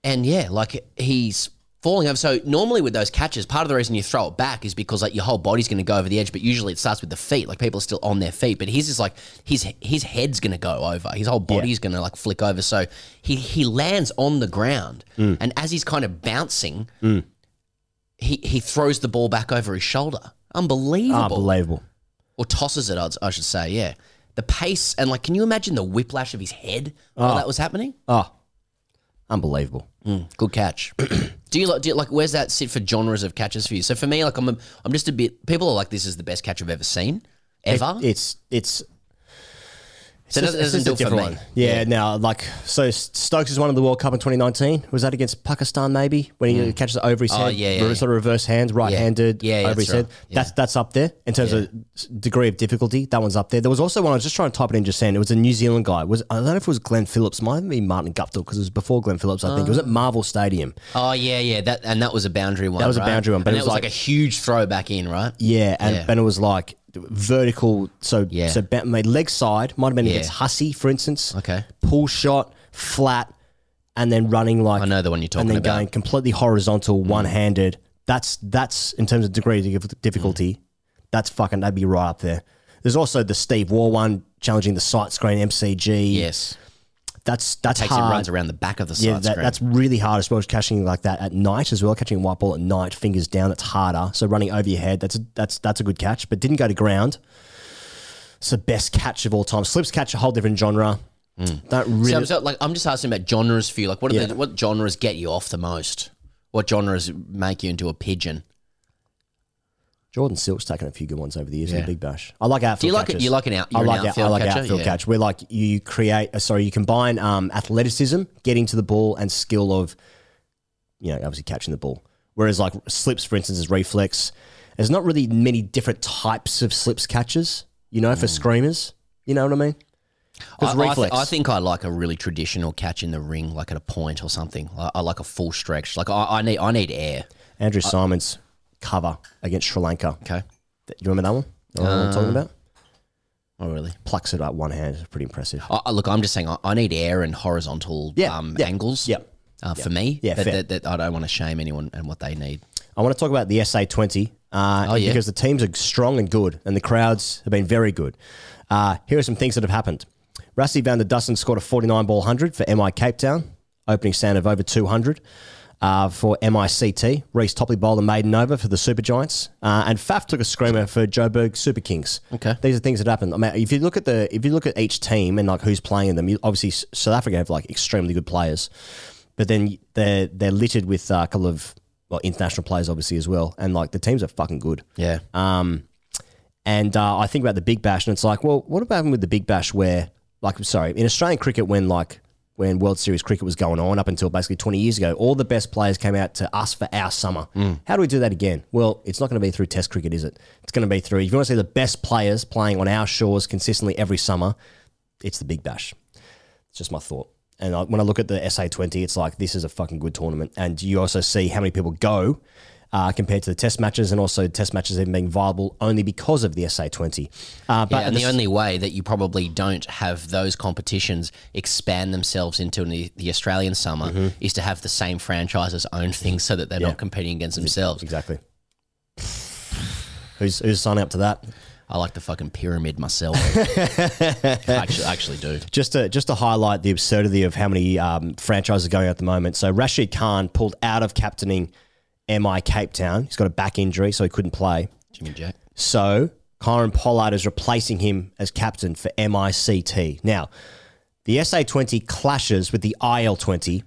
and yeah, like he's falling over. So normally with those catches, part of the reason you throw it back is because like your whole body's going to go over the edge, but usually it starts with the feet. Like people are still on their feet, but his is like his his head's going to go over. His whole body's going to like flick over. So he he lands on the ground, Mm. and as he's kind of bouncing he he throws the ball back over his shoulder. Unbelievable. Unbelievable. Or tosses it, I'd- should say. Yeah. The pace and like, can you imagine the whiplash of his head while that was happening? Oh, unbelievable. Good catch. [CLEARS THROAT] do you like? Do you like? Where's that sit for genres of catches for you? So for me, like I'm, a, I'm just a bit. People are like, this is the best catch I've ever seen, ever. It's it's. So it's just do a different one. Yeah, now like so Stokes has one of the World Cup in 2019. Was that against Pakistan maybe when he mm. catches it over his Oh, head? yeah, yeah, yeah. sort of reverse hands, right-handed Yeah, yeah, over his head. right. Yeah. That's that's up there in terms of degree of difficulty. That one's up there. There was also one I was just trying to type it in just saying it was a New Zealand guy. It was I don't know if it was Glenn Phillips, might have been Martin Guptill because it was before Glenn Phillips. I think it was at Marvel Stadium. Oh yeah, yeah. That and that was a boundary one. That was a boundary one, but and it was was like- like, a huge throw back in, right? Yeah, and, Yeah. and it was like vertical. So Yeah. so ba- made leg side might have been Yeah. against Hussey, for instance. Okay. pull shot, flat, and then running like I know the one you're talking about, and then about. Mm. going completely horizontal, one handed. That's that's in terms of degree of difficulty. Mm. That's fucking that'd be right up there. There's also the Steve Waugh one challenging the sight screen MCG. Yes. That's that's Takes hard. it runs around the back of the Yeah, that, that's really hard, especially catching like that at night as well. Catching a white ball at night, fingers down, it's harder. So running over your head, that's a, that's that's a good catch, but didn't go to ground. It's the best catch of all time. Slips catch a whole different genre. Mm. Don't really. So, so, like, I'm just asking about genres for you. Like, what are Yeah. the, what genres get you off the most? What genres make you into a pigeon? Jordan Silk's taken a few good ones over the years in the Big Bash. I like outfield Do you like it? catches. You like an out? I You're like an out- outfield I like catcher? outfield Yeah. catch. Where like you create, uh, sorry, you combine um, athleticism, getting to the ball, and skill of, you know, obviously catching the ball. Whereas like slips, for instance, is reflex. There's not really many different types of slips catches. You know, for screamers. You know what I mean? I, Because I, reflex. th- I think I like a really traditional catch in the ring, like at a point or something. I, I like a full stretch. Like I, I need, I need air. Andrew Symonds' cover against Sri Lanka. Okay. You remember that one? You know what I'm talking about? Oh, really? Plucks it up one hand. It's pretty impressive. I, I- look, I'm just saying, I, I need air and horizontal Yeah, um, yeah, angles. yeah, Uh, For me, Yeah, that, fair. that, that I don't want to shame anyone and what they need. I want to talk about the SA20 uh, Oh, yeah. because the teams are strong and good, and the crowds have been very good. Uh, here are some things that have happened. Rassie van der Dussen scored a 49 ball 100 for MI Cape Town, opening stand of over 200. Uh, for MICT, Reece Topley bowled a maiden over for the Super Giants, uh, and Faf took a screamer for Joburg Super Kings. Okay. these are things that happen. I mean, if you look at the if you look at each team and like who's playing in them, you, obviously South Africa have like extremely good players, but then they're they're littered with uh, a couple of well international players obviously as well, and like the teams are fucking good. Yeah. Um, and uh, I think about the Big Bash, and it's like, well, what about with the Big Bash where, like, I'm sorry, in Australian cricket, when like when World Series cricket was going on up until basically 20 years ago, all the best players came out to us for our summer. Mm. How do we do that again? Well, it's not going to be through Test cricket, is it? It's going to be through. If you want to see the best players playing on our shores consistently every summer, it's the Big Bash. It's just my thought. And I, when I look at the SA20, it's like this is a fucking good tournament. And you also see how many people go uh, compared to the test matches, and also test matches even being viable only because of the SA20. Uh, but Yeah, and the only way that you probably don't have those competitions expand themselves into the, the Australian summer Mm-hmm. is to have the same franchises own things so that they're not competing against themselves. exactly. Who's who's signing up to that? I like the fucking pyramid myself. [LAUGHS] I actually, actually do. Just to just to highlight the absurdity of how many um, franchises are going at the moment. So Rashid Khan pulled out of captaining MI Cape Town. He's got a back injury, so he couldn't play. Jimmy Jack. So Kieron Pollard is replacing him as captain for MICT. Now, the SA20 clashes with the IL20,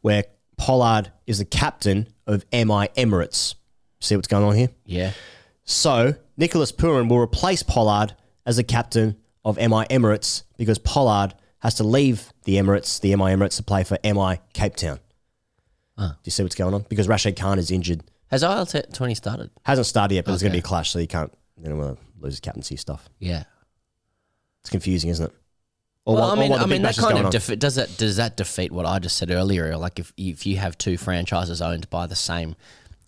where Pollard is the captain of MI Emirates. See what's going on here? Yeah. So Nicholas Pooran will replace Pollard as the captain of MI Emirates because Pollard has to leave the Emirates, the MI Emirates, to play for MI Cape Town. Do you see what's going on? Because Rashid Khan is injured. Has IL 20 started? Hasn't started yet, but there's going to be a clash, so you can't you know, uh, lose his captaincy stuff. Yeah. It's confusing, isn't it? Or Well, what- I mean, I mean that kind of defe- does that does that defeat what I just said earlier? Like if if you have two franchises owned by the same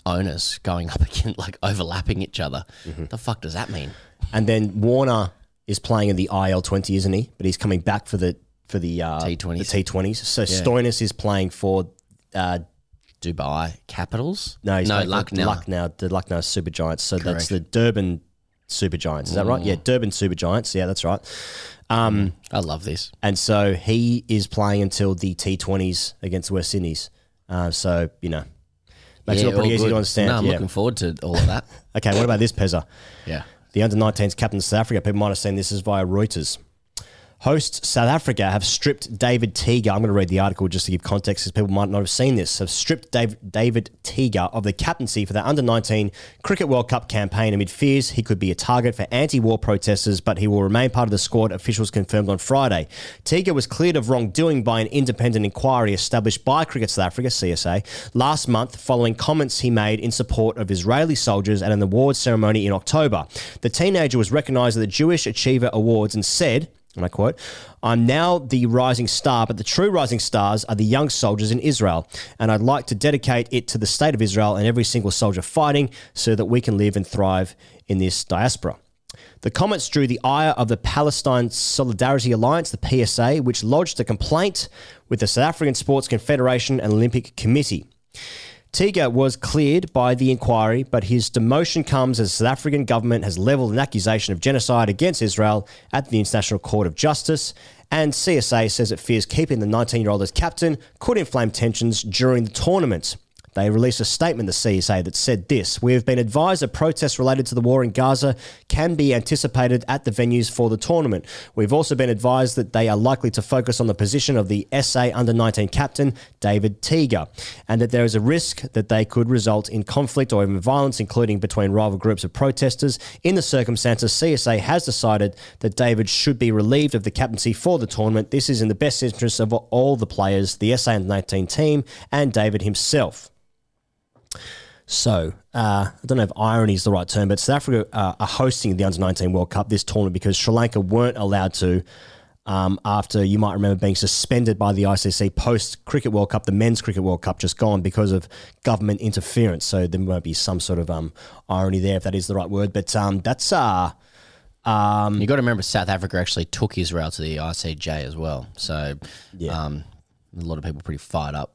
owners going up [LAUGHS] against like overlapping each other, Mm-hmm. the fuck does that mean? And then Warner is playing in the IL twenty, isn't he? But he's coming back for the for the uh, T20s. The T twenties. So Stoinis is playing for uh, Dubai Capitals? no, he's no Lucknow. Lucknow, the Lucknow Super Giants. So that's the Durban Super Giants. Is that right? Yeah, Durban Super Giants. Yeah, that's right. Um, I love this. and so he is playing until the T20s against West Indies. Uh, so, you know, Makes Yeah, it pretty easy to understand. No, I'm yeah. looking forward to all of that. [LAUGHS] Okay, what about this, Pezza? yeah. The under 19s captain of South Africa, people might have seen this is via Reuters. Hosts South Africa have stripped David Teeger. I'm going to read the article just to give context because people might not have seen this. Have stripped Dave, David Teeger of the captaincy for the under 19 Cricket World Cup campaign amid fears he could be a target for anti war protesters, but he will remain part of the squad, officials confirmed on Friday. Teeger was cleared of wrongdoing by an independent inquiry established by Cricket South Africa, CSA, last month following comments he made in support of Israeli soldiers at an awards ceremony in October. The teenager was recognised at the Jewish Achiever Awards and said, and I quote, I'm now the rising star, but the true rising stars are the young soldiers in Israel. And I'd like to dedicate it to the state of Israel and every single soldier fighting so that we can live and thrive in this diaspora. The comments drew the ire of the Palestine Solidarity Alliance, the PSA, which lodged a complaint with the South African Sports Confederation and Olympic Committee. Teeger was cleared by the inquiry, but his demotion comes as South African government has levelled an accusation of genocide against Israel at the International Court of Justice. And CSA says it fears keeping the 19 year old as captain could inflame tensions during the tournament. They released a statement, the CSA, that said this We have been advised that protests related to the war in Gaza can be anticipated at the venues for the tournament. We've also been advised that they are likely to focus on the position of the SA under 19 captain, David Teeger, and that there is a risk that they could result in conflict or even violence, including between rival groups of protesters. In the circumstances, CSA has decided that David should be relieved of the captaincy for the tournament. This is in the best interest of all the players, the SA under 19 team, and David himself. So, uh, I don't know if irony is the right term, but South Africa uh, are hosting the Under 19 World Cup this tournament because Sri Lanka weren't allowed to um, after you might remember being suspended by the ICC post Cricket World Cup, the Men's Cricket World Cup just gone because of government interference. So, there might be some sort of um, irony there, if that is the right word. But um, that's. Uh, You got to remember, South Africa actually took Israel to the ICJ as well. So, Yeah. um, a lot of people pretty fired up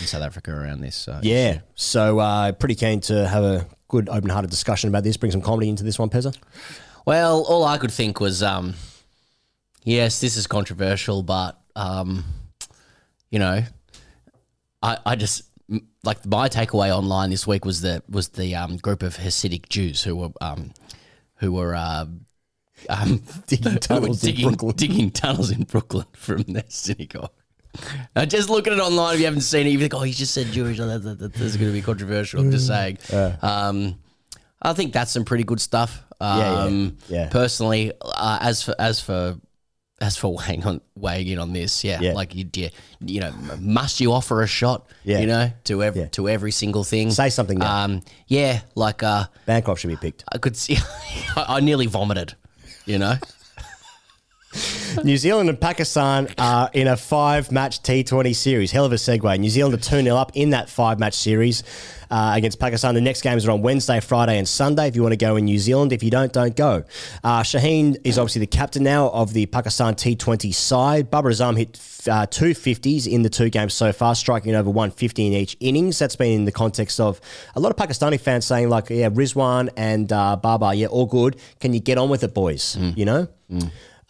in South Africa around this. So yeah. So, uh, pretty keen to have a good, open hearted discussion about this, bring some comedy into this one, Pezza. Well, all I could think was, um, yes, this is controversial, but um, you know, I, I just like my takeaway online this week was the was the um, group of Hasidic Jews who were um, who were uh, um, [LAUGHS] Digging [LAUGHS] tunnels in Brooklyn. digging tunnels in Brooklyn from their synagogue. Uh, just look at it online if you haven't seen it. You think, oh, he just said Jewish. Oh, that, that, that, that's going to be controversial. I'm just saying. Um, I think that's some pretty good stuff. yeah, yeah. Um, Yeah. Personally, uh, as for as for as for [LAUGHS] weighing on weighing in on this, yeah, Yeah. like you, you, you know, must you offer a shot? Yeah. you know, to every to every single thing. Say something now. Um, yeah, like uh, Bancroft should be picked. I could see. I, [LAUGHS] I nearly vomited. You know. [LAUGHS] New Zealand and Pakistan are in a five match T20 series. Hell of a segue. New Zealand are 2 0 up in that five match series uh, against Pakistan. The next games are on Wednesday, Friday, and Sunday. If you want to go in New Zealand, if you don't, don't go. Uh, Shaheen is obviously the captain now of the Pakistan T20 side. Babar Azam hit uh, two 50s in the two games so far, striking over 150 in each innings. That's been in the context of a lot of Pakistani fans saying, like, yeah, Rizwan and uh, Babar, yeah, all good. Can you get on with it, boys? You know?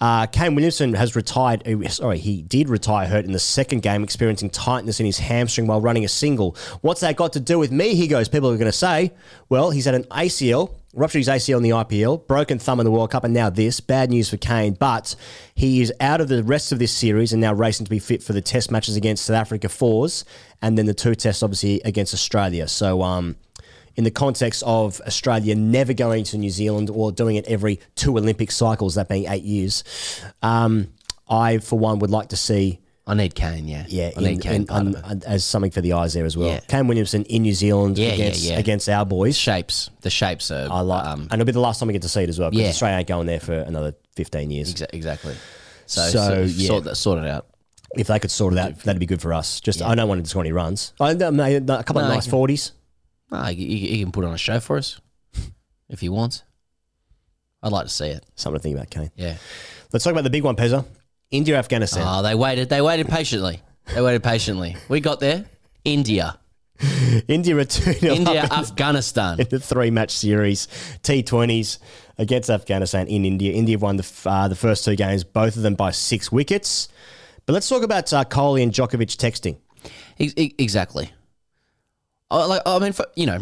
Uh, Kane Williamson has retired. uh, Sorry, he did retire hurt in the second game, experiencing tightness in his hamstring while running a single. What's that got to do with me? He goes. People are going to say, well, he's had an ACL, ruptured his ACL in the IPL, broken thumb in the World Cup, and now this. Bad news for Kane, but he is out of the rest of this series and now racing to be fit for the Test matches against South Africa fours, and then the two tests obviously against Australia. So, um, in the context of Australia never going to New Zealand or doing it every two Olympic cycles, that being eight years. Um, I, for one, would like to see, I need Kane. Yeah, yeah, I need Kane in- part un- of it. un- as something for the eyes there as well. Yeah. Kane Williamson in New Zealand Yeah, yeah, against yeah. against our boys. Shapes. The shapes are. I like, Um, and it'll be the last time we get to see it as well because Yeah. Australia ain't going there for another fifteen years. exa- exactly. So, So, so yeah. sort, that, sort it out. If they could sort it out, that'd be good for us. Just I don't want to score any runs. I, a couple No, of nice forties. Ah, he, he can put on a show for us if he wants. I'd like to see it. Something to think about, Kane. Yeah. Let's talk about the big one, Pezza. India, Afghanistan. Oh, they waited. They waited patiently. They waited patiently. We got there. India, India are 2 0 India, Afghanistan. in the three match series, T20s against Afghanistan in India. India won the, uh, the first two games, both of them by six wickets. But let's talk about uh, Kohli and Djokovic texting. Ex- ex- Exactly. Oh, like, I mean, for, you know,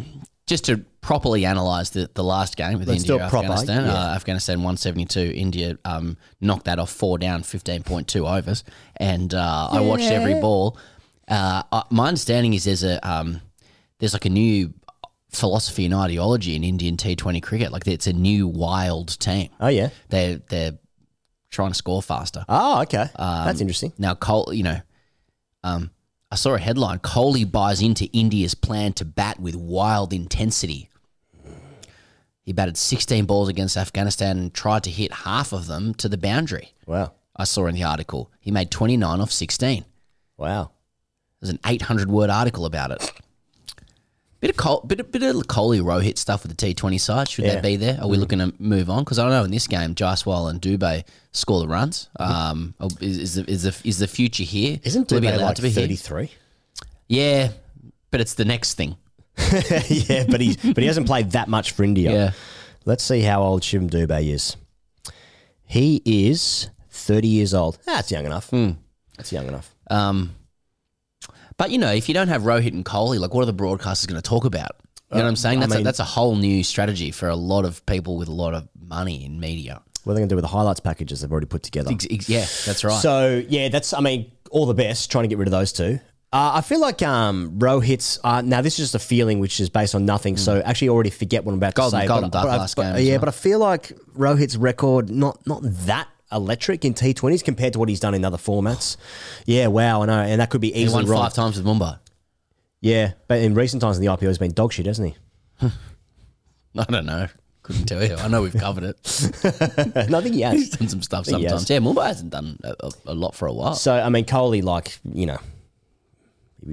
just to properly analyse the, the last game with Let's do India it proper, Afghanistan. yeah. Uh, Afghanistan 172. India um, knocked that off four down, 15.2 overs. And uh, I watched every ball. Uh, my understanding is there's a um, there's like a new philosophy and ideology in Indian T20 cricket. Like it's a new wild team. Oh yeah. They're they're trying to score faster. Oh okay. Um, That's interesting. Now, Cole, you know, um, I saw a headline: Kohli buys into India's plan to bat with wild intensity. He batted 16 balls against Afghanistan and tried to hit half of them to the boundary. Wow. I saw in the article he made 29 off 16. Wow. There's an 800 word article about it. Bit of Col- bit of, bit of Kohli Rohit stuff with the T20 side. Should Yeah. that be there? Are we looking to move on? Because I don't know in this game, Jaiswal and Dubé score the runs. Um, oh, is, is, the, is, the, is the future here? Isn't Dubé allowed like to be here? thirty three? Yeah, but it's the next thing. [LAUGHS] yeah, but he's but he hasn't played that much for India. Yeah. Let's see how old Shivam Dubé is. He is thirty years old. That's young enough. Hmm. That's young enough. Um, but you know, if you don't have Rohit and Kohli, like what are the broadcasters going to talk about? You know what I'm saying? Uh, I That's a, mean- that's a whole new strategy for a lot of people with a lot of money in media. What are they going to do with the highlights packages they've already put together? Ex- ex- yeah, that's right. So yeah, that's I mean all the best trying to get rid of those two. Uh, I feel like um, Rohit's uh, now this is just a feeling which is based on nothing. So actually already forget what I'm about. Golden- to say. Golden but, Duck I- last game as yeah, well. but I feel like Rohit's record not not that electric in T20s compared to what he's done in other formats. Yeah, wow, I know, and that could be he easily won wrong. five times with Mumbai. Yeah, but in recent times in the IPL, he's been dog shit, hasn't he? [LAUGHS] I don't know. Couldn't tell you. I know we've covered it. [LAUGHS] no, I think he has. He's [LAUGHS] done some stuff sometimes. Yeah, Mumbai hasn't done a, a, a lot for a while. So I mean, Kohli, like you know,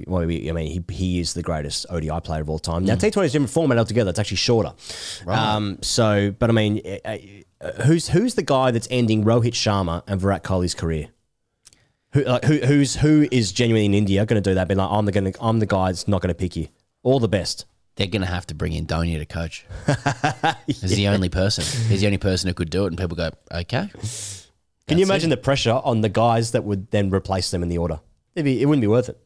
well, we- I mean, he he is the greatest ODI player of all time. Now T Twenty is a different format altogether; it's actually shorter. Um, so, but I mean, uh, uh, who's who's the guy that's ending Rohit Sharma and Virat Kohli's career? Who like who who's who is genuinely in India going to do that? Being like, I'm the gonna, I'm the guy that's not going to pick you. All the best. They're going to have to bring in Donia to coach. [LAUGHS] He's the only person. He's the only person who could do it, and people go, okay. Can you imagine the pressure on the guys that would then replace them in the order? It'd be, it wouldn't be worth it.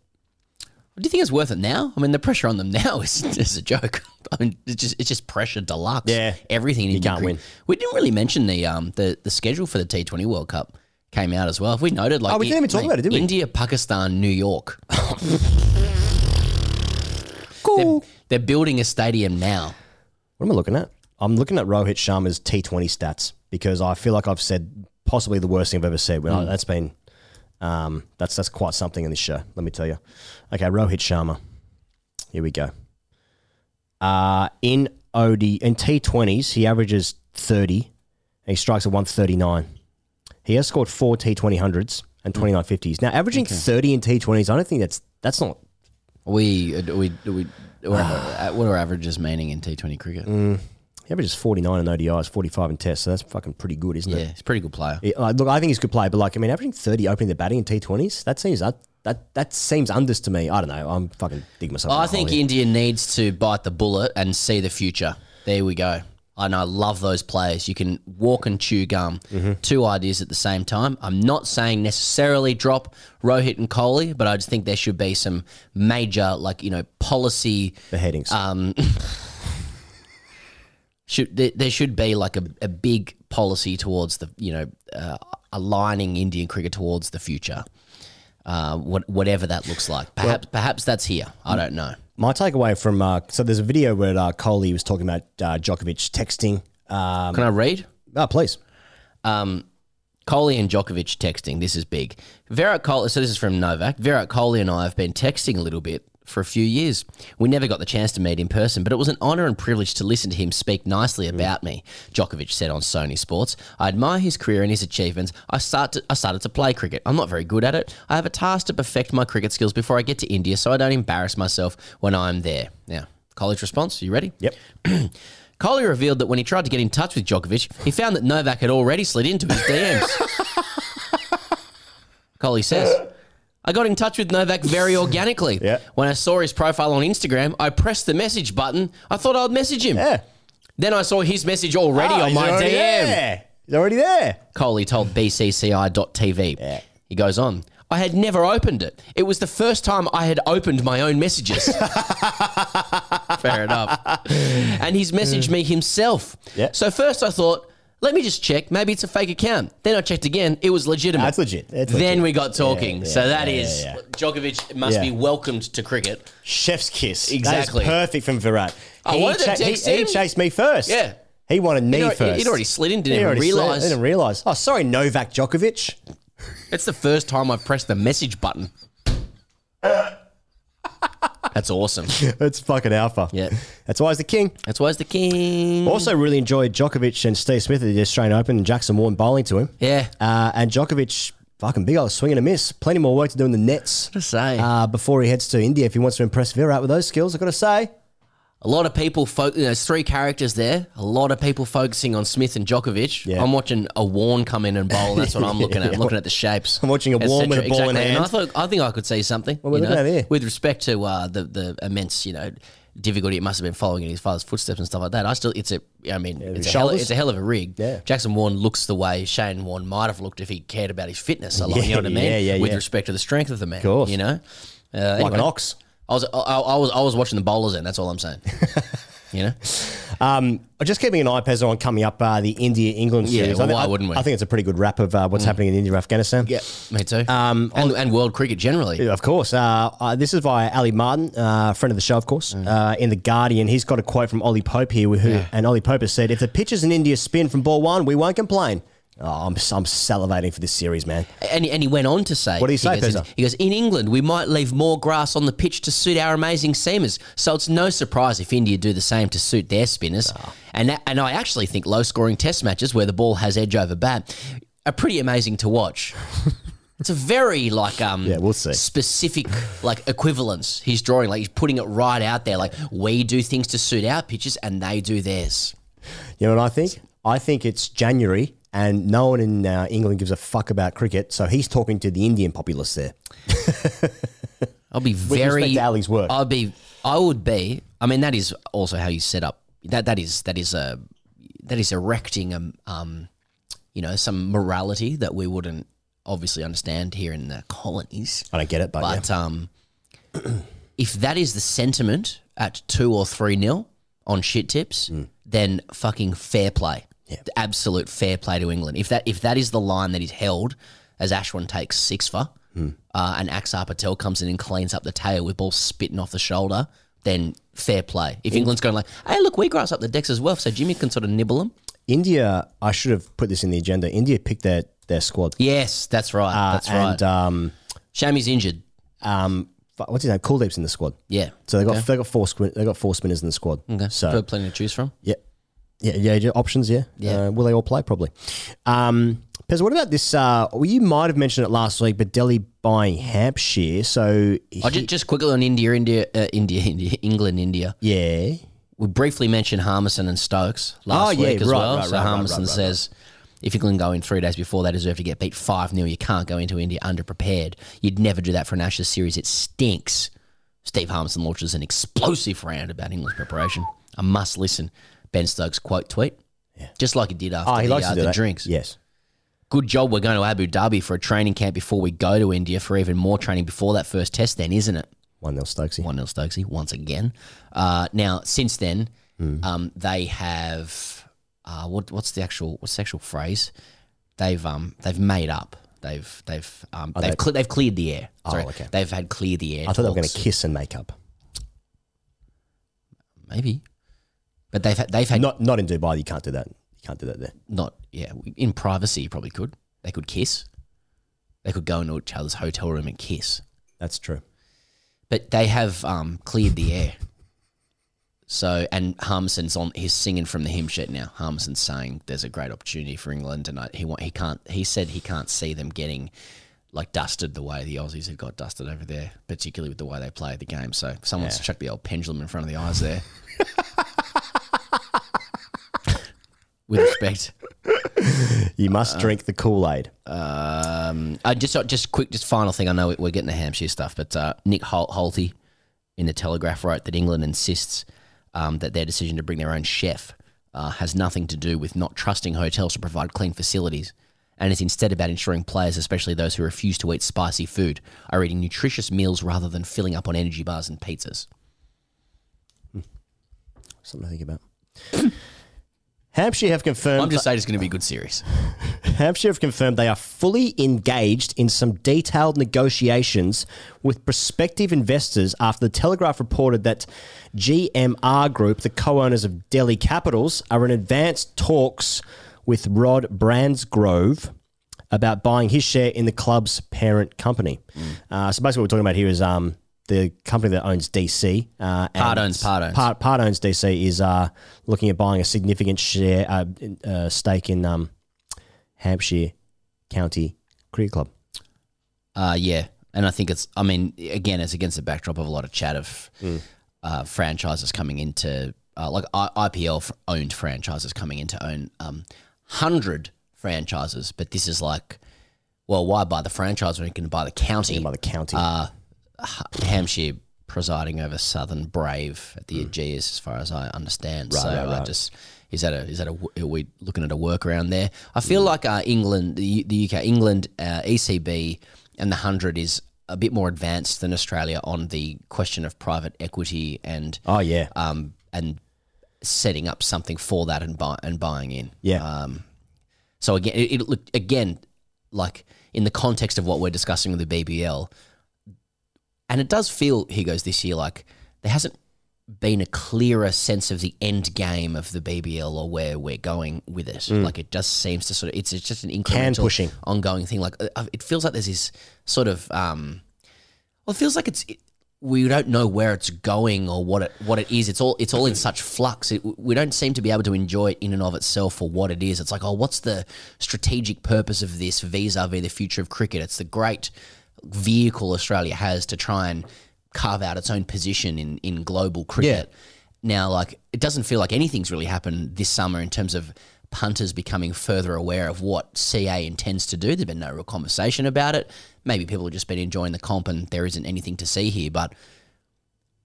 Do you think it's worth it now? I mean, the pressure on them [LAUGHS] now is, is a joke. I mean, it's just it's just pressure deluxe. Yeah. everything in You can't win. We didn't really mention the um the, the schedule for the T Twenty World Cup came out as well. Have we noted like Oh, we didn't even talk about it, did we? India, Pakistan, New York. [LAUGHS] Cool. They're, they're building a stadium now. What am I looking at? I'm looking at Rohit Sharma's T20 stats because I feel like I've said possibly the worst thing I've ever said. Well, That's been um, that's that's quite something in this show. Let me tell you. Okay, Rohit Sharma. Here we go. Uh, in OD in T20s, he averages 30. And he strikes at 139. He has scored four T20 hundreds and 29 50s. Now, averaging 30 in T20s, I don't think that's that's not We uh, we we what are, what are averages meaning in T Twenty cricket? He averages 49 in ODIs, 45 in tests, so that's fucking pretty good, isn't Yeah, it? he's a pretty good player. Yeah, like, look, I think he's a good player, but like, I mean, averaging 30 opening the batting in T20s, that seems that that, that seems unders to me. I don't know. I'm fucking digging myself. I think. India needs to bite the bullet and see the future. There we go. And I love those players. You can walk and chew gum. Mm-hmm. Two ideas at the same time. I'm not saying necessarily drop Rohit and Kohli, but I just think there should be some major, like, you know, policy. beheadings. Um, [LAUGHS] should there, there should be like a, a big policy towards the, you know, uh, aligning Indian cricket towards the future. Uh, what, whatever that looks like. Perhaps, perhaps that's here. I don't know. My takeaway from uh, so there's a video where uh, Kohli was talking about uh, Djokovic texting. Um, Can I read? oh, please. Um, Kohli and Djokovic texting. This is big. Virat Kohli. So this is from Novak. Virat Kohli and I have been texting a little bit for a few years. We never got the chance to meet in person, but it was an honour and privilege to listen to him speak nicely mm. about me. Djokovic said on Sony Sports. I admire his career and his achievements. I started. I started to play cricket. I'm not very good at it. I have a task to perfect my cricket skills before I get to India, so I don't embarrass myself when I'm there. Now, Kohli's response. You ready? Yep. [CLEARS THROAT] Kohli revealed that when he tried to get in touch with Djokovic, he found that Novak had already slid into his DMs. [LAUGHS] Kohli says, I got in touch with Novak very [LAUGHS] organically. Yeah. When I saw his profile on Instagram, I pressed the message button. I thought I'd message him. Yeah. Then I saw his message already Oh, on he's my already DM. There. He's already there. Kohli told BCCI.tv. Yeah. He goes on, I had never opened it. It was the first time I had opened my own messages. [LAUGHS] Fair enough. And he's messaged mm. me himself. Yeah. So first I thought, let me just check. Maybe it's a fake account. Then I checked again. It was legitimate. That's legit. That's then legit. we got talking. Yeah, so yeah, that yeah, is. Djokovic must be welcomed to cricket. Chef's kiss. Exactly. Perfect from Virat. I he, wanted to cha- he, text he him. chased me first. Yeah. He wanted me He'd first. he'd already slid in, didn't He even already slid-. Didn't realise. Oh, sorry, Novak Djokovic. It's the first time I've pressed the message button. [LAUGHS] That's awesome. [LAUGHS] That's fucking alpha. Yeah. That's why he's the king. That's why he's the king. Also, really enjoyed Djokovic and Steve Smith at the Australian Open and Jackson Warne bowling to him. Yeah. Uh, and Djokovic, fucking big old swing and a miss. Plenty more work to do in the nets to say. uh, before he heads to India if he wants to impress Virat with those skills. I've got to say. A lot of people, fo- you know, there's three characters there. A lot of people focusing on Smith and Djokovic. Yeah. I'm watching a Warne come in and bowl. That's what I'm [LAUGHS] looking at. I'm looking at the shapes. I'm watching a Warne with a ball in Exactly. And I hand. thought, I think I could see something. What we're you looking know, at here? with respect to uh, the the immense, you know, difficulty it must have been following in his father's footsteps and stuff like that. I still, it's a, I mean, it's a hell, it's a hell of a rig. Yeah. Jackson Warne looks the way Shane Warne might have looked if he cared about his fitness a lot. you know what I mean? yeah, yeah, With yeah. respect to the strength of the man. Of course. You know, uh, Like anyway. an ox. I was, I, I was, I was watching the bowlers in. That's all I'm saying. [LAUGHS] you know, Um, just keeping an eye, Pez, on coming up uh, the India England Yeah, series. well, I thi- why I, wouldn't we? I think it's a pretty good wrap of uh, what's happening in India, Afghanistan. yeah, me too. Um, and, and world cricket generally. Yeah, Of course. Uh, uh, this is via Ali Martin, uh, friend of the show, of course, uh, in The Guardian. He's got a quote from Ollie Pope here, who, and Ollie Pope has said, If the pitches in India spin from ball one, we won't complain. Oh, I'm, I'm salivating for this series, man. And, and he went on to say, What do you say, goes, Pezza? he goes, in England, we might leave more grass on the pitch to suit our amazing seamers. So it's no surprise if India do the same to suit their spinners. Ah. And that, and I actually think low scoring test matches where the ball has edge over bat are pretty amazing to watch. [LAUGHS] It's a very like um Yeah, we'll see. specific like equivalence he's drawing. Like he's putting it right out there. Like we do things to suit our pitches and they do theirs. You know what I think? I think it's January, and no one in uh, England gives a fuck about cricket, so he's talking to the Indian populace there. [LAUGHS] I'll be very. Ali's work. I'll be. I would be. I mean, that is also how you set up. That that is that is a that is erecting um um, you know, some morality that we wouldn't obviously understand here in the colonies. I don't get it, but, But yeah. um, [CLEARS THROAT] if that is the sentiment at two or three nil on shit tips, Hmm. then fucking fair play. Absolute fair play to England. If that if that is the line that is held as Ashwin takes six for, Hmm. uh, and Axar Patel comes in and cleans up the tail with ball spitting off the shoulder, then fair play. If England's going like, hey, look, we grass up the decks as well, so Jimmy can sort of nibble them. India, I should have put this in the agenda. India picked their, their squad. Yes, that's right. Uh, that's right. And um, Shami's injured. um, what's his name? Kuldeep's in the squad. Yeah. So they got Okay. they got four they got four spinners in the squad. Okay. So plenty to choose from. yeah, yeah, yeah, yeah, options. Yeah, Yeah. Uh, will they all play? Probably. Um, Pez, what about this? Uh, well, you might have mentioned it last week, but Delhi buying Hampshire. So I he- just, just quickly on India, India, uh, India, [LAUGHS] India, England, India. yeah, We briefly mentioned Harmison and Stokes last Oh, yeah, week as right, well. right, so right, Harmison says if England go in three days before they deserve to get beat 5 0, you can't go into India underprepared. You'd never do that for an Ashes series. It stinks. Steve Harmison launches an explosive round about England's preparation. A must listen. Ben Stokes quote tweet. Just like he did after oh, he the, likes uh, to do the that. drinks. Yes, Good job we're going to Abu Dhabi for a training camp before we go to India for even more training before that first test, then, isn't it? one 0 Stokesy. 1 0 Stokesy once again. Uh, now, since then, Hmm. um, they have uh, what, what's the actual what's the actual phrase? They've um, they've made up. They've they've um, they've they- cle- they've cleared the air. Sorry, Oh, okay. they've had clear the air. I thought they were going to talks. kiss and make up. maybe, but they've had, they've had not, Not in Dubai. You can't do that. You can't do that there. Not yeah in privacy. You probably could. They could kiss. They could go into each other's hotel room and kiss. That's true. but they have um, cleared the air. So and Harmison's on. He's singing from the hymn sheet now. Harmison's saying there's a great opportunity for England, and I, he want, he can't. He said he can't see them getting like dusted the way the Aussies have got dusted over there, particularly with the way they play the game. So someone's chucked the old pendulum in front of the eyes there. [LAUGHS] with respect. You must Uh, drink the Kool Aid. Um, uh, just just quick, just final thing. I know we're getting the Hampshire stuff, but uh, Nick Hol- Holty in the Telegraph wrote that England insists um, that their decision to bring their own chef uh, has nothing to do with not trusting hotels to provide clean facilities, and is instead about ensuring players, especially those who refuse to eat spicy food, are eating nutritious meals rather than filling up on energy bars and pizzas. Something to think about. [COUGHS] Hampshire have confirmed. I'm just saying it's going to be a good series. [LAUGHS] Hampshire have confirmed they are fully engaged in some detailed negotiations with prospective investors after the Telegraph reported that GMR Group, the co owners of Delhi Capitals, are in advanced talks with Rod Bransgrove about buying his share in the club's parent company. Uh, so basically, what we're talking about here is um, the company that owns DC. Uh, and Part owns, part owns. Part, part owns DC is uh, looking at buying a significant share uh, uh, stake in um, Hampshire County Cricket Club. Uh, yeah, and I think it's. I mean, again, it's against the backdrop of a lot of chat of Mm. uh, franchises coming into uh, like I- IPL f- owned franchises coming into own um, hundred franchises, but this is like, well, why buy the franchise when you can buy the county? By the county. Uh, Hampshire presiding over Southern Brave at the Ageas, as far as I understand. so Mm. right, I just is that a is that a are we looking at a workaround there? I feel like uh, England, the, the UK, England, uh, ECB, and the hundred is a bit more advanced than Australia on the question of private equity and oh, yeah. um and setting up something for that and buy and buying in. Yeah. Um, so again, it, it look again like in the context of what we're discussing with the BBL, and it does feel he goes this year like there hasn't been a clearer sense of the end game of the BBL or where we're going with it. Like it just seems to sort of it's, it's just an incremental ongoing thing. Like uh, it feels like there's this sort of um, well, it feels like it's. It, we don't know where it's going or what it what it is. It's all it's all in such flux. It, we don't seem to be able to enjoy it in and of itself for what it is. It's like, oh, what's the strategic purpose of this vis-a-vis the future of cricket? It's the great vehicle Australia has to try and carve out its own position in in global cricket. Now, like it doesn't feel like anything's really happened this summer in terms of punters becoming further aware of what CA intends to do. There's been no real conversation about it. Maybe people have just been enjoying the comp and there isn't anything to see here. But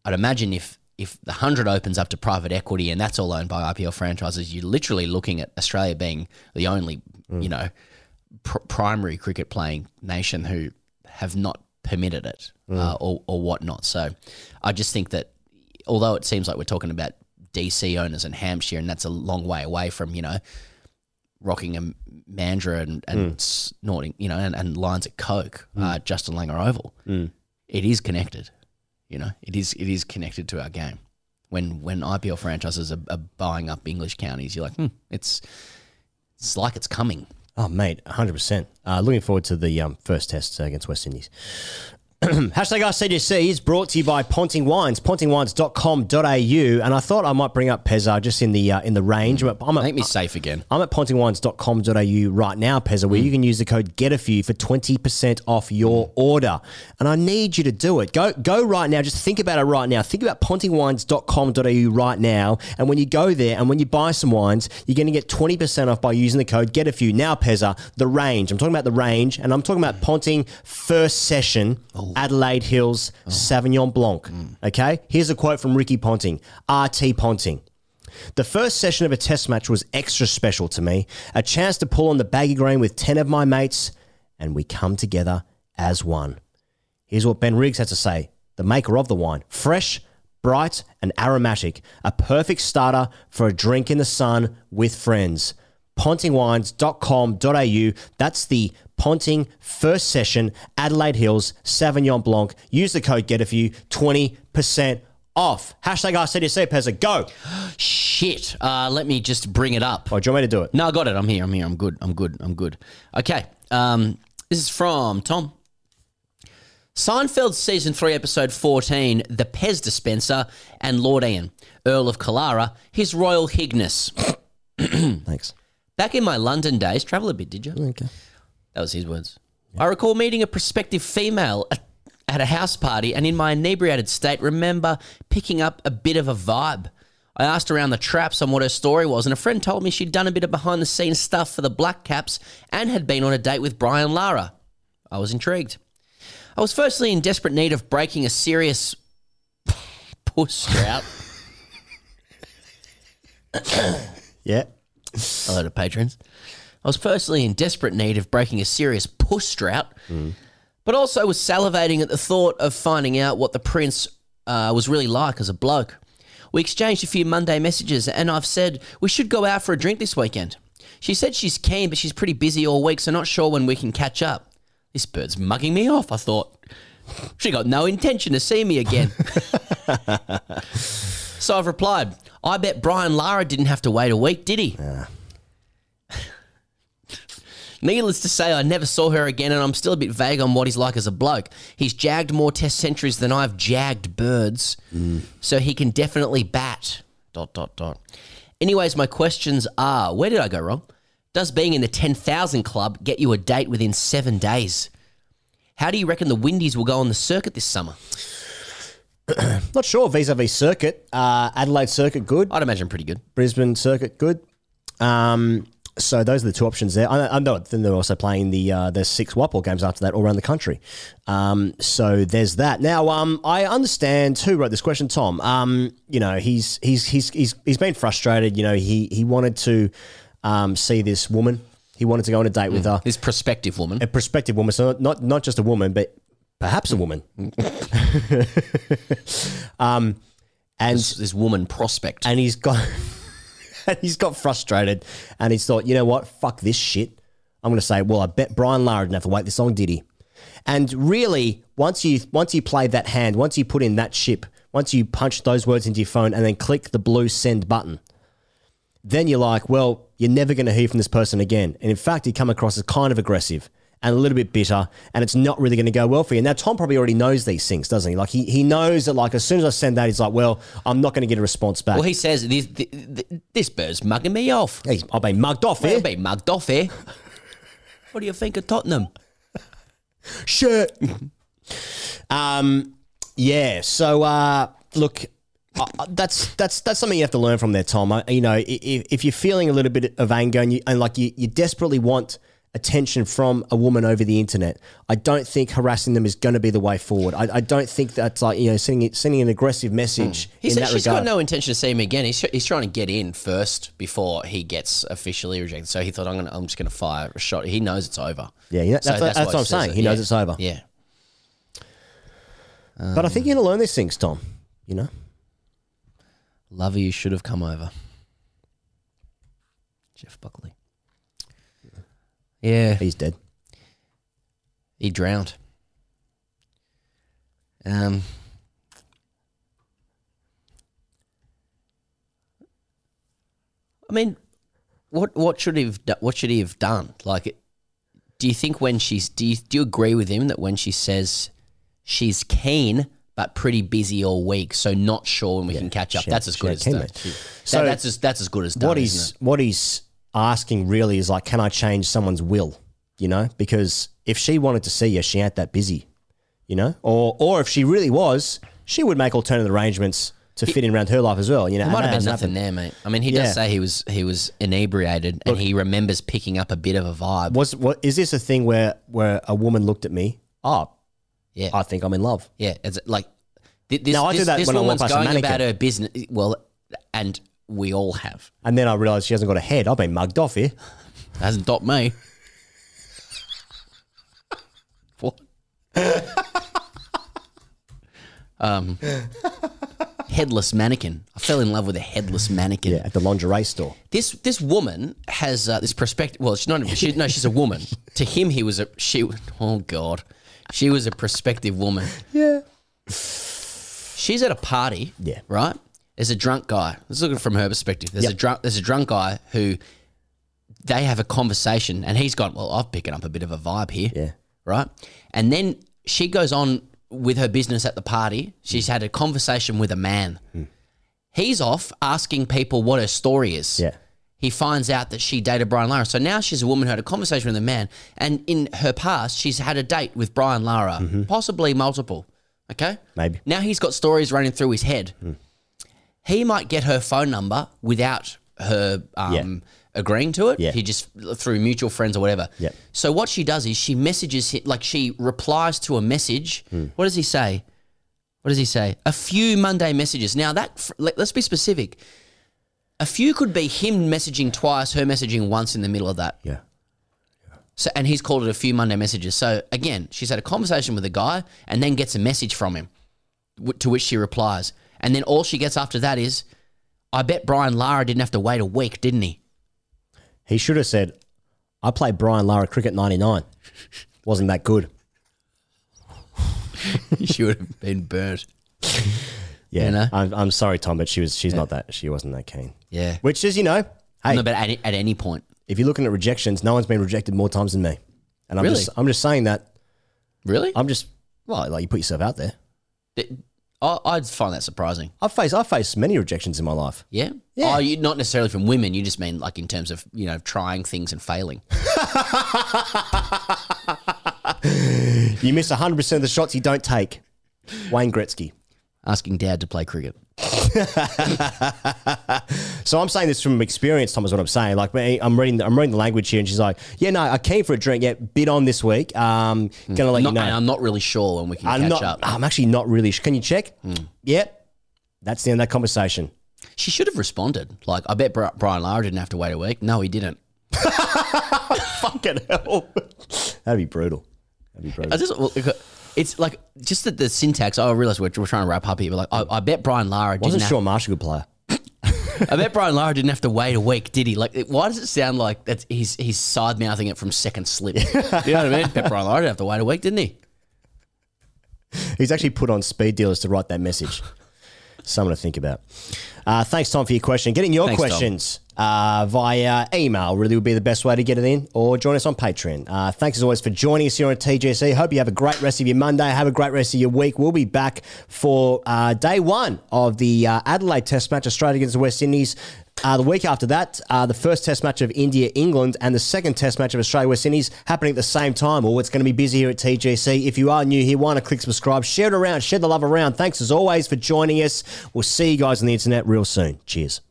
I'd imagine if if the hundred opens up to private equity and that's all owned by IPL franchises, you're literally looking at Australia being the only, mm. you know, pr- primary cricket playing nation who have not permitted it uh, or, or whatnot. So I just think that although it seems like we're talking about DC owners and Hampshire, and that's a long way away from, you know, rocking a Mandurah and, and snorting, you know, and, and lines of Coke, uh, Justin Langer Oval. It is connected. You know, it is it is connected to our game. When when IPL franchises are, are buying up English counties, you're like, hmm, it's it's like it's coming. Oh, mate, 100%. Uh, looking forward to the um, first test uh, against West Indies. [CLEARS THROAT] Hashtag AskTGC is brought to you by Ponting Wines, pontingwines.com.au. And I thought I might bring up Pezza just in the uh, in the range. I'm at, I'm at- Make me safe again. I'm at pontingwines.com.au right now, Pezza, where you can use the code GETAFEW for 20% off your order. And I need you to do it. Go go right now. Just think about it right now. Think about pontingwines.com.au right now. And when you go there and when you buy some wines, you're going to get 20% off by using the code GETAFEW. Now, Pezza, the range. I'm talking about the range, and I'm talking about Ponting first session, Adelaide Hills, oh. Sauvignon Blanc. Mm. Okay? Here's a quote from Ricky Ponting, RT Ponting. The first session of a test match was extra special to me. A chance to pull on the baggy green with 10 of my mates, and we come together as one. Here's what Ben Riggs had to say, the maker of the wine. Fresh, bright, and aromatic. A perfect starter for a drink in the sun with friends. Pontingwines.com.au. That's the Ponting first session, Adelaide Hills, Sauvignon Blanc. Use the code GETAFEW, 20% off. Hashtag AskTGC, Pezza, go. Shit. Uh, let me just bring it up. Oh, do you want me to do it? No, I got it. I'm here. I'm here. I'm good. I'm good. I'm good. Okay. Um, this is from Tom. Seinfeld season three, episode fourteen, the Pez dispenser, and Lord Ian, Earl of Kalara, His Royal Higness. [COUGHS] Thanks. Back in my London days, travel a bit, did you? Okay. That was his words. I recall meeting a prospective female at, at a house party and in my inebriated state remember picking up a bit of a vibe. I asked around the traps on what her story was, and a friend told me she'd done a bit of behind the scenes stuff for the Black Caps and had been on a date with Brian Lara. I was intrigued. I was firstly in desperate need of breaking a serious [LAUGHS] puss drought. [LAUGHS] Yeah. Hello to patrons. I was personally in desperate need of breaking a serious puss drought, but also was salivating at the thought of finding out what the prince uh, was really like as a bloke. We exchanged a few Monday messages, and I've said we should go out for a drink this weekend. She said she's keen, but she's pretty busy all week, so not sure when we can catch up. This bird's mugging me off, I thought. She got no intention to see me again. [LAUGHS] so I've replied, I bet Brian Lara didn't have to wait a week, did he? Needless to say, I never saw her again, and I'm still a bit vague on what he's like as a bloke. He's jagged more test centuries than I've jagged birds, so he can definitely bat. Dot dot dot. Anyways, my questions are: Where did I go wrong? Does being in the ten thousand club get you a date within seven days? How do you reckon the Windies will go on the circuit this summer? [CLEARS THROAT] Not sure vis-a-vis circuit. Uh, Adelaide circuit, good. I'd imagine pretty good. Brisbane circuit, good. Um, so those are the two options there. I, I know. Then they're also playing the uh, the six white games after that all around the country. Um, so there's that. Now, um, I understand who wrote this question, Tom. Um, you know, he's he's he's he's he's been frustrated. You know, he he wanted to um, see this woman. He wanted to go on a date with her, This prospective woman. a prospective woman. So not not just a woman, but perhaps a woman. [LAUGHS] um, and This, this woman prospect. and he's got and [LAUGHS] he's got frustrated and he's thought, you know what, fuck this shit. I'm going to say, well, I bet Brian Lara didn't have to wait this long, did he? And really, once you once you play that hand, once you put in that ship, once you punch those words into your phone and then click the blue send button, then you're like, well, you're never going to hear from this person again. And in fact, you come across as kind of aggressive and a little bit bitter, and it's not really going to go well for you. Now, Tom probably already knows these things, doesn't he? Like he, he knows that like as soon as I send that, he's like, well, I'm not going to get a response back. well, he says this, this, bird's mugging me off. Hey, I've been mugged off here. I'll been mugged off here. what do you think of Tottenham? Shit. um, yeah. So, uh, look, uh, that's that's that's something you have to learn from there, Tom. I, you know, if, if you're feeling a little bit of anger and you and like you, you desperately want attention from a woman over the internet, I don't think harassing them is going to be the way forward. I, I don't think that's like you know sending sending an aggressive message hmm. He in said she's regard. got no intention of seeing him again. He's, he's trying to get in first before he gets officially rejected. So he thought, I'm, gonna, I'm just going to fire a shot. He knows it's over. Yeah, yeah, So that's, that's, why what I'm saying. it. He knows Yeah. it's over. Yeah. But I think you're going to learn these things, Tom. You know. Lover, you should have come over. Jeff Buckley. Yeah, He's dead. he drowned. Um, I mean, what what should he have what should he have done? Like, do you think when she's do you, do you agree with him that when she says she's keen but pretty busy all week, so not sure when we can catch up? she- that's as good as done. That- So that's as that's as good as done. what he's what he's asking really is like, can I change someone's will? You know, because if she wanted to see you, she ain't that busy. You know, or or if she really was, she would make alternative arrangements to fit in around her life as well. You know, There might have been nothing happened. there, mate. I mean, he Yeah. does say he was he was inebriated, and he remembers picking up a bit of a vibe. Was what is this a thing where where a woman looked at me? Oh, Yeah, I think I'm in love. yeah. It's like this. No, I do that this when I walk past a going mannequin. about her business. Well, and we all have. And then I realized she hasn't got a head. I've been mugged off here. Hasn't stopped me. what? um, headless mannequin. I fell in love with a headless mannequin. Yeah, at the lingerie store. This this woman has uh, this perspective. Well, she's not. She, no, she's a woman. to him, he was a she. Oh God, she was a prospective woman. Yeah. She's at a party. Yeah. Right. There's a drunk guy. Let's look at it from her perspective. There's a drunk. There's a drunk guy who they have a conversation, and he's gone. Well, I'm picking up a bit of a vibe here. Yeah. Right. And then she goes on with her business at the party. She's hmm. had a conversation with a man. Hmm. He's off asking people what her story is Yeah. he finds out that she dated Brian Lara. So now she's a woman who had a conversation with a man, and in her past, she's had a date with Brian Lara, mm-hmm. possibly multiple. Okay, Mm-hmm. Maybe. Now he's got stories running through his head. Hmm. He might get her phone number without her um, agreeing to it. Yeah. He just through mutual friends or whatever. Yeah. So what she does is she messages him, like she replies to a message. Hmm. What does he say? What does he say? A few Monday messages. Now that let- let's be specific. A few could be him messaging twice, her messaging once in the middle of that. Yeah. So, and he's called it a few Monday messages. So again, she's had a conversation with a guy and then gets a message from him, w- to which she replies, and then all she gets after that is, "I bet Brian Lara didn't have to wait a week, didn't he?" He should have said, I played Brian Lara cricket 99. Wasn't that good. [LAUGHS] she would have been burnt. Yeah. You know? I'm, I'm sorry, Tom, but she was she's not that she wasn't that keen. Yeah. Which is, you know, hey, No, but at any, at any point, if you're looking at rejections, no one's been rejected more times than me. And I'm Really? just I'm just saying that. really, I'm just well, like you put yourself out there. It- I, I'd find that surprising. I've faced I've faced many rejections in my life. Yeah. Yeah. Oh, you, not necessarily from women. You just mean like in terms of you know trying things and failing. [LAUGHS] You miss 100% of the shots you don't take. Wayne Gretzky. Asking dad to play cricket. [LAUGHS] So I'm saying this from experience, Tom, is what I'm saying. Like I'm reading, I'm reading the language here, and she's like, "Yeah, no, I came for a drink. Yeah, bit on this week. Um, gonna let Not, you know. I'm not really sure when we can I'm catch not. up. I'm actually not really. sure. Can you check? Yep. That's the end of that conversation. She should have responded. Like, I bet Brian Lara didn't have to wait a week. No, he didn't. [LAUGHS] Fucking hell. That'd be brutal. That'd be brutal. I just, well, it's like just that the syntax. I realize we're, we're trying to wrap up here, but like, I, I bet Brian Lara didn't. Wasn't have, Shaun Marsh a good player? [LAUGHS] I bet Brian Lara didn't have to wait a week, did he? Like, it- why does it sound like that's he's he's side mouthing it from second slip? [LAUGHS] you know what I mean? Bet Brian Lara didn't have to wait a week, didn't he? He's actually put on speed dealers to write that message. [LAUGHS] Something to think about. Uh, thanks, Tom, for your question. Getting your Thanks, Tom. questions uh, via email really would be the best way to get it in, or join us on Patreon. Uh, thanks as always for joining us here on TGC. Hope you have a great rest of your Monday. Have a great rest of your week. We'll be back for uh, day one of the uh, Adelaide Test match, Australia against the West Indies. Uh, the week after that, uh, the first test match of India England and the second test match of Australia West Indies happening at the same time. Oh, it's going to be busy here at TGC. If you are new here, why not click subscribe, share it around, share the love around. Thanks as always for joining us. We'll see you guys on the internet real soon. Cheers.